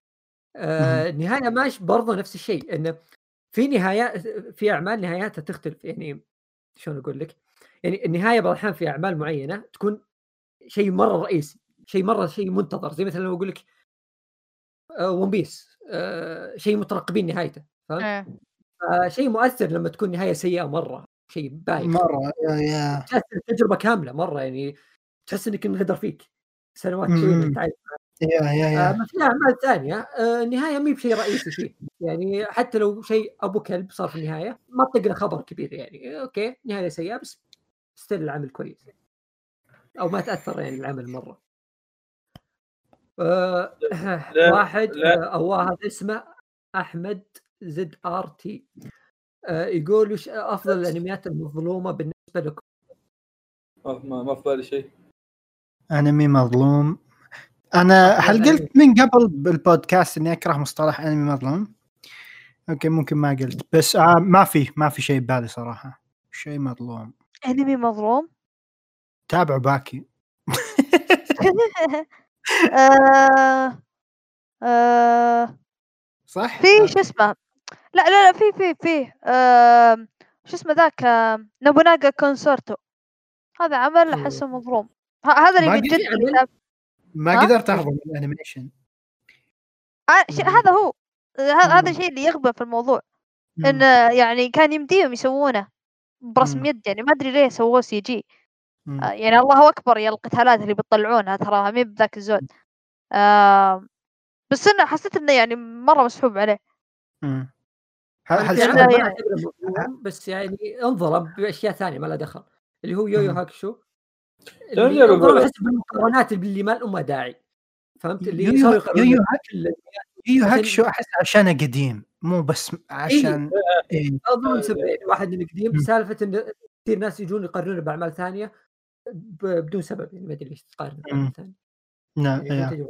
Speaker 4: آه النهايه ماش برضه نفس الشيء انه في نهايات في أعمال نهاياتها تختلف يعني شلون أقول لك؟ يعني النهاية بعض الأحيان في أعمال معينة تكون شيء مرة رئيسي شيء مرة شيء منتظر زي مثلا لو أقول لك آه ون بيس آه شيء مترقبين نهايته؟
Speaker 3: إيه.
Speaker 4: آه شيء مؤثر لما تكون نهاية سيئة مرة شيء بايخ
Speaker 1: مرة
Speaker 4: تحس التجربه كاملة مرة يعني تحس إنك انغدر فيك سنوات. طويلة انت عايش
Speaker 1: يا يا يا.
Speaker 4: في اعمال ثانية النهاية ما هي بشيء رئيسي فيه. يعني حتى لو شيء أبو كلب صار في النهاية ما له خبر كبير يعني. okay نهاية سيئة بس still العمل كويس. أو ما تأثر يعني العمل مرة. آه،
Speaker 2: لا-
Speaker 4: واحد
Speaker 2: لا.
Speaker 4: آه، أو واحد اسمه أحمد ZRT. آه، يقول وش أفضل الأنميات المظلومة بالنسبة لكم
Speaker 2: ما ما ما في بالي شيء.
Speaker 1: أنمي مظلوم. أنا هل قلت من قبل بالبودكاست إني أكره مصطلح أنمي مظلوم؟ okay ممكن ما قلت بس آه ما في ما في شيء ببالي صراحة. شيء مظلوم.
Speaker 3: أنمي مظلوم؟
Speaker 1: تابعوا باكي.
Speaker 3: آه، آه،
Speaker 1: صح؟
Speaker 3: في شو اسمه؟ لا لا لا في في في آه، شو اسمه ذاك؟ آه، Nobunaga Concerto. هذا عمل. أحسه مظلوم. هذا اللي
Speaker 1: ما
Speaker 3: من
Speaker 1: قلت
Speaker 3: جد
Speaker 4: عمل؟
Speaker 3: اللي
Speaker 1: ما
Speaker 3: ها؟
Speaker 1: قدرت احضر من ال
Speaker 3: animation آه، هذا هو هذا. الشيء اللي يغبى في الموضوع
Speaker 1: مم.
Speaker 3: انه يعني كان يمديهم يسوونه برسم. يد يعني ما أدري ليه سووه
Speaker 1: CG.
Speaker 3: آه، يعني الله أكبر يا القتالات اللي بتطلعونها تراها مي بذاك الزود آه بس إنه حسيت إنه يعني مرة مسحوب عليه
Speaker 1: مم. هل
Speaker 4: أنا
Speaker 1: هل
Speaker 4: في
Speaker 3: يعني-
Speaker 4: عمل
Speaker 1: سمعت-
Speaker 4: ما أعتبره مظلوم، بس يعني انظلم بأشياء ثانية ما لها دخل اللي هو
Speaker 2: Yu
Speaker 4: Yu
Speaker 2: Hakusho
Speaker 4: أحس بالمقارنات اللي ما لهم داعي فهمت اللي يقارنون
Speaker 1: Yu Yu
Speaker 4: كل
Speaker 1: Yu
Speaker 4: عشان-
Speaker 1: Hakusho أحس عشانه قديم مو بس عشان إيه.
Speaker 4: أظن سببين واحد إنه قديم. سالفة إنه كثير ناس يجون يقارنونه بأعمال ثانية بدون سبب يعني ما أدري ليش تقارن. بأعمال ثانية
Speaker 1: لا
Speaker 4: يعني.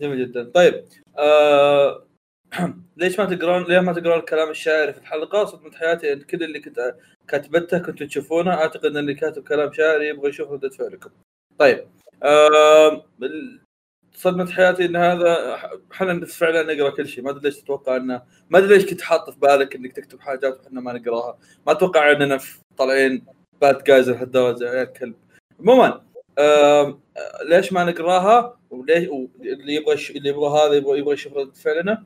Speaker 2: جميل جدا طيب آه... ليش ما تقرون ليه ما تقرون الكلام الشاعري في الحلقة؟ صدمة حياتي. كل اللي كنت كاتبته كنتوا تشوفونه. أعتقد إن اللي كاتب كلام شاعري يبغى يشوف ردة فعلكم. طيب صدمة حياتي إن هذا إحنا فعلا نقرأ كل شيء. ما أدري ليش تتوقع انه ما أدري ليش كنت حاط في بالك إنك تكتب حاجات وإحنا ما نقراها. ما أتوقع إننا طالعين باد جايز لهالدرجه يا كلب. عموما ليش ما نقراها؟ وليش اللي يبغى اللي يبغى هذا يبغى يبغى يشوف ردة فعلنا.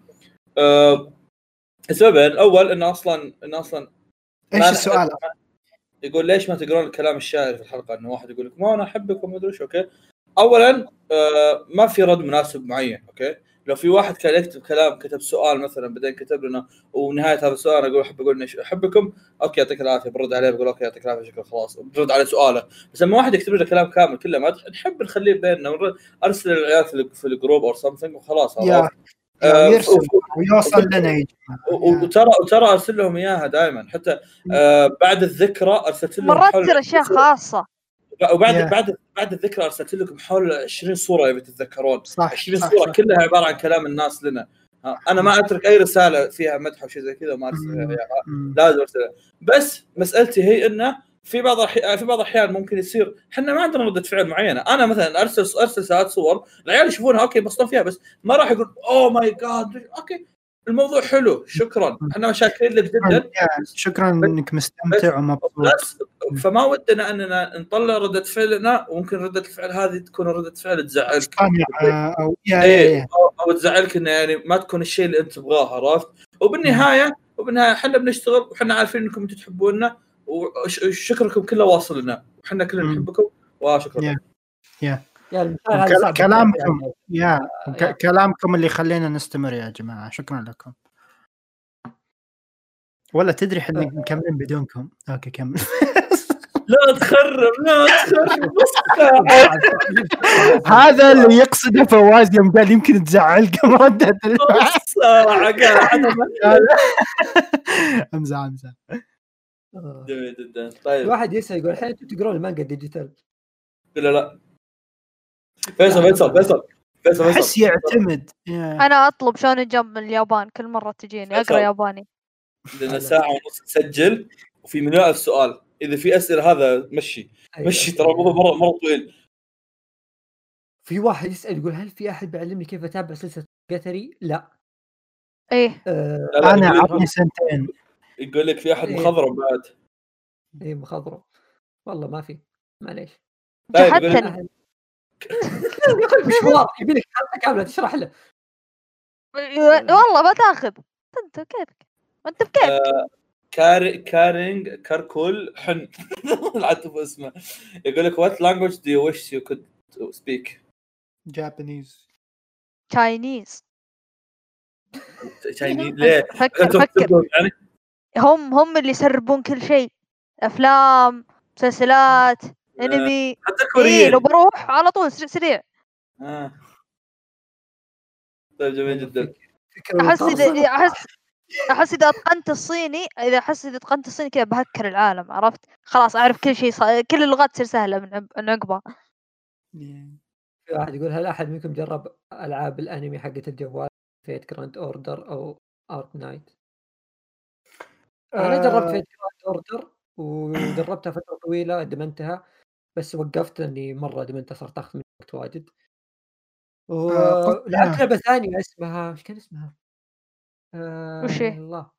Speaker 2: آم، السببين الأول إنه أصلا إنه
Speaker 1: أصلا
Speaker 2: إيش
Speaker 1: السؤال؟
Speaker 2: يقول ليش ما تقرون الكلام الشاعري في الحلقة؟ إنه واحد يقول لك ما أنا أحبك وما أدري إيش okay. اولا آه ما في رد مناسب معين okay. لو في واحد كان يكتب كلام كتب سؤال مثلا بعدين كتب لنا ونهاية هذا السؤال أقول احب أقول أحبكم okay يعطيك العافية. برد عليه بقول okay يعطيك العافية شكرا خلاص. برد على سؤاله. بس لما واحد يكتب لنا كلام كامل كله ما نحب نخليه بيننا أرسل العيال في ال- في ال group or
Speaker 1: something
Speaker 2: وخلاص؟ آه،
Speaker 1: يرسل
Speaker 2: ف-
Speaker 1: ويوصل لنا يا
Speaker 2: وترى وترى أرسل لهم إياها دائما حتى آه بعد الذكرى أرسلت لهم
Speaker 3: مرات تصير أشياء خاصة.
Speaker 2: وبعد
Speaker 1: Yeah.
Speaker 2: بعد بعد الذكرى أرسلت لكم حول 20 صورة يبي تتذكرون
Speaker 1: صح
Speaker 2: 20
Speaker 1: صح,
Speaker 2: صورة
Speaker 1: صح.
Speaker 2: كلها عبارة عن كلام الناس لنا. أنا ما أترك أي رسالة فيها مدح أو شيء زي كذا وما
Speaker 1: أرسلها.
Speaker 2: لازم ارسلها بس مسألتي هي إنه في بعض الأحي... في بعض الأحيان ممكن يصير إحنا ما عندنا ردة فعل معينة. أنا مثلا أرسل أرسل ساعات صور العيال يشوفونها okay ينبسطون فيها بس ما راح يقول oh my God okay الموضوع حلو شكرا. إحنا شاكرين لك جدا.
Speaker 1: شكرا إنك مستمتع ومبسوط
Speaker 2: بس فما ودنا أننا نطلع ردة فعلنا وممكن ردة الفعل هذه تكون ردة فعل تزعلك.
Speaker 1: آه،
Speaker 2: أو أو تزعلك إنه يعني ما تكون الشيء اللي أنت تبغاه عرفت؟ وبالنهايه وبالنهاية إحنا بنشتغل وحنا عارفين إنكم أنتم تحبوننا وشكركم كله واصل لنا. وحنا كلنا. نحبكم. وشكرا.
Speaker 1: يا.
Speaker 4: يا.
Speaker 1: كلامكم.
Speaker 4: يعني.
Speaker 1: يا
Speaker 4: آه،
Speaker 1: كلامكم اللي يخلينا نستمر يا جماعة. شكرا لكم. ولا تدري إحنا مكملين بدونكم. okay كمل.
Speaker 2: لا تخرب لا تخرب.
Speaker 1: هذا اللي يقصده فواز يوم قال يمكن
Speaker 2: نص ساعه قاعد
Speaker 1: أمزح أمزح.
Speaker 4: آه.
Speaker 2: جميل جدا. طيب.
Speaker 4: الواحد يسأل يقول الحين أنتم تقرون المانجا
Speaker 2: digital له لا فيصل فيصل فيصل فيصل أحس
Speaker 1: يعتمد.
Speaker 3: أنا أطلب Shonen Jump من اليابان كل مرة تجيني
Speaker 2: أقرأ.
Speaker 3: ياباني.
Speaker 2: لنا ساعة ونص نسجل وفي مليون ألف سؤال. إذا في أسئلة هذا مشي.
Speaker 4: أيوة.
Speaker 2: مشي ترى الموضوع مرة مرة طويل.
Speaker 4: في واحد يسأل يقول هل في أحد بيعلمني كيف أتابع سلسلة قتري؟ لا.
Speaker 3: إيه.
Speaker 4: آه
Speaker 2: لا لا أنا
Speaker 1: عطني سنتين.
Speaker 2: يقول لك في أحد
Speaker 4: إيه.
Speaker 2: مخضرم بعد.
Speaker 4: اي مخضرم. والله ما في. معليش.
Speaker 2: لا، يقول لك-
Speaker 4: مشوار يبي لك حلقه كاملة تشرح له.
Speaker 3: والله ما تاخذ. أنت كيفك؟ أنت بكيف
Speaker 2: آه، كار كارينج كاركول حن. العتب اسمه. يقول لك what language do you wish you could speak?
Speaker 1: Japanese
Speaker 3: Chinese
Speaker 2: Chinese ليه؟
Speaker 3: فكر فكر.
Speaker 2: يعني؟
Speaker 3: هم هم اللي يسربون كل شيء أفلام مسلسلات أنمي
Speaker 2: حتى
Speaker 3: إيه
Speaker 2: كوريين
Speaker 3: لو بروح على طول سريع سريع
Speaker 2: آه. طيب جميل جدا
Speaker 4: فكرة أحس.
Speaker 3: اذا احس أحس إذا أتقنت الصيني إذا أحس إذا أتقنت الصيني كذا بهكر العالم عرفت خلاص أعرف كل شيء. كل اللغات تصير سهلة من من عقبها
Speaker 4: في واحد يقول هل أحد منكم جرب ألعاب الأنمي حقت الجوال Fate Grand Order أو Arknights؟ أنا جربت
Speaker 1: آه.
Speaker 4: Fate Order وجربتها فترة طويلة ادمنتها بس وقفت لأني مرة ادمنتها صرت آخذ مني وقت واجد
Speaker 1: آه،
Speaker 4: ولعبت
Speaker 1: آه.
Speaker 4: لعبة ثانية اسمها إيش كان اسمها؟ آه
Speaker 3: وش هي؟
Speaker 4: الله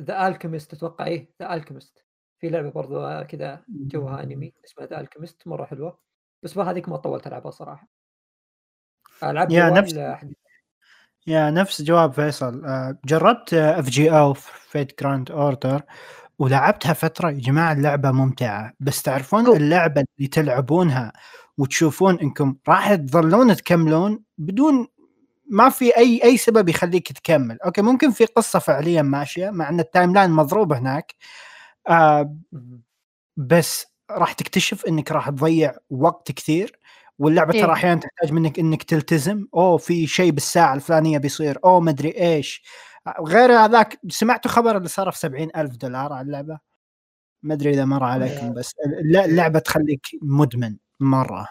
Speaker 4: The Alchemist أتوقع إيه The Alchemist في لعبة برضو آه، كذا جوها أنمي اسمها The Alchemist مرة حلوة بس ما هذيك ما طولت ألعبها صراحة العاب
Speaker 1: يا نفس-
Speaker 4: آه،
Speaker 1: يا نفس جواب فيصل. آه، جربت FGO Fate Grand Order ولعبتها فترة. يا جماعة اللعبة ممتعة. بس تعرفون. اللعبة اللي تلعبونها وتشوفون إنكم راح تظلون تكملون بدون ما في أي أي سبب يخليك تكمل. okay ممكن في قصة فعليا ماشية مع إن ال timeline مضروب هناك. آه. بس راح تكتشف إنك راح تضيع وقت كثير. واللعبة
Speaker 3: إيه.
Speaker 1: ترى أحيانا تحتاج منك إنك تلتزم. أوه في شيء بالساعة الفلانية بيصير. أوه مدري إيش. غير هذاك سمعتوا خبر اللي صار في سبعين ألف دولار على اللعبة؟ ما أدري إذا مر عليكم بس الل- اللعبة تخليك مدمن
Speaker 4: مرة.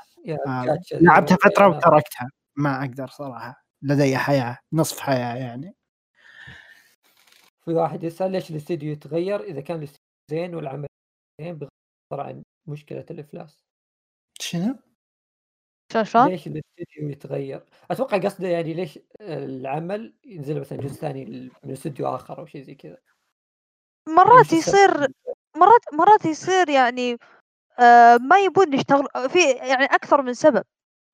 Speaker 1: آه، لعبتها
Speaker 4: فترة.
Speaker 1: وتركتها. ما أقدر صراحة. لدي حياة نصف حياة يعني.
Speaker 4: في واحد يسأل ليش الاستديو يتغير إذا كان الاستديو زين والعمل زين بغض عن مشكلة الإفلاس؟
Speaker 1: شنو؟
Speaker 3: شلون شلون؟
Speaker 4: ليش الاستديو يتغير؟ أتوقع قصده يعني ليش العمل ينزل مثلا جزء ثاني من استديو آخر أو شيء زي كذا
Speaker 3: مرات
Speaker 4: إيش السبب؟
Speaker 3: يصير مرات مرات يصير يعني آه ما يبون يشتغل في يعني أكثر من سبب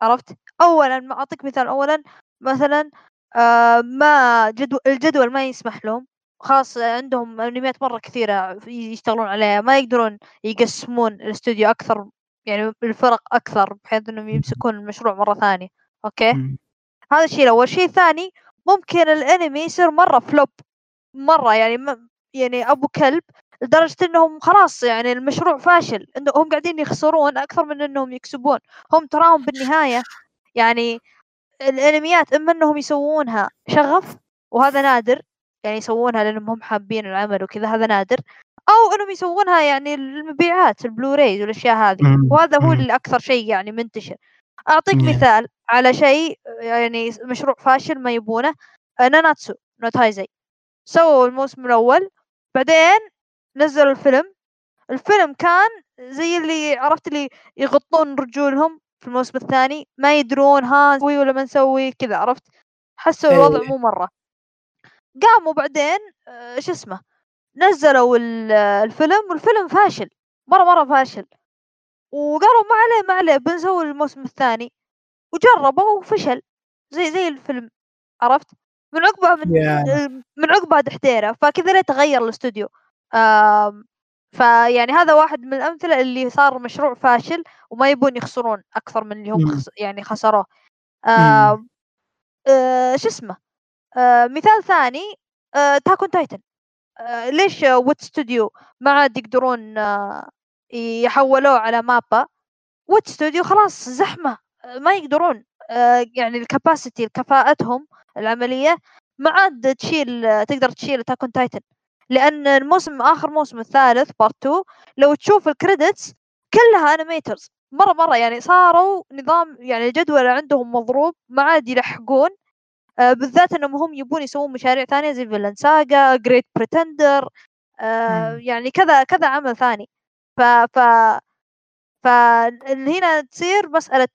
Speaker 3: عرفت؟ اولا ما أعطيك مثال اولا مثلا آه ما جدول الجدول ما يسمح لهم خاص عندهم انميات مرة كثيرة يشتغلون عليها ما يقدرون يقسمون الاستوديو أكثر يعني الفرق أكثر بحيث إنهم يمسكون المشروع مرة ثانية. أوكي؟
Speaker 1: مم.
Speaker 3: هذا الشيء الأول. الشيء الثاني ممكن الأنمي يصير مرة فلوب مرة يعني م- يعني أبو كلب لدرجة إنهم خلاص يعني المشروع فاشل. إنه هم قاعدين يخسرون أكثر من إنهم يكسبون. هم تراهم بالنهاية يعني الأنميات إما إنهم يسوونها شغف وهذا نادر يعني يسوونها لأنهم هم حابين العمل وكذا هذا نادر. أو إنهم يسوونها يعني المبيعات البلوراي والأشياء هذه
Speaker 1: مم.
Speaker 3: وهذا هو
Speaker 1: مم.
Speaker 3: اللي أكثر شيء يعني منتشر أعطيك
Speaker 1: Yeah.
Speaker 3: مثال على شيء يعني مشروع فاشل ما يبونه Nanatsu no Taizai سووا الموسم الأول بعدين نزلوا الفيلم الفيلم كان زي اللي عرفت اللي يغطون رجولهم في الموسم الثاني ما يدرون ها نسوي ولا ما نسوي كذا عرفت حسوا الوضع
Speaker 1: إيه.
Speaker 3: مو مرة قاموا بعدين آه، شو اسمه نزلوا ال- آه، الفيلم والفيلم فاشل مرة مرة فاشل. وقالوا ما عليه ما عليه بنسوي الموسم الثاني. وجربوا وفشل زي زي الفيلم عرفت؟ من عقبها من
Speaker 1: Yeah.
Speaker 3: من عقبها دحديرة. فكذا ليه تغير الاستوديو؟ فيعني هذا واحد من الأمثلة اللي صار مشروع فاشل وما يبون يخسرون أكثر من اللي هم. خس يعني خسروه. آه، شو اسمه؟ آه، مثال ثاني Attack on Titan ليش Wit Studio ما عاد يقدرون آه، يحولوه على MAPPA Wit Studio خلاص زحمة آه، ما يقدرون آه، يعني ال capacity كفاءتهم العملية ما عاد تشيل آه، تقدر تشيل Attack on Titan لأن الموسم آخر موسم الثالث part 2 لو تشوف ال credits كلها animators مرة مرة يعني صاروا نظام يعني الجدول عندهم مضروب ما عاد يلحقون آه بالذات إنهم هم يبون يسوون مشاريع ثانية زي Vinland Saga Great Pretender آه. يعني كذا كذا عمل ثاني. ف ف ف هنا تصير مسألة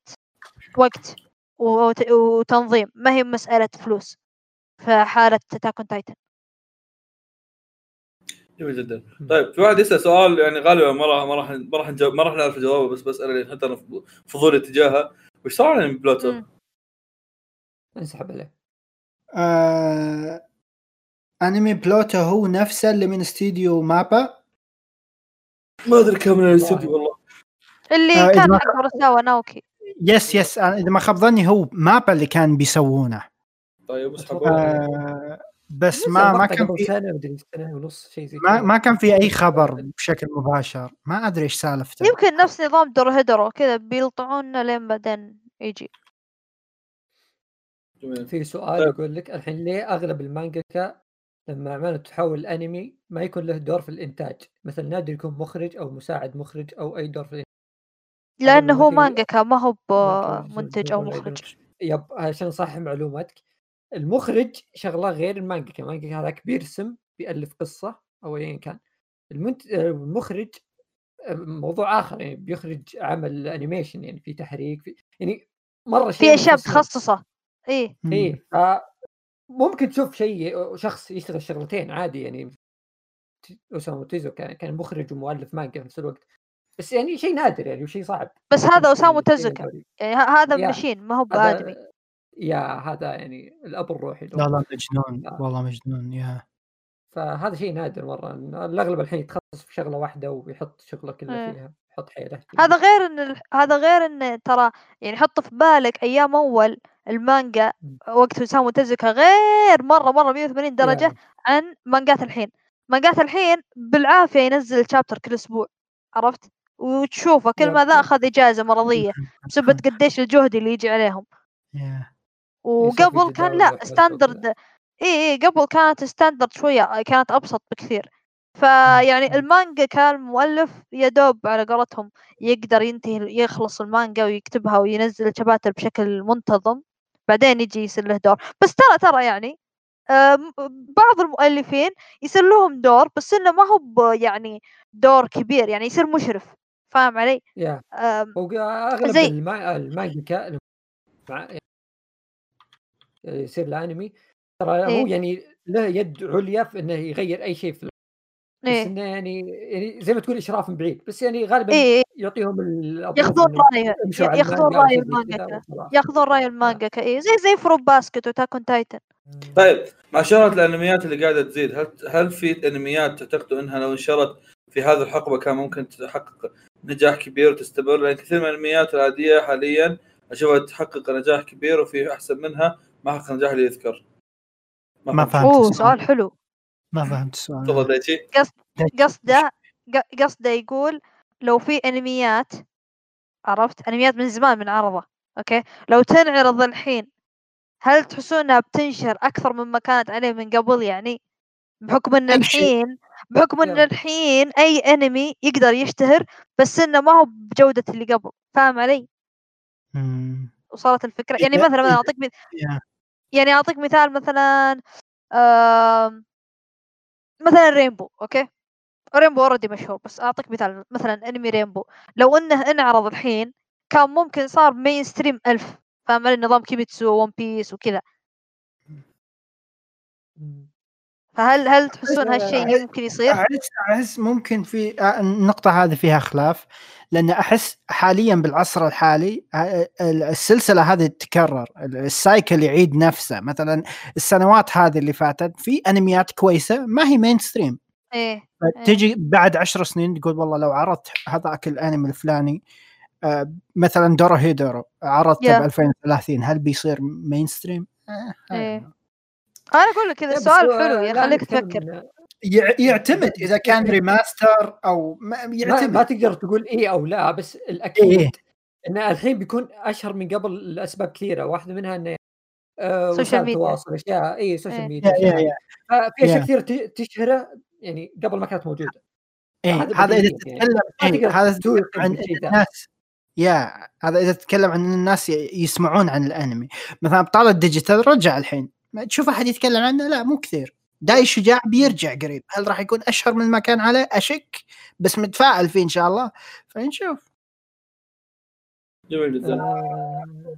Speaker 3: وقت وت- وتنظيم ما هي مسألة فلوس في حالة Attack on Titan
Speaker 2: جميل جدا. طيب في واحد يسأل سؤال يعني غالبا ما راح ما راح ما راح ما راح نعرف جوابه بس بساله حتى أنا فضولي تجاهه. وش صار يعني بلوتو؟
Speaker 4: انسحب عليه.
Speaker 1: آه... انمي بلوتو هو نفسه اللي من استديو MAPPA
Speaker 2: ما أدري كم من الاستوديو والله.
Speaker 3: اللي
Speaker 1: آه،
Speaker 3: كان
Speaker 1: ما-
Speaker 3: حق أوراساوا ناوكي.
Speaker 1: yes yes أنا إذا ما خاب ظني هو MAPPA اللي كان بيسوونه.
Speaker 2: طيب
Speaker 1: آه... بس ما ما كان في
Speaker 4: سنة ونص شيء زي
Speaker 1: ما. ما كان في أي خبر بشكل مباشر. ما أدري إيش سالفته.
Speaker 3: يمكن نفس نظام Dorohedoro كذا بيلطعونا لين بعدين يجي.
Speaker 2: جميل
Speaker 4: في سؤال
Speaker 2: طيب.
Speaker 4: يقول لك الحين ليه أغلب المانجاكا لما عملوا تحول الانمي ما يكون له دور في الإنتاج؟ مثلا نادر يكون مخرج أو مساعد مخرج أو أي دور في الإنتاج.
Speaker 3: لأنه هو مانجاكا ما هو
Speaker 4: ما في
Speaker 3: منتج
Speaker 4: أو.
Speaker 3: مخرج.
Speaker 4: yep عشان صح معلوماتك. المخرج شغلة غير المانجاكا المانجاكا هذاك بيرسم بيألف قصة أو ايا كان. المنت... المخرج موضوع آخر يعني بيخرج عمل animation يعني في تحريك في يعني مرة شيء
Speaker 3: في أشياء.
Speaker 1: متخصصة.
Speaker 4: إيه. إيه ممكن تشوف شيء شخص يشتغل شغلتين عادي يعني اوسامو تيزو كان كان مخرج ومؤلف مانجا في نفس الوقت. بس يعني شيء نادر يعني وشيء صعب.
Speaker 3: بس هذا
Speaker 4: تكون
Speaker 3: تزكا. يعني هذا ماشين ما هو بآدمي.
Speaker 4: يا هذا يعني الأب الروحي
Speaker 1: لا لا مجنون
Speaker 4: آه.
Speaker 1: والله مجنون يا.
Speaker 4: فهذا شيء نادر مرة. إن الأغلب الحين يتخصص في شغلة واحدة ويحط شغلة كله. فيها. يحط حيلة.
Speaker 3: هذا غير إن ال- هذا غير إن ترى يعني حط في بالك أيام أول المانجا. وقت اوسامو تزكا غير مرة مرة 180 درجة
Speaker 4: yeah.
Speaker 3: عن مانجات الحين مانجات الحين بالعافية ينزل chapter كل أسبوع عرفت وتشوفه كل ما. ذا أخذ إجازة مرضية بسبب قديش الجهد اللي يجي عليهم. وقبل كان لا standard اي اي قبل كانت standard شوية كانت أبسط بكثير فيعني. المانجا كان المؤلف يا دوب على قولتهم يقدر ينتهي يخلص المانجا ويكتبها وينزل الشباتر بشكل منتظم بعدين يجي يصير له دور بس ترى ترى يعني بعض المؤلفين يصير لهم دور بس إنه ما هو يعني دور كبير يعني يصير مشرف فاهم علي؟
Speaker 4: هو أغلب
Speaker 3: زي-
Speaker 4: الما... المانجا يصير الأنمي ترى هو
Speaker 3: إيه.
Speaker 4: يعني له يد عليا في إنه يغير أي شيء في بس
Speaker 3: إيه.
Speaker 4: إنه يعني يعني زي ما تقول إشراف من بعيد بس يعني غالبا
Speaker 3: إيه إيه،
Speaker 4: يعطيهم ال يأخذون على
Speaker 3: يأخذون
Speaker 4: المانجا أو رأي
Speaker 3: المانجا. يأخذون رأي المانجا إيه زي زي Fruits Basket و Attack on Titan
Speaker 2: طيب مع شهرة الأنميات اللي قاعدة تزيد هل هل في أنميات تعتقدوا إنها لو انشرت في هذه الحقبة كان ممكن تحقق نجاح كبير وتستمر؟ لأن كثير من الأنميات العادية حاليا أشوفها تحقق نجاح كبير وفي أحسن منها ما حقق النجاح اللي يذكر.
Speaker 1: ما
Speaker 2: فهمت.
Speaker 1: فهمت. أوه.
Speaker 3: سؤال حلو.
Speaker 1: ما فهمت السؤال.
Speaker 2: تفضل دايتشي.
Speaker 3: قصده ق- قصده يقول لو في أنميات عرفت؟ أنميات من زمان من عرضه أوكي؟ لو تنعرض الحين هل تحسون انها بتنشر أكثر مما كانت عليه من قبل؟ يعني بحكم
Speaker 1: إن.
Speaker 3: الحين بحكم
Speaker 4: إن.
Speaker 3: الحين أي أنمي يقدر يشتهر بس إنه ما هو بجودة اللي قبل. فاهم علي؟
Speaker 1: مم.
Speaker 3: وصلت الفكرة. يعني مثلا
Speaker 1: أعطيك.
Speaker 3: يعني أعطيك مثال مثلا آم، مثلا رينبو أوكي؟ رينبو already مشهور بس أعطيك مثال مثلا انمي رينبو لو إنه انعرض الحين كان ممكن صار mainstream ألف فاهم نظام كيميتسو ون بيس وكذا. فهل هل تحسون هالشيء ممكن يصير؟
Speaker 1: احس أحس ممكن في النقطة هذه فيها خلاف لأن أحس حاليا بالعصر الحالي السلسلة هذه تتكرر ال cycle يعيد نفسه مثلا السنوات هذه اللي فاتت في أنميات كويسة ما هي mainstream
Speaker 3: إيه
Speaker 1: تجي بعد عشر سنين تقول والله لو عرضت هذاك الأنمي الفلاني مثلا دورو هيدورو عرضته. ب 2030 هل بيصير mainstream؟ آه،
Speaker 3: إيه. أنا أقول لك السؤال
Speaker 4: هو
Speaker 3: حلو يخليك تفكر
Speaker 1: يعتمد إذا كان remaster أو ما
Speaker 4: ما,
Speaker 1: يعتمد
Speaker 4: ما تقدر تقول إيه أو لا بس الأكيد
Speaker 1: إيه.
Speaker 4: انه الحين بيكون أشهر من قبل لأسباب كثيرة واحدة منها إنه آه
Speaker 3: social
Speaker 4: وسائل
Speaker 3: ميديا.
Speaker 4: التواصل أشياء اي social
Speaker 3: إيه.
Speaker 4: ميديا ففي أشياء
Speaker 1: yeah.
Speaker 4: كثير تشهره يعني قبل ما كانت موجودة
Speaker 1: إيه
Speaker 4: هذا إذا يعني.
Speaker 1: تتكلم
Speaker 4: ما
Speaker 1: إيه هذا تتكلم عن. الناس yeah هذا إذا تتكلم عن الناس يسمعون عن الأنمي مثلا ابطال الديجيتال رجع الحين ما تشوف أحد يتكلم عنه؟ لا مو كثير. داي شجاع بيرجع قريب. هل راح يكون أشهر من ما كان عليه؟ أشك بس متفائل فيه إن شاء الله. فنشوف.
Speaker 2: جميل جدا.
Speaker 4: آه،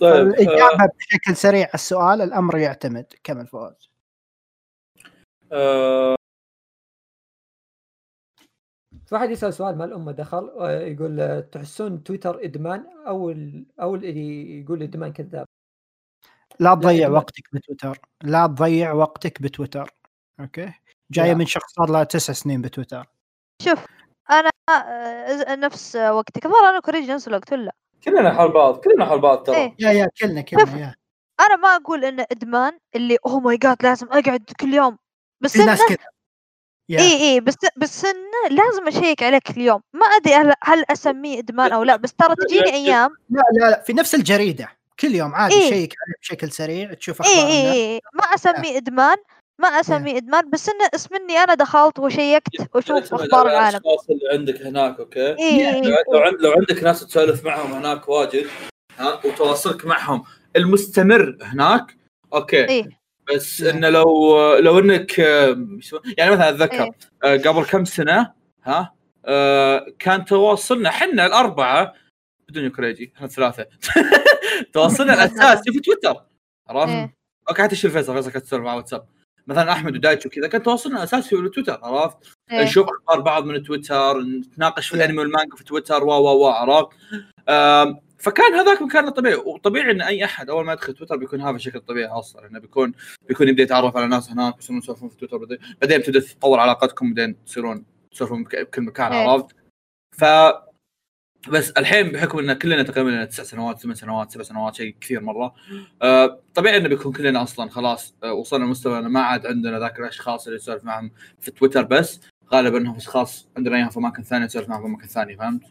Speaker 2: طيب آه،
Speaker 1: الإجابة بشكل سريع على السؤال الأمر يعتمد. كمل فوز
Speaker 2: آه،
Speaker 4: في واحد يسأل سؤال ما له دخل آه، يقول آه، تحسون تويتر إدمان؟ أو ال... أو اللي يقول إدمان كذاب.
Speaker 1: لا تضيع. وقتك بتويتر. لا تضيع وقتك بتويتر. أوكي؟ جاية
Speaker 4: لا.
Speaker 1: من شخص صار له تسع سنين بتويتر.
Speaker 3: شوف أنا آه، نفس وقتك. الظاهر أنا كوريجي نفس الوقت ولا؟
Speaker 2: كلنا حول بعض كلنا حول بعض ترى.
Speaker 3: إيه.
Speaker 1: yeah yeah كلنا كلنا yeah.
Speaker 3: أنا ما أقول انه إدمان اللي oh my God لازم أقعد كل يوم. بس
Speaker 1: في ناس
Speaker 3: انه
Speaker 1: كذا
Speaker 3: اي اي بس بس إنه لازم أشيك عليه كل يوم. ما أدري هل, هل أسميه إدمان أو لا بس ترى تجيني أيام.
Speaker 1: لا لا لا في نفس الجريدة. كل يوم عادي
Speaker 3: إيه.
Speaker 1: شيك عليه بشكل سريع تشوف
Speaker 3: اي
Speaker 1: أخبار
Speaker 3: اي
Speaker 1: الناس
Speaker 3: اي ما اسميه إدمان ما اسميه إدمان بس إنه اسم إني أنا دخلت وشيكت وأشوف
Speaker 2: أخبار
Speaker 3: العالم.
Speaker 2: الأشخاص اللي عندك هناك أوكي؟
Speaker 3: اي اي
Speaker 2: لو لو عند- لو عندك ناس تسولف معهم هناك واجد ها وتواصلك معهم المستمر هناك أوكي.
Speaker 3: اي
Speaker 2: بس
Speaker 1: إيه.
Speaker 2: إنه لو لو إنك يعني مثلا أتذكر
Speaker 3: إيه.
Speaker 2: آه، قبل كم سنة ها آه، كان تواصلنا إحنا الأربعة بدون كريجي إحنا الثلاثه تواصلنا الاساسي في تويتر عرفت؟
Speaker 3: إيه.
Speaker 2: أوكي حتى شيل فيصل فيصل كانت تسولف مع واتساب مثلا أحمد ودايتش وكذا كان تواصلنا اساسي في تويتر عرفت؟
Speaker 3: إيه.
Speaker 2: نشوف أخبار بعض من تويتر نتناقش في الأنمي والمانجا في تويتر و و و عرفت؟ فكان هذاك مكان طبيعي وطبيعي إن أي أحد أول ما يدخل تويتر بيكون هذا بشكل طبيعي أصلا إنه بيكون بيكون يبدأ يتعرف على ناس هناك يصيرون يسولفون في تويتر بعدين تبدأ تتطور علاقتكم بعدين تصيرون تسولفون بك- بكل مكان
Speaker 3: إيه.
Speaker 2: عرفت؟ ف بس الحين بحكم إن كلنا تقريبا تسع سنوات ثمان سنوات سبع سنوات شيء كثير مرة آه، طبيعي إنه بيكون كلنا أصلا خلاص آه، وصلنا لمستوى إنه ما عاد عندنا ذاك الأشخاص اللي نسولف معهم في تويتر بس غالبا انهم أشخاص عندنا إياهم في اماكن ثانية نسولف معهم في اماكن ثانية فهمت؟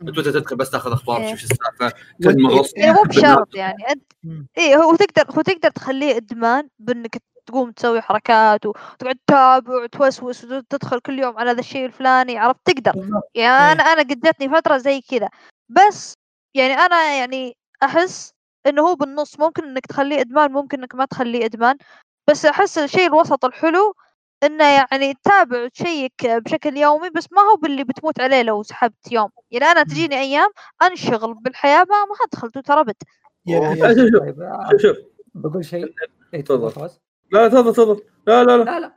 Speaker 2: تويتر تدخل بس تاخذ أخبار
Speaker 3: إيه.
Speaker 2: تشوف شو السالفة
Speaker 1: وال-
Speaker 2: تنمغص
Speaker 3: يعني مو بشرط يعني. اي هو تقدر هو تقدر تخليه إدمان بإنك تقوم تسوي حركات وتقعد تتابع وتوسوس وتدخل كل يوم على هذا الشيء الفلاني عرفت؟ تقدر. يعني
Speaker 1: إيه.
Speaker 3: أنا أنا قد جتني فترة زي كذا. بس يعني أنا يعني أحس إنه هو بالنص ممكن إنك تخليه إدمان ممكن إنك ما تخليه إدمان. بس أحس الشيء الوسط الحلو إنه يعني تتابع وتشيك بشكل يومي بس ما هو باللي بتموت عليه لو سحبت يوم. يعني أنا تجيني أيام أنشغل بالحياة ما ما أدخل تويتر ابد
Speaker 2: شوف شوف
Speaker 4: طيب آه،
Speaker 2: شوف.
Speaker 4: بقول شيء. إيه،
Speaker 2: تفضل. لا تفضل تفضل لا لا لا
Speaker 4: لا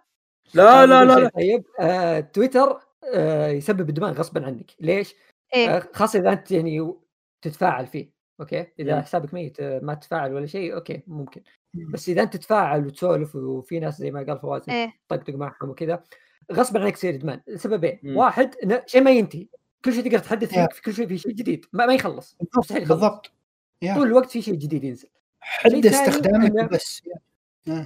Speaker 4: لا
Speaker 2: لا لا
Speaker 4: بقول
Speaker 2: لا.
Speaker 4: طيب آه، تويتر آه، يسبب ادمان غصبا عنك ليش؟
Speaker 3: إيه
Speaker 4: آه، خاصه إذا أنت يعني تتفاعل فيه أوكي إذا
Speaker 2: مم.
Speaker 4: حسابك ميت آه، ما تتفاعل ولا شيء أوكي ممكن
Speaker 1: مم.
Speaker 4: بس إذا أنت تتفاعل وتسولف وفي ناس زي ما قال فواز
Speaker 3: إيه
Speaker 4: تطقطق معهم وكذا غصبا عنك يصير إدمان لسببين
Speaker 2: مم.
Speaker 4: واحد إنه شيء ما ينتهي كل شيء تقدر تحدث. فيه في كل شيء في شيء جديد ما, ما يخلص مستحيل يخلص
Speaker 1: بالضبط.
Speaker 4: طول الوقت في شيء جديد ينزل
Speaker 1: حد استخدامك بس.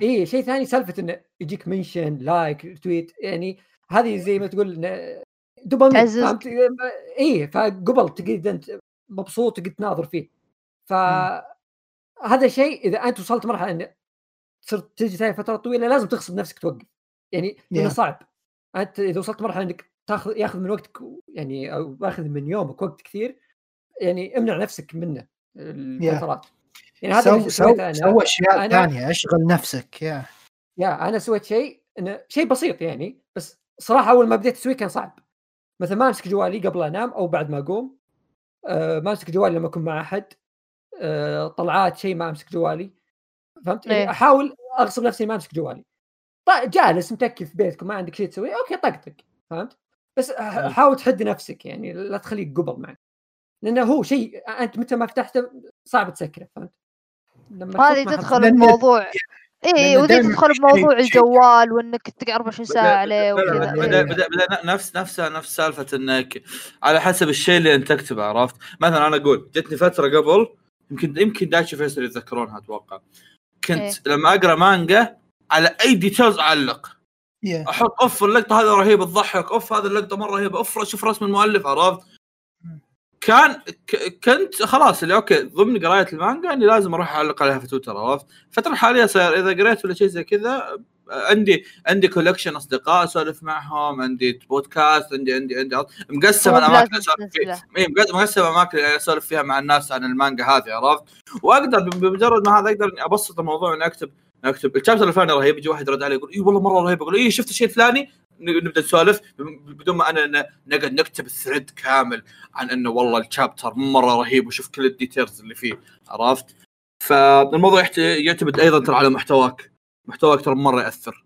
Speaker 4: اي شيء ثاني سالفة انه يجيك mention like tweet يعني هذه زي ما تقول دوبامين. فهمت؟ اي فقبل تقعد أنت مبسوط تقعد تناظر فيه. ف هذا شيء إذا أنت وصلت مرحلة انه صرت تجي تاي فترات طويلة لازم تغصب نفسك توقف. يعني لأنه
Speaker 1: Yeah.
Speaker 4: صعب. أنت إذا وصلت مرحلة إنك تاخذ ياخذ من وقتك يعني أو ياخذ من يومك وقت كثير يعني امنع نفسك منه الفترات. يعني هذا
Speaker 1: سو سو سو
Speaker 4: أشياء
Speaker 1: ثانية أشغل نفسك يا
Speaker 4: يا أنا سويت شيء إنه شيء بسيط يعني بس صراحة أول ما بديت أسويه كان صعب. مثلا ما أمسك جوالي قبل أنام أو بعد ما أقوم. آه ما أمسك جوالي لما أكون مع أحد. آه طلعات شيء ما أمسك جوالي. فهمت؟ يعني
Speaker 3: إيه.
Speaker 4: أحاول أغصب نفسي ما أمسك جوالي. طيب جالس متكي في بيتك وما عندك شيء تسويه أوكي طقطق. فهمت؟ بس ح- حاول تحد نفسك يعني لا تخليك قبل معك. لأنه هو شيء أنت متى ما فتحته صعب تسكره فهمت؟ لما
Speaker 3: هذه تدخل بموضوع اي ودي تدخل بموضوع الجوال وإنك تقعد 24 ساعة عليه وكذا
Speaker 2: بدا بدا, بدا نفس نفس نفس سالفة إنك على حسب الشيء اللي أنت تكتبه عرفت؟ مثلا أنا أقول جتني فترة قبل يمكن يمكن دايتشي فيصل يتذكرونها أتوقع كنت
Speaker 3: إيه.
Speaker 2: لما أقرأ مانجا على أي details أعلق
Speaker 1: يا
Speaker 2: أحط أوف اللقطة هذه رهيبه تضحك أوف هذه اللقطة مرة رهيبة أوف شوف رسم المؤلف عرفت؟ كان كنت خلاص اللي okay ضمن قراية المانجا اني لازم أروح اعلق عليها في تويتر عرفت؟ الفترة الحاليه صاير إذا قريت ولا شيء زي كذا عندي عندي collection أصدقاء أسولف معهم عندي بودكاست عندي عندي عندي مقسم الأماكن أسولف فيها. إيه، مقسم اماكن أسولف فيها مع الناس عن المانجا هذه عرفت؟ وأقدر بمجرد ما هذا أقدر إني أبسط الموضوع اني أكتب أكتب. ال chapter الفلاني رهيب يجي واحد يرد علي يقول إي والله مرة رهيب أقول إي شفت الشيء الفلاني؟ نبدأ نسولف بدون ما أنا نقعد نكتب ال thread كامل عن إنه والله ال chapter مرة رهيب وشوف كل ال details اللي فيه عرفت؟ فالموضوع يعتمد أيضا ترى على محتواك محتواك ترى مرة يأثر.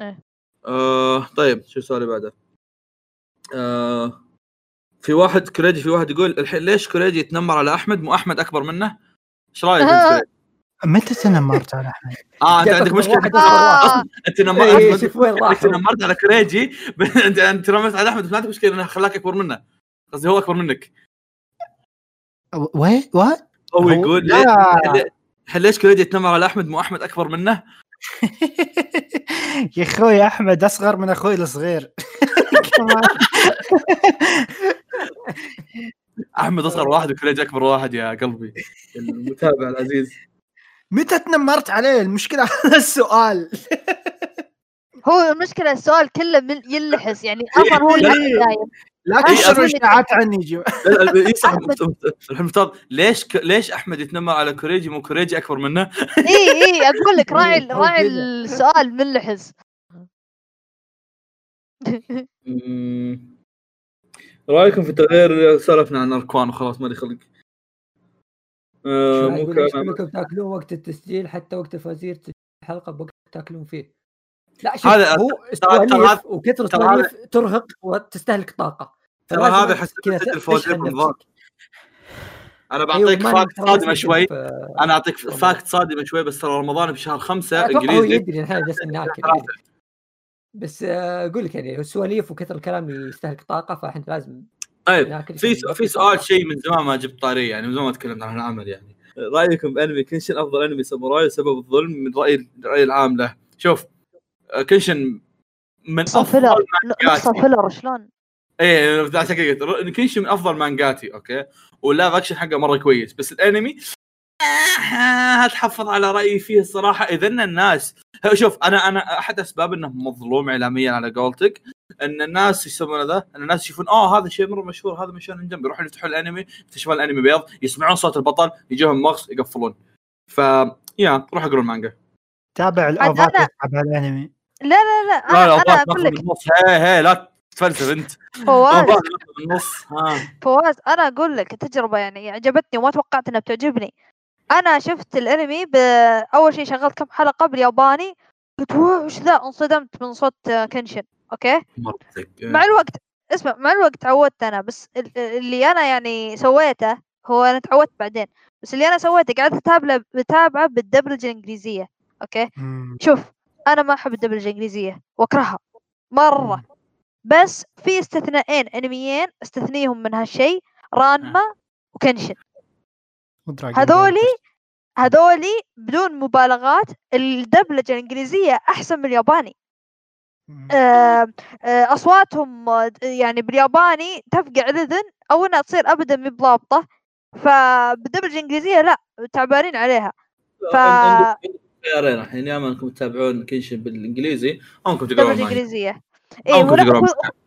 Speaker 3: إيه
Speaker 2: آه طيب شو السؤال اللي بعده؟ آه في واحد كريجي في واحد يقول الحين ليش كريجي يتنمر على أحمد مو أحمد أكبر منه؟ إيش رأيك أنت
Speaker 1: متى تنمرت على أحمد؟
Speaker 2: آه أنت عندك مشكلة
Speaker 3: آه.
Speaker 2: أصلا أنت نمرت
Speaker 4: إيه، شوف وين أنت.
Speaker 2: نمرت على كريجي انت أنت نمرت على أحمد بس ما عندك مشكلة انه خلاك أكبر منه قصدي هو أكبر منك
Speaker 1: وين؟ وات؟
Speaker 2: هو يقول هل ليش كريجي يتنمر على أحمد مو أحمد أكبر منه؟
Speaker 1: يا أخوي أحمد أصغر من أخوي الصغير.
Speaker 2: أحمد أصغر واحد وكريجي أكبر واحد يا قلبي المتابع العزيز
Speaker 1: متى تنمرت عليه المشكلة هذا السؤال
Speaker 3: هو المشكلة السؤال كله من يلحس يعني أصلا هو اللي
Speaker 1: إيه.
Speaker 3: دايم
Speaker 1: لا
Speaker 3: اللي-
Speaker 1: اشاعات عني.
Speaker 2: المفترض ليش ك... ليش أحمد يتنمر على كوريجي مو كوريجي أكبر منه؟
Speaker 3: اي اي أقول لك راعي
Speaker 4: إيه،
Speaker 3: راعي. السؤال منلحس
Speaker 2: مم. رأيكم في تغيير سولفنا عن أركوان وخلاص مالي خلق آه، كلام
Speaker 4: كلكم تاكلون وقت التسجيل حتى وقت الفوازير الحلقة بوقت تاكلون فيه لا شوف
Speaker 2: هذا-
Speaker 4: هو
Speaker 2: ترى- ترى
Speaker 4: سواليف وكثر
Speaker 2: ترى
Speaker 4: ترهق وتستهلك طاقة
Speaker 2: ترى هذا
Speaker 4: أنت
Speaker 2: حسب
Speaker 4: كذا
Speaker 2: ست
Speaker 4: تشحن
Speaker 2: الفوازير. بالنظام. أنا
Speaker 4: أيوة،
Speaker 2: بعطيك
Speaker 4: ما
Speaker 2: فاكت
Speaker 4: صادمة
Speaker 2: شوي
Speaker 4: في-
Speaker 2: أنا
Speaker 4: أعطيك.
Speaker 2: فاكت صادمة شوي بس ترى رمضان بشهر خمسة
Speaker 4: أتوقع هو
Speaker 2: إنجليزي
Speaker 4: يدري إن إحنا جالسين ناكل
Speaker 2: ثلاثة.
Speaker 4: يدري. بس آه، أقول لك يعني السواليف وكثر الكلام يستهلك طاقة فإحنا لازم
Speaker 2: طيب
Speaker 4: ناكل
Speaker 2: في في سؤال. شيء من زمان ما جبت طاريه يعني من زمان ما تكلمت عن العمل يعني. رأيكم بانمي كنشن أفضل أنمي ساموراي وسبب الظلم من رأي الرأي العام له؟ شوف آه، كنشن من أفضل
Speaker 3: نص filler شلون؟
Speaker 2: إيه عشان كذا قلت كنشن من أفضل مانجاتي okay؟ وال live action حقه مرة كويس. بس الأنمي آه، هتحفظ على رأيي فيه الصراحة. اذا الناس شوف أنا أنا أحد أسباب انه مظلوم اعلاميا على قولتك. أن الناس يسمونه ذا أن الناس يشوفون آه هذا شيء مرة مشهور هذا من شان جنب يروحون يفتحون الأنمي يكتشفون الأنمي بيض يسمعون صوت البطل يجيهم مغص يقفلون. ف يا روح اقروا المانجا.
Speaker 1: تابع
Speaker 3: ال
Speaker 1: OVA
Speaker 3: ات
Speaker 1: تابع الأنمي.
Speaker 3: لا لا لا
Speaker 2: لا لا
Speaker 3: أنا, أنا
Speaker 2: أوباك أقول
Speaker 3: لك.
Speaker 2: هي هي لا تفلسف أنت.
Speaker 3: فواز. فواز أنا أقول لك تجربه يعني عجبتني وما توقعت إنها بتعجبني. أنا شفت الأنمي. أول شيء شغلت كم حلقة بالياباني قلت "wow، وش ذا؟ انصدمت من صوت كنشن. okay؟
Speaker 2: مرتك
Speaker 3: مع الوقت اسمع مع الوقت تعودت أنا بس ال- اللي أنا يعني سويته هو أنا تعودت بعدين بس اللي أنا سويته قعدت أتابعه بتابعه بالدبلجة الإنجليزية أوكي؟
Speaker 1: مم.
Speaker 3: شوف أنا ما أحب الدبلجة الإنجليزية وأكرهها مرة. بس في استثناءين أنميين استثنيهم من هالشيء رانما وكنشن.
Speaker 1: ودراجون
Speaker 3: هذولي. هذولي بدون مبالغات الدبلجة الإنجليزية أحسن من الياباني. آه، آه، اصواتهم آه، يعني بالياباني تفقع الاذن أو إنها تصير ابدا مي بضابطه فبالدبلجه الإنجليزية لا تعبانين عليها. ف
Speaker 2: خيارين الحين يا اما أنكم تتابعون كنشن بالإنجليزي أو أنكم تقرون
Speaker 3: الدبلجه
Speaker 2: مانجا
Speaker 3: الانجليزيه
Speaker 2: أو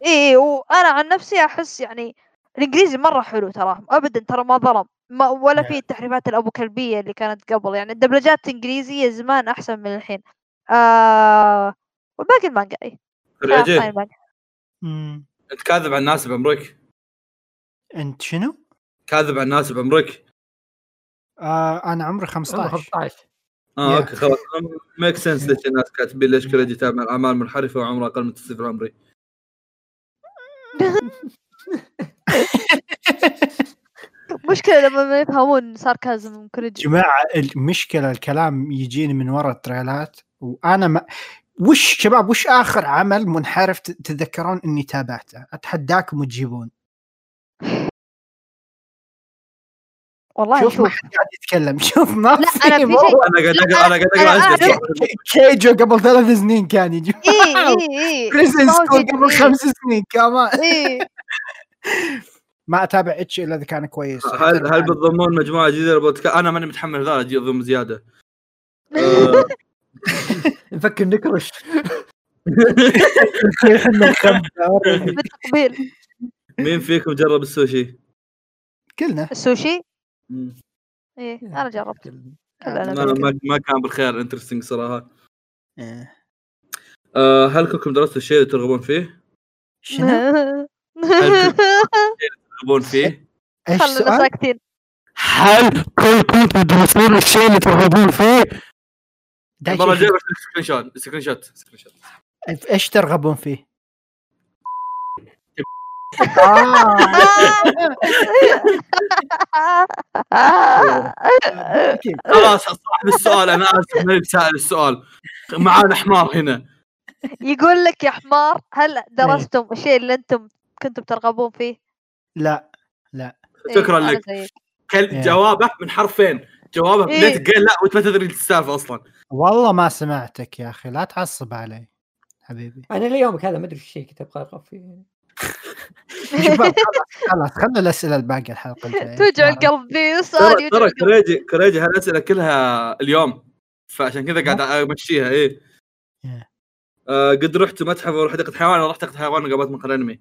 Speaker 3: اي اي وأنا عن نفسي أحس يعني الإنجليزي مرة حلو ترى ابدا ترى ما ظلم ما ولا
Speaker 1: نعم.
Speaker 3: في التحريفات الابو كلبيه اللي كانت قبل يعني الدبلجات الانجليزيه زمان أحسن من الحين. آه والباقي المانجا اي.
Speaker 2: انت كاذب على الناس بعمرك
Speaker 1: أنت شنو؟
Speaker 2: كاذب على الناس بعمرك
Speaker 1: آه أنا عمري
Speaker 4: عمره
Speaker 1: 15
Speaker 4: 15
Speaker 2: آه
Speaker 1: يا.
Speaker 2: okay خلاص. make sense ليش الناس كاتبين ليش كريدي يتابع الأعمال المنحرفه وعمره أقل من التصنيف العمري
Speaker 3: مشكلة لما ما يفهمون sarcasm كوريجي
Speaker 1: جماعة المشكلة الكلام يجيني من ورا التريلات وأنا ما وش شباب وش آخر عمل منحرف تتذكرون إني تابعته؟ أتحداكم وتجيبون.
Speaker 3: والله
Speaker 1: شوف ما
Speaker 3: شوف.
Speaker 1: حد قاعد يتكلم شوف ما
Speaker 3: لا،
Speaker 1: في.
Speaker 3: أنا في. شيء-
Speaker 2: أنا قاعد
Speaker 3: لا،
Speaker 2: أقرأ- أنا قاعد
Speaker 3: أنا
Speaker 2: اقرا
Speaker 1: كيجو قبل ثلاث سنين كان يجي.
Speaker 3: إي إي
Speaker 1: إي.
Speaker 3: ما
Speaker 1: سكول قبل. خمس سنين كمان
Speaker 3: إي.
Speaker 1: ما أتابع إتش إلا إذا كان كويس.
Speaker 2: هل هل بتضمون مجموعة جديدة للبودكاست؟ أنا ماني متحمل ذا أجي أضم زيادة. آه،
Speaker 4: نفكر نكرش
Speaker 3: بالتقبيل
Speaker 2: مين فيكم جرب السوشي؟
Speaker 1: كلنا
Speaker 3: السوشي. إيه أنا جربت كلنا
Speaker 2: ما, ما, ما كان بالخير انترستنج صراحة
Speaker 1: إيه.
Speaker 2: آه هل كلكم درستوا الشيء اللي ترغبون فيه؟
Speaker 1: شنو؟
Speaker 2: ترغبون فيه؟
Speaker 3: إيش
Speaker 1: السؤال؟ هل كنتم تدرسون الشيء اللي ترغبون فيه؟
Speaker 2: screenshot screenshot screenshot
Speaker 1: إيش ترغبون فيه؟
Speaker 2: خلاص صاحب السؤال أنا آسف ماني بسائل السؤال معانا حمار هنا
Speaker 3: يقول لك يا حمار هل درستم الشيء اللي أنتم كنتم ترغبون فيه؟
Speaker 1: لا
Speaker 3: إيه،
Speaker 2: شكراً لك.
Speaker 1: إيه.
Speaker 2: جوابه من حرفين جوابه
Speaker 3: إيه.
Speaker 2: ليت قال لا وأنت ما تدري السالفه أصلا
Speaker 1: والله ما سمعتك يا أخي لا تعصب علي حبيبي.
Speaker 4: أنا ليومك هذا ما أدري إيش الشيء كنت أبغى ارغب فيه.
Speaker 1: خلاص خلاص خلنا الأسئلة الباقية الحلقة الجاية
Speaker 3: توجع القلب ذي سؤال
Speaker 2: ترى كريجي كريجي هالأسئلة كلها اليوم فعشان كذا قاعد أمشيها إيه.
Speaker 1: إيه.
Speaker 2: آه قد رحت متحف ولا حديقه حيوان ولا رحت حديقه حيوان وقابلت مقر انمي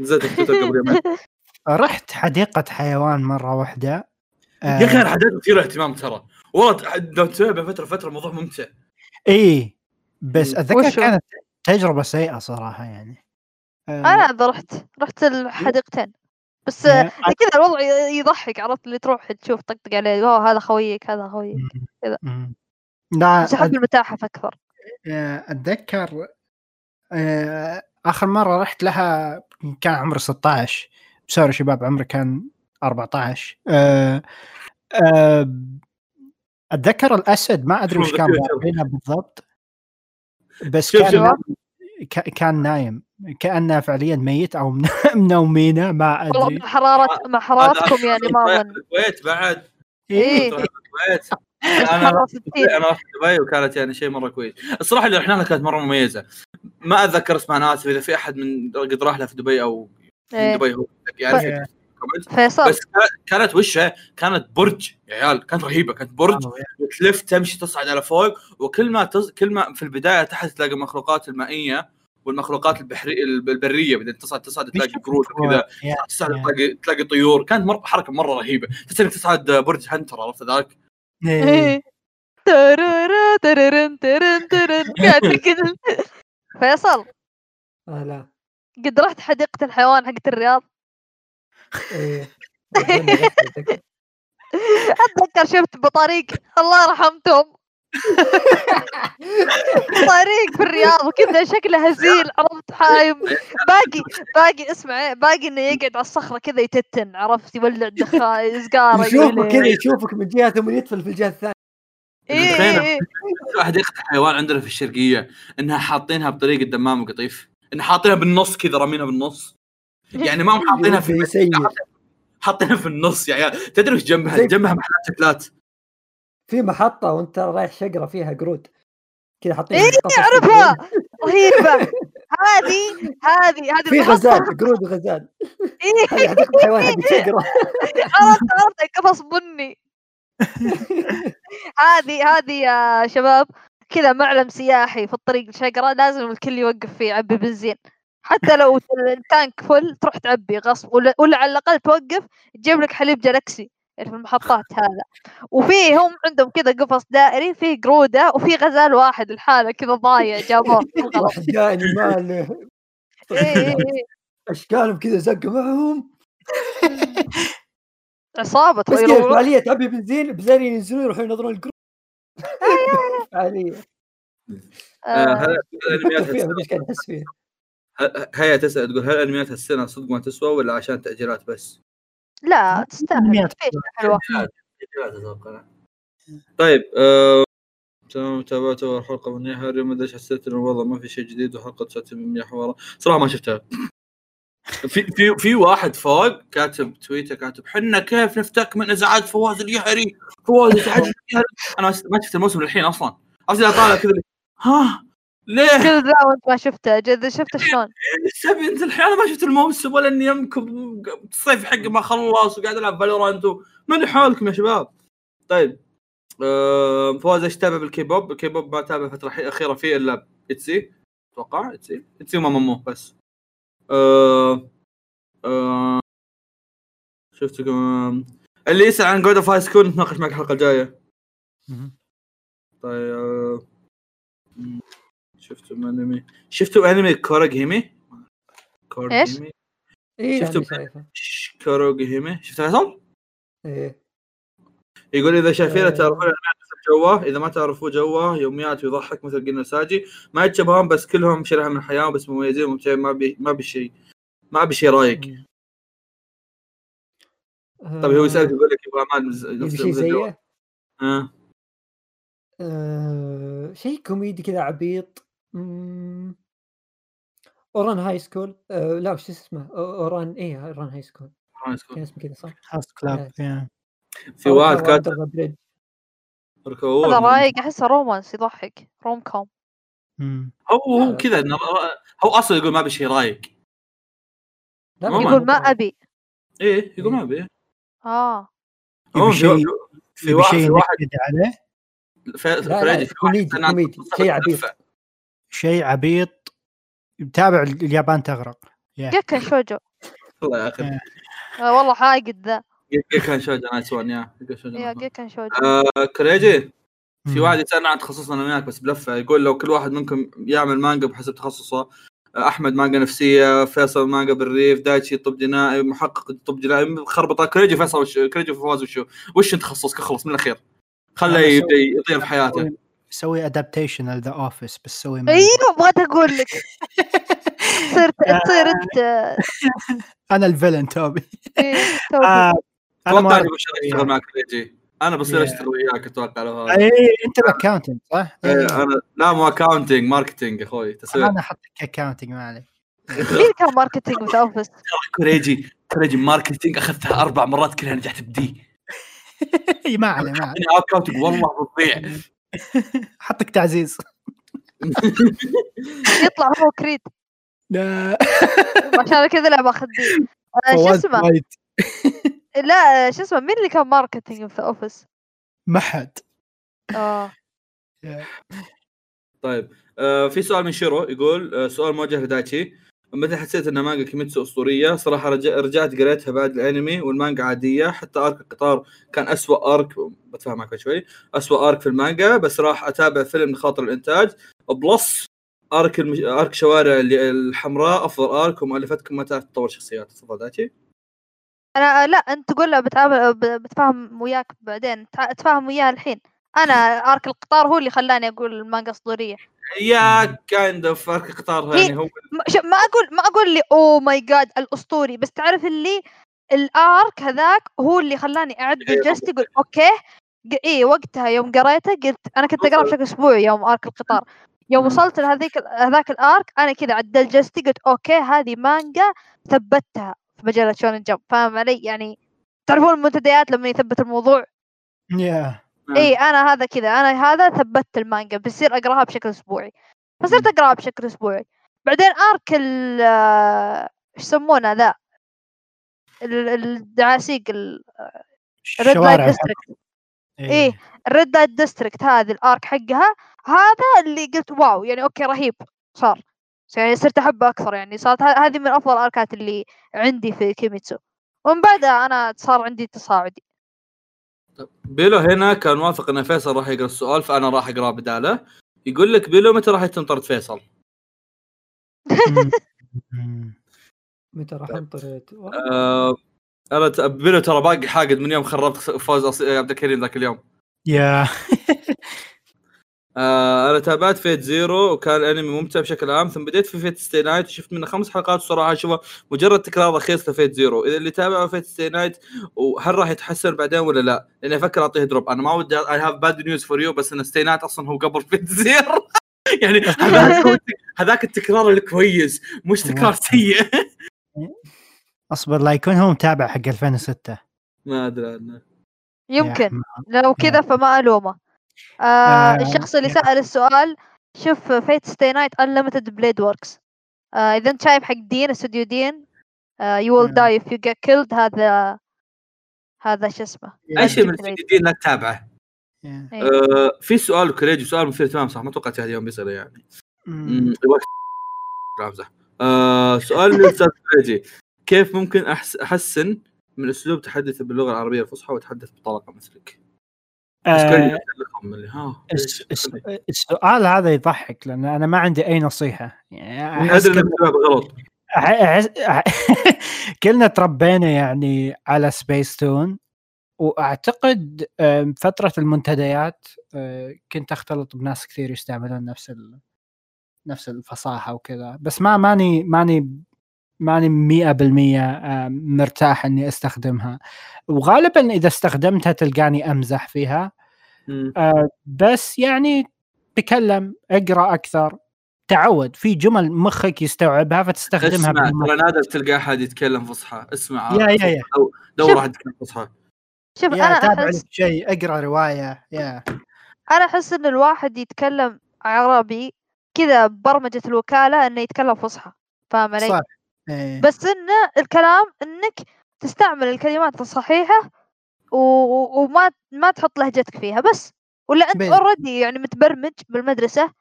Speaker 2: نزلت في تويتر قبل يومين.
Speaker 1: رحت حديقة حيوان مرة واحدة. آه،
Speaker 2: يا أخي أنا حددت مثير اهتمام ترى. والله لو بين فترة وفترة الموضوع ممتع.
Speaker 1: إي بس.
Speaker 3: أتذكر؟
Speaker 1: كانت تجربة سيئة صراحة يعني. آه،
Speaker 3: أنا إذا رحت رحت الحديقتين. بس
Speaker 1: إيه.
Speaker 3: كذا الوضع يضحك عرفت؟ اللي تروح تشوف طقطق عليه أوه هذا خويك هذا خويك. كذا.
Speaker 1: لا
Speaker 3: احب المتاحف أكثر.
Speaker 1: آه، أتذكر آه، آخر مرة رحت لها كان عمري 16 سوري شباب عمري كان 14 آه، آه، أتذكر الأسد ما أدري وش كان. ضاربينه بالضبط. بس
Speaker 2: شوف-
Speaker 1: كان
Speaker 2: شوف.
Speaker 1: كان نايم. كأنه فعليا ميت أو من- منومينه ما
Speaker 3: والله
Speaker 1: أدري.
Speaker 3: مع حرارة مع حرارتكم يعني ما أظن.
Speaker 2: الكويت بعد. إيه. الكويت. أنا
Speaker 3: مرة
Speaker 2: رحت
Speaker 3: 60
Speaker 2: أنا رحت دبي وكانت يعني شيء مرة كويس. الصراحة اللي رحنا لها كانت مرة مميزة. ما أتذكر اسمها أنا آسف إذا في أحد من قد راح لها في دبي أو من
Speaker 3: إيه.
Speaker 2: دبي هو. يعرف
Speaker 1: إيه.
Speaker 3: فيصل.
Speaker 2: بس كا- كانت وشها كانت برج يا عيال كانت رهيبة كانت برج. وتلف تمشي تصعد على فوق وكل ما تز... كل ما في البداية تحت تلاقي المخلوقات المائية والمخلوقات البحريه البرية بعدين تصعد تصعد تلاقي قرود وكذا.
Speaker 1: يا-
Speaker 2: تصعد. تلاقي تلاقي طيور. كانت مر... حركة مرة رهيبة. تحس إنك تصعد برج هنتر عرفت ذاك؟
Speaker 1: إيه.
Speaker 3: إيه. ترارا تررن ترن ترن قاعد كذا. فيصل.
Speaker 4: آه لا.
Speaker 3: قد رحت حديقة الحيوان حقت الرياض؟
Speaker 4: إيه أتذكر.
Speaker 3: أتذكر شفت بطريق الله يرحمتهم. طريق في الرياض وكذا شكله هزيل عرفت حايم. باقي باقي اسمع إيه، باقي إنه يقعد على الصخرة كذا يتتن عرفت يولع دخان سجاره
Speaker 4: يشوفك كذا يشوفك من جهه ثم يدخل في الجهة الثانية.
Speaker 3: اي اي اي
Speaker 2: حديقه الحيوان عندنا في الشرقية إنها حاطينها بطريقة دمام وقطيف ان حاطينها بالنص كذا رامينها بالنص. يعني ما هم حاطينها في
Speaker 4: يسير
Speaker 2: حاطينها في النص يا عيال تدري وش جنبها؟ جنبها محلات شكلات
Speaker 4: في محطة وانت رايح شقرة فيها قرود. كذا حاطين
Speaker 3: إيه،
Speaker 4: قفص
Speaker 3: أعرفها. رهيبة. هذه هذه هذه
Speaker 4: في. غزال قرود
Speaker 3: إيه،
Speaker 4: حديقه الحيوان حق شقرة.
Speaker 3: عرفت عرفت قفص بني هذه هذه يا شباب كذا معلم سياحي في الطريق الشقرة لازم الكل يوقف فيه يعبي بنزين حتى لو التانك فل تروح تعبي غصب ولا, ولا على الأقل توقف تجيب لك حليب جالكسي اللي في المحطات هذا. وفي هم عندهم كذا قفص دائري فيه قرودة وفي غزال واحد لحاله كذا ضايع جابوه.
Speaker 4: وحداني ماله
Speaker 3: إيه، إيه، إيه.
Speaker 4: أشكالهم كذا زقوا معهم.
Speaker 3: عصابة
Speaker 4: بس
Speaker 3: يروحون-
Speaker 4: فعالية تعبي بنزين بزين ينزلون يروحون ينظرون القرود. فعالية.
Speaker 2: آه،
Speaker 3: آه،
Speaker 2: هل الانميات هيا تسأل تقول هل الانميات هالسنه صدق ما تسوى ولا عشان تاجيلات بس؟
Speaker 3: لا تستاهل.
Speaker 2: طيب آه، تمام تابعت أول حلقة من هاري ما أدري حسيت ان الوضع ما في شيء جديد وحلقة 99 حوارات صراحة ما شفتها. في في في واحد فوق كاتب تويتر كاتب حنا كيف نفتك من إزعاج فواز اليهري فواز ازعاج اليهري أنا ما شفت الموسم للحين أصلا. عرفت اذا طالع كذا ها؟ ليه؟
Speaker 3: كل ذا وانت ما شفته. جد شفته شلون؟
Speaker 2: سبي انت الحين أنا ما شفت الموسم ولا إني يمكم الصيف حقي ما خلص وقاعد ألعب فالورانت ماني حالكم يا شباب. طيب آه، فواز إيش تابع بال K-pop؟ ال K-pop ما تابع الفترة الحي- الأخيرة فيه إلا ITZY. أتوقع ITZY. ITZY ومامامو بس. آه آه شفت اللي يسأل عن God of High School نتناقش معك الحلقة
Speaker 1: الجاية.
Speaker 2: طيب آه، شفتوا انمي. شفتوا انمي كوراجيمي
Speaker 3: إيش؟
Speaker 4: اي
Speaker 2: شفتوا
Speaker 4: يعني شايفه؟
Speaker 2: كوراجيمي شفت فيصل؟
Speaker 4: إيه.
Speaker 2: يقول إذا شايفينه
Speaker 4: آه.
Speaker 2: تعرفون جوه إذا ما تعرفوه جوه يوميات ويضحك مثل قلنا ساجي. ما يتشابهون بس كلهم شريحة من الحياة بس مميزين وممتعين ما بي ما بشيء ما بشيء رايق. طيب هو يسألك يقول لك يبغى نفس
Speaker 4: شيء زيه؟
Speaker 2: آه.
Speaker 4: آه، شيء كوميدي كذا عبيط. مم. Ouran High School لا وش اسمه Ouran إيه Ouran High School كان اسمه كذا صح؟
Speaker 1: host club yeah.
Speaker 2: في واحد كاتب.
Speaker 3: هذا رايق احسه romance يضحك rom
Speaker 1: com.
Speaker 2: هو هو. كذا إنه- هو أصلا يقول ما بشيء رايق
Speaker 4: لا،
Speaker 2: عموماً.
Speaker 3: يقول ما أبي
Speaker 2: إيه يقول ما أبي
Speaker 1: آه
Speaker 2: في-
Speaker 1: شيء
Speaker 2: في واحد
Speaker 1: شيء
Speaker 2: في واحد
Speaker 1: عليه
Speaker 2: فريدي في واحد
Speaker 4: كوميدي- كوميدي، شيء عبيط.
Speaker 1: شيء عبيط تابع اليابان تغرق.
Speaker 3: جيكن شوجو.
Speaker 2: والله يا أخي
Speaker 1: آه.
Speaker 3: والله حاقد ذا.
Speaker 2: كان شوجا nice one يا جيكن.
Speaker 3: جيكن شوجو
Speaker 2: آه، كريجي في
Speaker 1: مم.
Speaker 2: واحد يسألنا عن تخصصنا أنا وياك بس بلفة. يقول لو كل واحد منكم يعمل مانجا بحسب تخصصه آه، أحمد مانجا نفسية فيصل مانجا بالريف دايتشي طب جنائي محقق طب جنائي خربطه كريجي فيصل وش كريجي وفواز وشو؟ وش تخصصك؟ اخلص من الأخير. خله يطير في حياته.
Speaker 1: سوي- adaptation The Office بس سوي.
Speaker 3: أيوه بغيت أقول لك صرت تصير انت
Speaker 1: أنا ال villain توبي
Speaker 3: إيه،.
Speaker 1: آه،
Speaker 2: أتوقع
Speaker 1: ما
Speaker 2: اني بصير اشتغل معك كريجي أنا بصير. اشتغل وياك أتوقع لو هذا
Speaker 1: اي أنت ال accountant صح؟
Speaker 2: إيه،
Speaker 1: إيه.
Speaker 2: أنا لا مو اكاونتنج ماركتنج أخوي تسويق
Speaker 1: أنا احطك accounting ما عليك
Speaker 3: مين كان marketing في Office؟
Speaker 2: كريجي كريجي marketing أخذتها أربع مرات كلها نجحت بدي
Speaker 1: إي، ما عليه ما عليه
Speaker 2: والله بتضيع
Speaker 1: حطك تعزيز.
Speaker 3: يطلع هو كريد.
Speaker 1: لا.
Speaker 3: عشان كذا دي. آه، شو
Speaker 1: فواز
Speaker 3: اسمه. لا آه، شو اسمه؟ مين اللي كان marketing في Office؟
Speaker 1: ما حد.
Speaker 3: آه.
Speaker 2: طيب آه في سؤال من شيرو يقول آه سؤال موجه لدايتشي. متى حسيت ان مانجا كيميتسو أسطورية؟ صراحة رجع رجعت قريتها بعد الأنمي والمانجا عادية حتى arc القطار كان أسوأ arc بتفهم معك شوي أسوأ arc في المانجا بس راح أتابع فيلم لخاطر الإنتاج. plus arc المش... arc شوارع الحمراء أفضل arc ومؤلفتكم ما تعرف تطور شخصيات. تفضل دايتشي.
Speaker 3: أنا لا أنت تقول له بتعامل ب- بتفاهم وياك بعدين تفاهم وياه الحين. أنا arc القطار هو اللي خلاني أقول المانجا أسطورية.
Speaker 2: yeah kind of arc القطار
Speaker 3: هي-
Speaker 2: يعني هو
Speaker 3: ما أقول ما أقول لي oh my god الأسطوري بس تعرف اللي ال arc هذاك هو اللي خلاني اعدل
Speaker 2: إيه،
Speaker 3: جلستي أقول okay إيه وقتها يوم قريته قلت أنا كنت أقرأ بشكل اسبوعي يوم arc القطار. يوم. وصلت لهذيك هذاك ال arc أنا كذا عدلت جلستي قلت okay هذه مانجا ثبتها في مجلة شونن جمب. فاهم علي؟ يعني تعرفون المنتديات لما يثبت الموضوع؟
Speaker 1: yeah
Speaker 2: نعم.
Speaker 3: إي أنا هذا كذا أنا هذا ثبتت المانجا بصير أقراها بشكل أسبوعي. فصرت أقراها بشكل أسبوعي. بعدين arc ال آه، إيش يسمونه ذا؟ ال- الدعاسيق ال red
Speaker 1: light
Speaker 3: district إيه. ال red light district هذه ال arc حقها. هذا اللي قلت wow يعني okay رهيب صار. يعني صرت أحبه أكثر يعني صارت هذه من أفضل الأركات اللي عندي في كيميتسو ومن بعدها أنا صار عندي تصاعدي.
Speaker 2: بيلو هنا كان موافق إن فيصل راح يقرأ السؤال فأنا راح اقراه بداله يقول لك بيلو متى راح يتنطرد فيصل؟
Speaker 1: مم. مم.
Speaker 4: متى راح انطرد؟
Speaker 2: آه أنا بيلو ترى باقي حاقد من يوم خربت فوز عبد الكريم ذاك اليوم
Speaker 1: يا
Speaker 2: آه أنا تابعت Fate Zero وكان الأنمي ممتع بشكل عام ثم بديت في Fate Stay Night وشفت منه خمس حلقات الصراحه اشوفه مجرد تكرار رخيص ل Fate Zero إذا اللي تابعوا Fate Stay Night وهل راح يتحسن بعدين ولا لا؟ لأني أفكر أعطيه drop أنا ما ودي I have bad news for you بس إن Stay Night أصلا هو قبل Fate Zero يعني هذاك التكرار الكويس مش تكرار سيء.
Speaker 1: أصبر لا يكون هو متابع حق 2006
Speaker 2: ما أدري عنه.
Speaker 3: يمكن. لو كذا فما ألومه. آه
Speaker 1: آه،
Speaker 3: الشخص اللي
Speaker 1: yeah.
Speaker 3: سأل السؤال شوف Fate Stay Night Unlimited Blade Works إذا أنت شايف حق Deen studio Deen you
Speaker 1: will.
Speaker 3: die if you get killed هذا هذا شو اسمه
Speaker 2: أي شيء من
Speaker 3: كذا
Speaker 2: الجديدين لا تتابعه
Speaker 1: Yeah.
Speaker 3: إيه.
Speaker 2: آه في سؤال كريجي سؤال مثير اهتمام صح ما توقعت هذا اليوم بيصير يعني امزح آه سؤال للاستاذ كريجي كيف ممكن أحس أحسن من أسلوب تحدثي باللغة العربية الفصحى واتحدث بطلاقة مثلك؟
Speaker 1: آه، السؤال هذا يضحك لأن أنا ما عندي أي نصيحة. يعني
Speaker 2: ادري انك غلط.
Speaker 1: كلنا تربينا يعني على سبيس تون وأعتقد فترة المنتديات آه، كنت أختلط بناس كثير يستعملون نفس ال... نفس الفصاحة وكذا. بس ما ماني ماني ماني 100% آم، مرتاح إني أستخدمها. وغالبا إذا استخدمتها تلقاني أمزح فيها. آه، بس يعني تكلم أقرأ أكثر. تعود في جمل مخك يستوعبها فتستخدمها
Speaker 2: اسمع ترى نادر تلقى أحد يتكلم فصحى. اسمع
Speaker 1: يا- يا- يا.
Speaker 2: دو- دور. واحد يتكلم فصحى.
Speaker 3: شوف
Speaker 1: يا
Speaker 3: أنا
Speaker 1: تابع
Speaker 3: أحس
Speaker 1: لك شيء أقرأ رواية. يا.
Speaker 3: أنا أحس إن الواحد يتكلم عربي كذا برمجة الوكالة إنه يتكلم فصحى. فاهم علي؟
Speaker 1: صح. إيه.
Speaker 3: بس انه الكلام إنك تستعمل الكلمات الصحيحة و... وما ما تحط لهجتك فيها بس ولا أنت
Speaker 1: بس.
Speaker 3: اوريدي يعني متبرمج بالمدرسة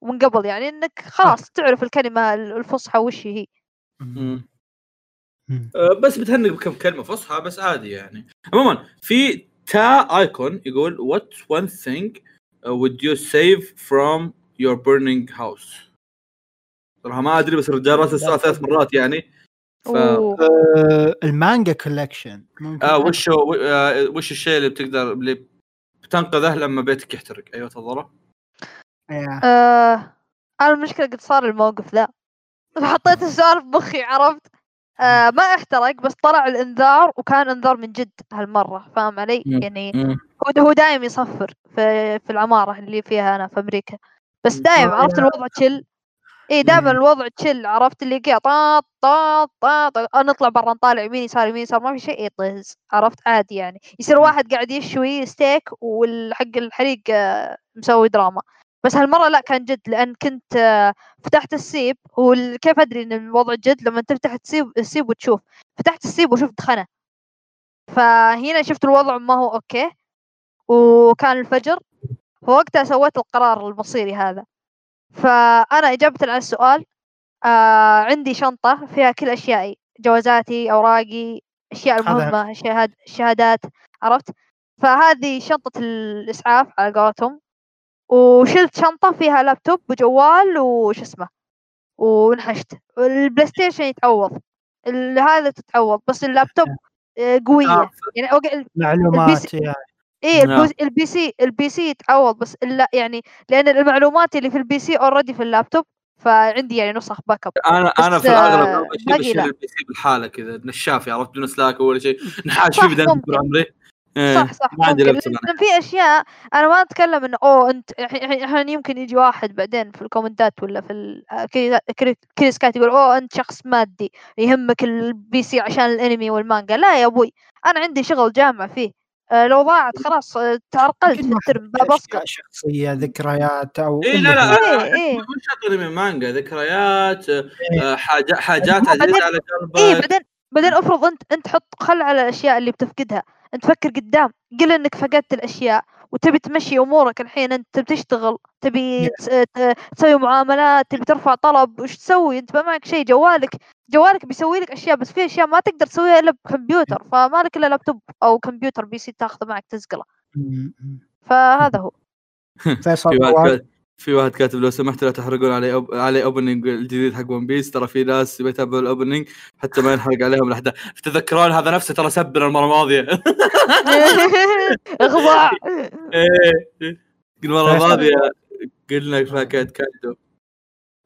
Speaker 3: ومن قبل يعني إنك خلاص تعرف الكلمة الفصحى وش هي
Speaker 2: مم.
Speaker 1: مم.
Speaker 2: أه، بس بتهنق بكم كلمة فصحى بس عادي يعني عموما في تا ايكون يقول what one thing uh, would you save from your burning house صراحة ما أدري بس الرجال راسل السؤال ثلاث مرات يعني. ف.
Speaker 1: آه، المانجا collection ممكن
Speaker 2: آه وش هو آه وش الشيء اللي بتقدر اللي بتنقذه لما بيتك يحترق؟ أيوه تفضل.
Speaker 1: yeah.
Speaker 3: آه أنا المشكلة قد صار الموقف ذا. فحطيت السؤال في مخي عرفت؟ آه ما احترق بس طلع الإنذار وكان إنذار من جد هالمرة فاهم علي؟
Speaker 2: مم.
Speaker 3: يعني. هو هو دايم يصفر في في العمارة اللي فيها أنا في أمريكا. بس دايم
Speaker 1: آه،
Speaker 3: عرفت الوضع chill إي دائما. الوضع chill عرفت اللي كذا طاط طاط طاط نطلع برا نطالع يمين يسار يمين يسار ما في شيء يطز عرفت عادي يعني. يصير واحد قاعد يشوي ستيك والحق الحريق آه، مسوي دراما. بس هالمرة لا كان جد لأن كنت آه، فتحت السيب هو ال- كيف أدري إن الوضع جد؟ لما تفتح السيب السيب وتشوف فتحت السيب وشفت دخنة فهنا شفت الوضع ما هو okay وكان الفجر فوقتها سويت القرار المصيري هذا. فأنا إجابة على السؤال آه عندي شنطة فيها كل أشيائي جوازاتي أوراقي أشياء المهمة شهاد شهادات عرفت؟ فهذه شنطة الإسعاف على قولتهم. وشلت شنطة فيها لابتوب وجوال وش اسمه ونحشت. ال PlayStation يتعوض هذا تتعوض بس اللابتوب آه، قوية. يعني أوق- ال-
Speaker 1: معلومات يا.
Speaker 3: إيه
Speaker 2: نعم.
Speaker 3: ال PC ال PC يتعوض بس لا يعني لأن المعلومات اللي في ال PC already في اللابتوب فعندي يعني نسخ
Speaker 2: backup أنا
Speaker 3: أنا
Speaker 2: في الأغلب
Speaker 3: آه،
Speaker 2: أول شيء
Speaker 3: باقي
Speaker 2: بشيل. البي سي بالحالة كذا نشاف عرفت بدون سلاك ولا شيء نحاش فيه بدل عمري
Speaker 3: صح صح
Speaker 2: ما عندي
Speaker 3: لأن في أشياء أنا ما أتكلم إنه أوه أنت الحين يمكن يجي واحد بعدين في الكومنتات ولا في ال- آه، كذا- كذا سكات يقول أوه أنت شخص مادي يهمك ال PC عشان الانمي والمانجا لا يا أبوي أنا عندي شغل جامعة فيه. آه، لو ضاعت خلاص آه، تعرقلت
Speaker 1: أشياء شخصية ذكريات أو
Speaker 2: اي لا لا
Speaker 3: إيه، إيه.
Speaker 2: مش من مانجا ذكريات آه، حاجات حاجات
Speaker 3: بعدين-
Speaker 2: عزيزه على قلبك.
Speaker 3: بعدين بعدين افرض أنت أنت حط خل على الأشياء اللي بتفقدها. أنت فكر قدام قل إنك فقدت الأشياء. وتبي تمشي أمورك الحين أنت تبي تشتغل تبي تسوي معاملات تبي ترفع طلب وش تسوي؟ أنت ما معك شيء جوالك جوالك بيسوي لك أشياء بس في أشياء ما تقدر تسويها إلا بكمبيوتر فما لك إلا لابتوب أو كمبيوتر PC تاخذه معك
Speaker 1: م.
Speaker 3: فهذا هو.
Speaker 1: فيصل
Speaker 2: في. واحد كاتب لو سمحت لا تحرقون علي op... علي opening الجديد حق One Piece ترى في ناس بيتابعوا ال opening حتى ما ينحرق عليهم الاحداث تتذكرون هذا نفسه؟ ترى سبنا المرة الماضية.
Speaker 3: اخضاع
Speaker 2: إيه.
Speaker 1: المرة.
Speaker 2: الماضية قلنا فيها كاد كادو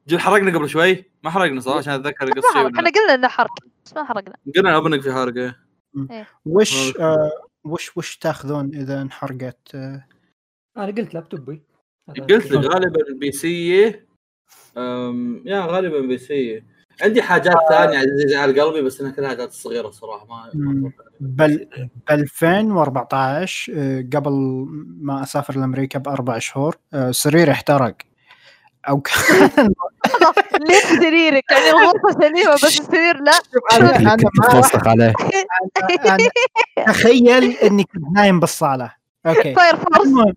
Speaker 2: جل حرقنا قبل شوي؟ ما حرقنا صح عشان أتذكر
Speaker 3: ما
Speaker 2: قصه
Speaker 3: حرق
Speaker 2: شيء
Speaker 3: إحنا قلنا إنه حرق بس ما حرقنا.
Speaker 2: قلنا اوبننج في حرق إيه.
Speaker 1: وش آه وش وش تاخذون إذا انحرقت؟ آه
Speaker 4: أنا قلت لابتوبي
Speaker 2: قلت. لك غالبا بي سي. أم، يا غالبا بي سي. عندي حاجات ثانية عزيزه على قلبي بس إنها كلها حاجات صغيرة صراحة ما.
Speaker 1: بل ب 2014 آه، قبل ما أسافر لأمريكا بأربع شهور آه، سريري احترق. أو كان
Speaker 3: ليش سريرك؟ يعني الغرفة سليمة بس السرير لا.
Speaker 5: أنا
Speaker 1: ما
Speaker 5: عليه.
Speaker 1: تخيل اني كنت نايم بالصالة. okay.
Speaker 3: Fire Force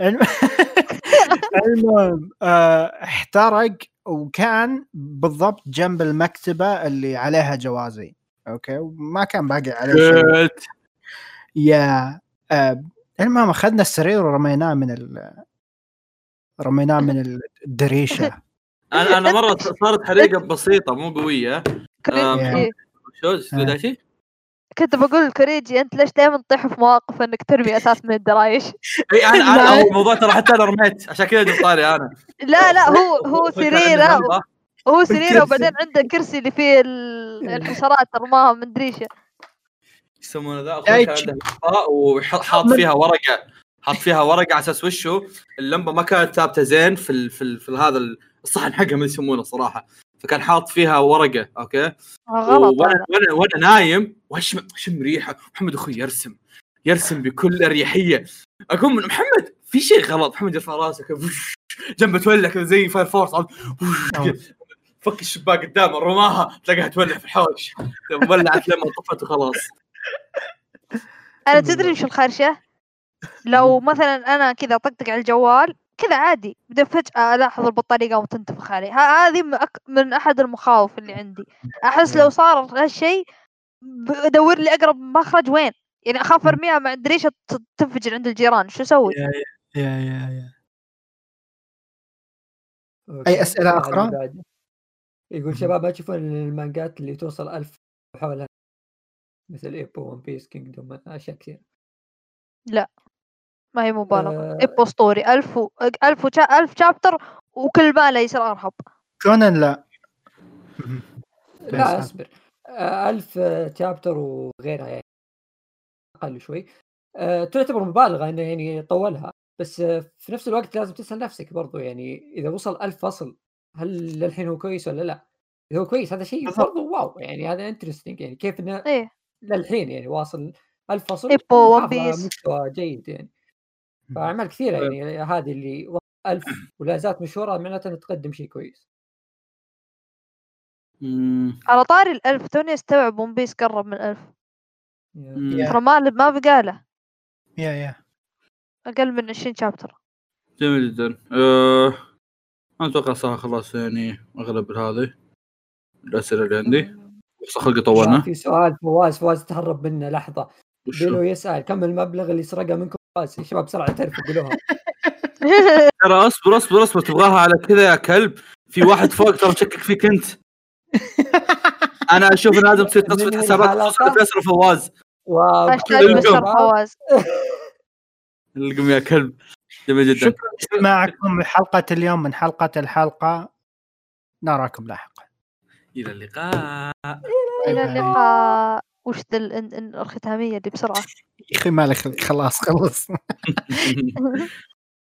Speaker 1: المهم الم- المهم آه، احترق وكان بالضبط جنب المكتبة اللي عليها جوازي أوكي وما كان باقي عليه شيء. يا آه، المهم أخذنا السرير ورميناه من ال رميناه من الدريشة
Speaker 2: أنا أنا مرة صارت حريقة بسيطة مو قوية.
Speaker 3: إيه.
Speaker 2: شو شيء؟
Speaker 3: كنت بقول كوريجي أنت ليش دائما تطيح في مواقف إنك ترمي أساس من الدرايش؟
Speaker 2: أي أنا أنا هو الموضوع ترى حتى أنا رميت عشان كذا جبت طاري أنا.
Speaker 3: لا لا هو هو سريره. هو سريره. وبعدين عنده كرسي اللي فيه ال- الحشرات رماها من دريشه
Speaker 2: يسمونه ذا؟ وحاط فيها ورقة حاط فيها ورقة على أساس وشو اللمبة ما كانت ثابتة زين في ال في, ال في هذا الصحن حقها ما يسمونه صراحة. فكان حاط فيها ورقة okay؟
Speaker 3: غلط
Speaker 2: وأنا وأنا نايم واشم شم ريحه محمد أخوي يرسم يرسم بكل أريحية. أقوم من محمد في شيء غلط. محمد يرفع راسه جنبه تولع كذا زي Fire Force. فك الشباك قدامه رماها تلاقيها تولع في الحوش. ولعت لما طفت وخلاص.
Speaker 3: أنا تدري وش الخرشة؟ لو مثلا أنا كذا طقطق على الجوال كذا عادي. بعدين فجأة ألاحظ البطارية قامت تنتفخ علي. هذه من, أك... من أحد المخاوف اللي عندي. أحس لو صار هالشيء بدور لي أقرب مخرج وين؟ يعني أخاف أرميها مع الدريشه ت- تنفجر عند الجيران شو أسوي؟
Speaker 1: يا يا يا أسئلة
Speaker 4: اللي
Speaker 1: أخرى؟
Speaker 4: بعده. يقول شباب ما تشوفون المانجات اللي توصل ألف وحولها مثل Ippo One Piece Kingdom أشياء كثير
Speaker 3: ما هي مبالغة.
Speaker 4: آه.
Speaker 3: اب اسطوري ألف و... ألف و cha... ألف chapter وكل ما لا يصير أرهب.
Speaker 1: كونان لا.
Speaker 4: لا أصبر. ألف chapter وغيرها يعني أقل شوي آه، تعتبر مبالغة إنه يعني يطولها بس في نفس الوقت لازم تسأل نفسك برضو يعني إذا وصل ألف فصل هل للحين هو كويس ولا لا؟ إذا هو كويس هذا شيء. برضو wow يعني هذا interesting يعني كيف إنه
Speaker 3: إيه
Speaker 4: للحين يعني واصل ألف فصل. مستوى جيد يعني فأعمال كثيرة يعني هذه اللي ألف ولا زالت مشهوره معناته انها تقدم شيء كويس
Speaker 2: مم.
Speaker 3: على طاري الألف توني استوعب One Piece قرب من ألف. ترى ما ما بقاله.
Speaker 1: yeah yeah.
Speaker 3: أقل من 20 chapter.
Speaker 2: جميل جدا. أه... أنا أتوقع صح خلاص يعني أغلب هذه الأسئلة اللي عندي. بس خلقي طولنا.
Speaker 4: في سؤال فواز فواز تهرب منه لحظة.
Speaker 2: وشو؟
Speaker 4: بيلو يسال كم المبلغ اللي سرقه منكم فواز يا شباب بسرعة تعرفوا قولوها.
Speaker 2: ترى أصبر أصبر أصبر تبغاها على كذا يا كلب. في واحد فوق ترى مشكك فيك أنت. أنا أشوف لازم تصير تصفيه حسابات فيصل فواز
Speaker 3: فواز.
Speaker 2: القم يا كلب. جميل جدا.
Speaker 1: شكرا لإستماعكم لحلقة اليوم من حلقة الحلقة. نراكم لاحقا.
Speaker 2: إلى اللقاء.
Speaker 1: إلى.
Speaker 3: اللقاء. وش ذا ال- ال- الختامية اللي بسرعة.
Speaker 1: يا أخي مالك خلاص خلص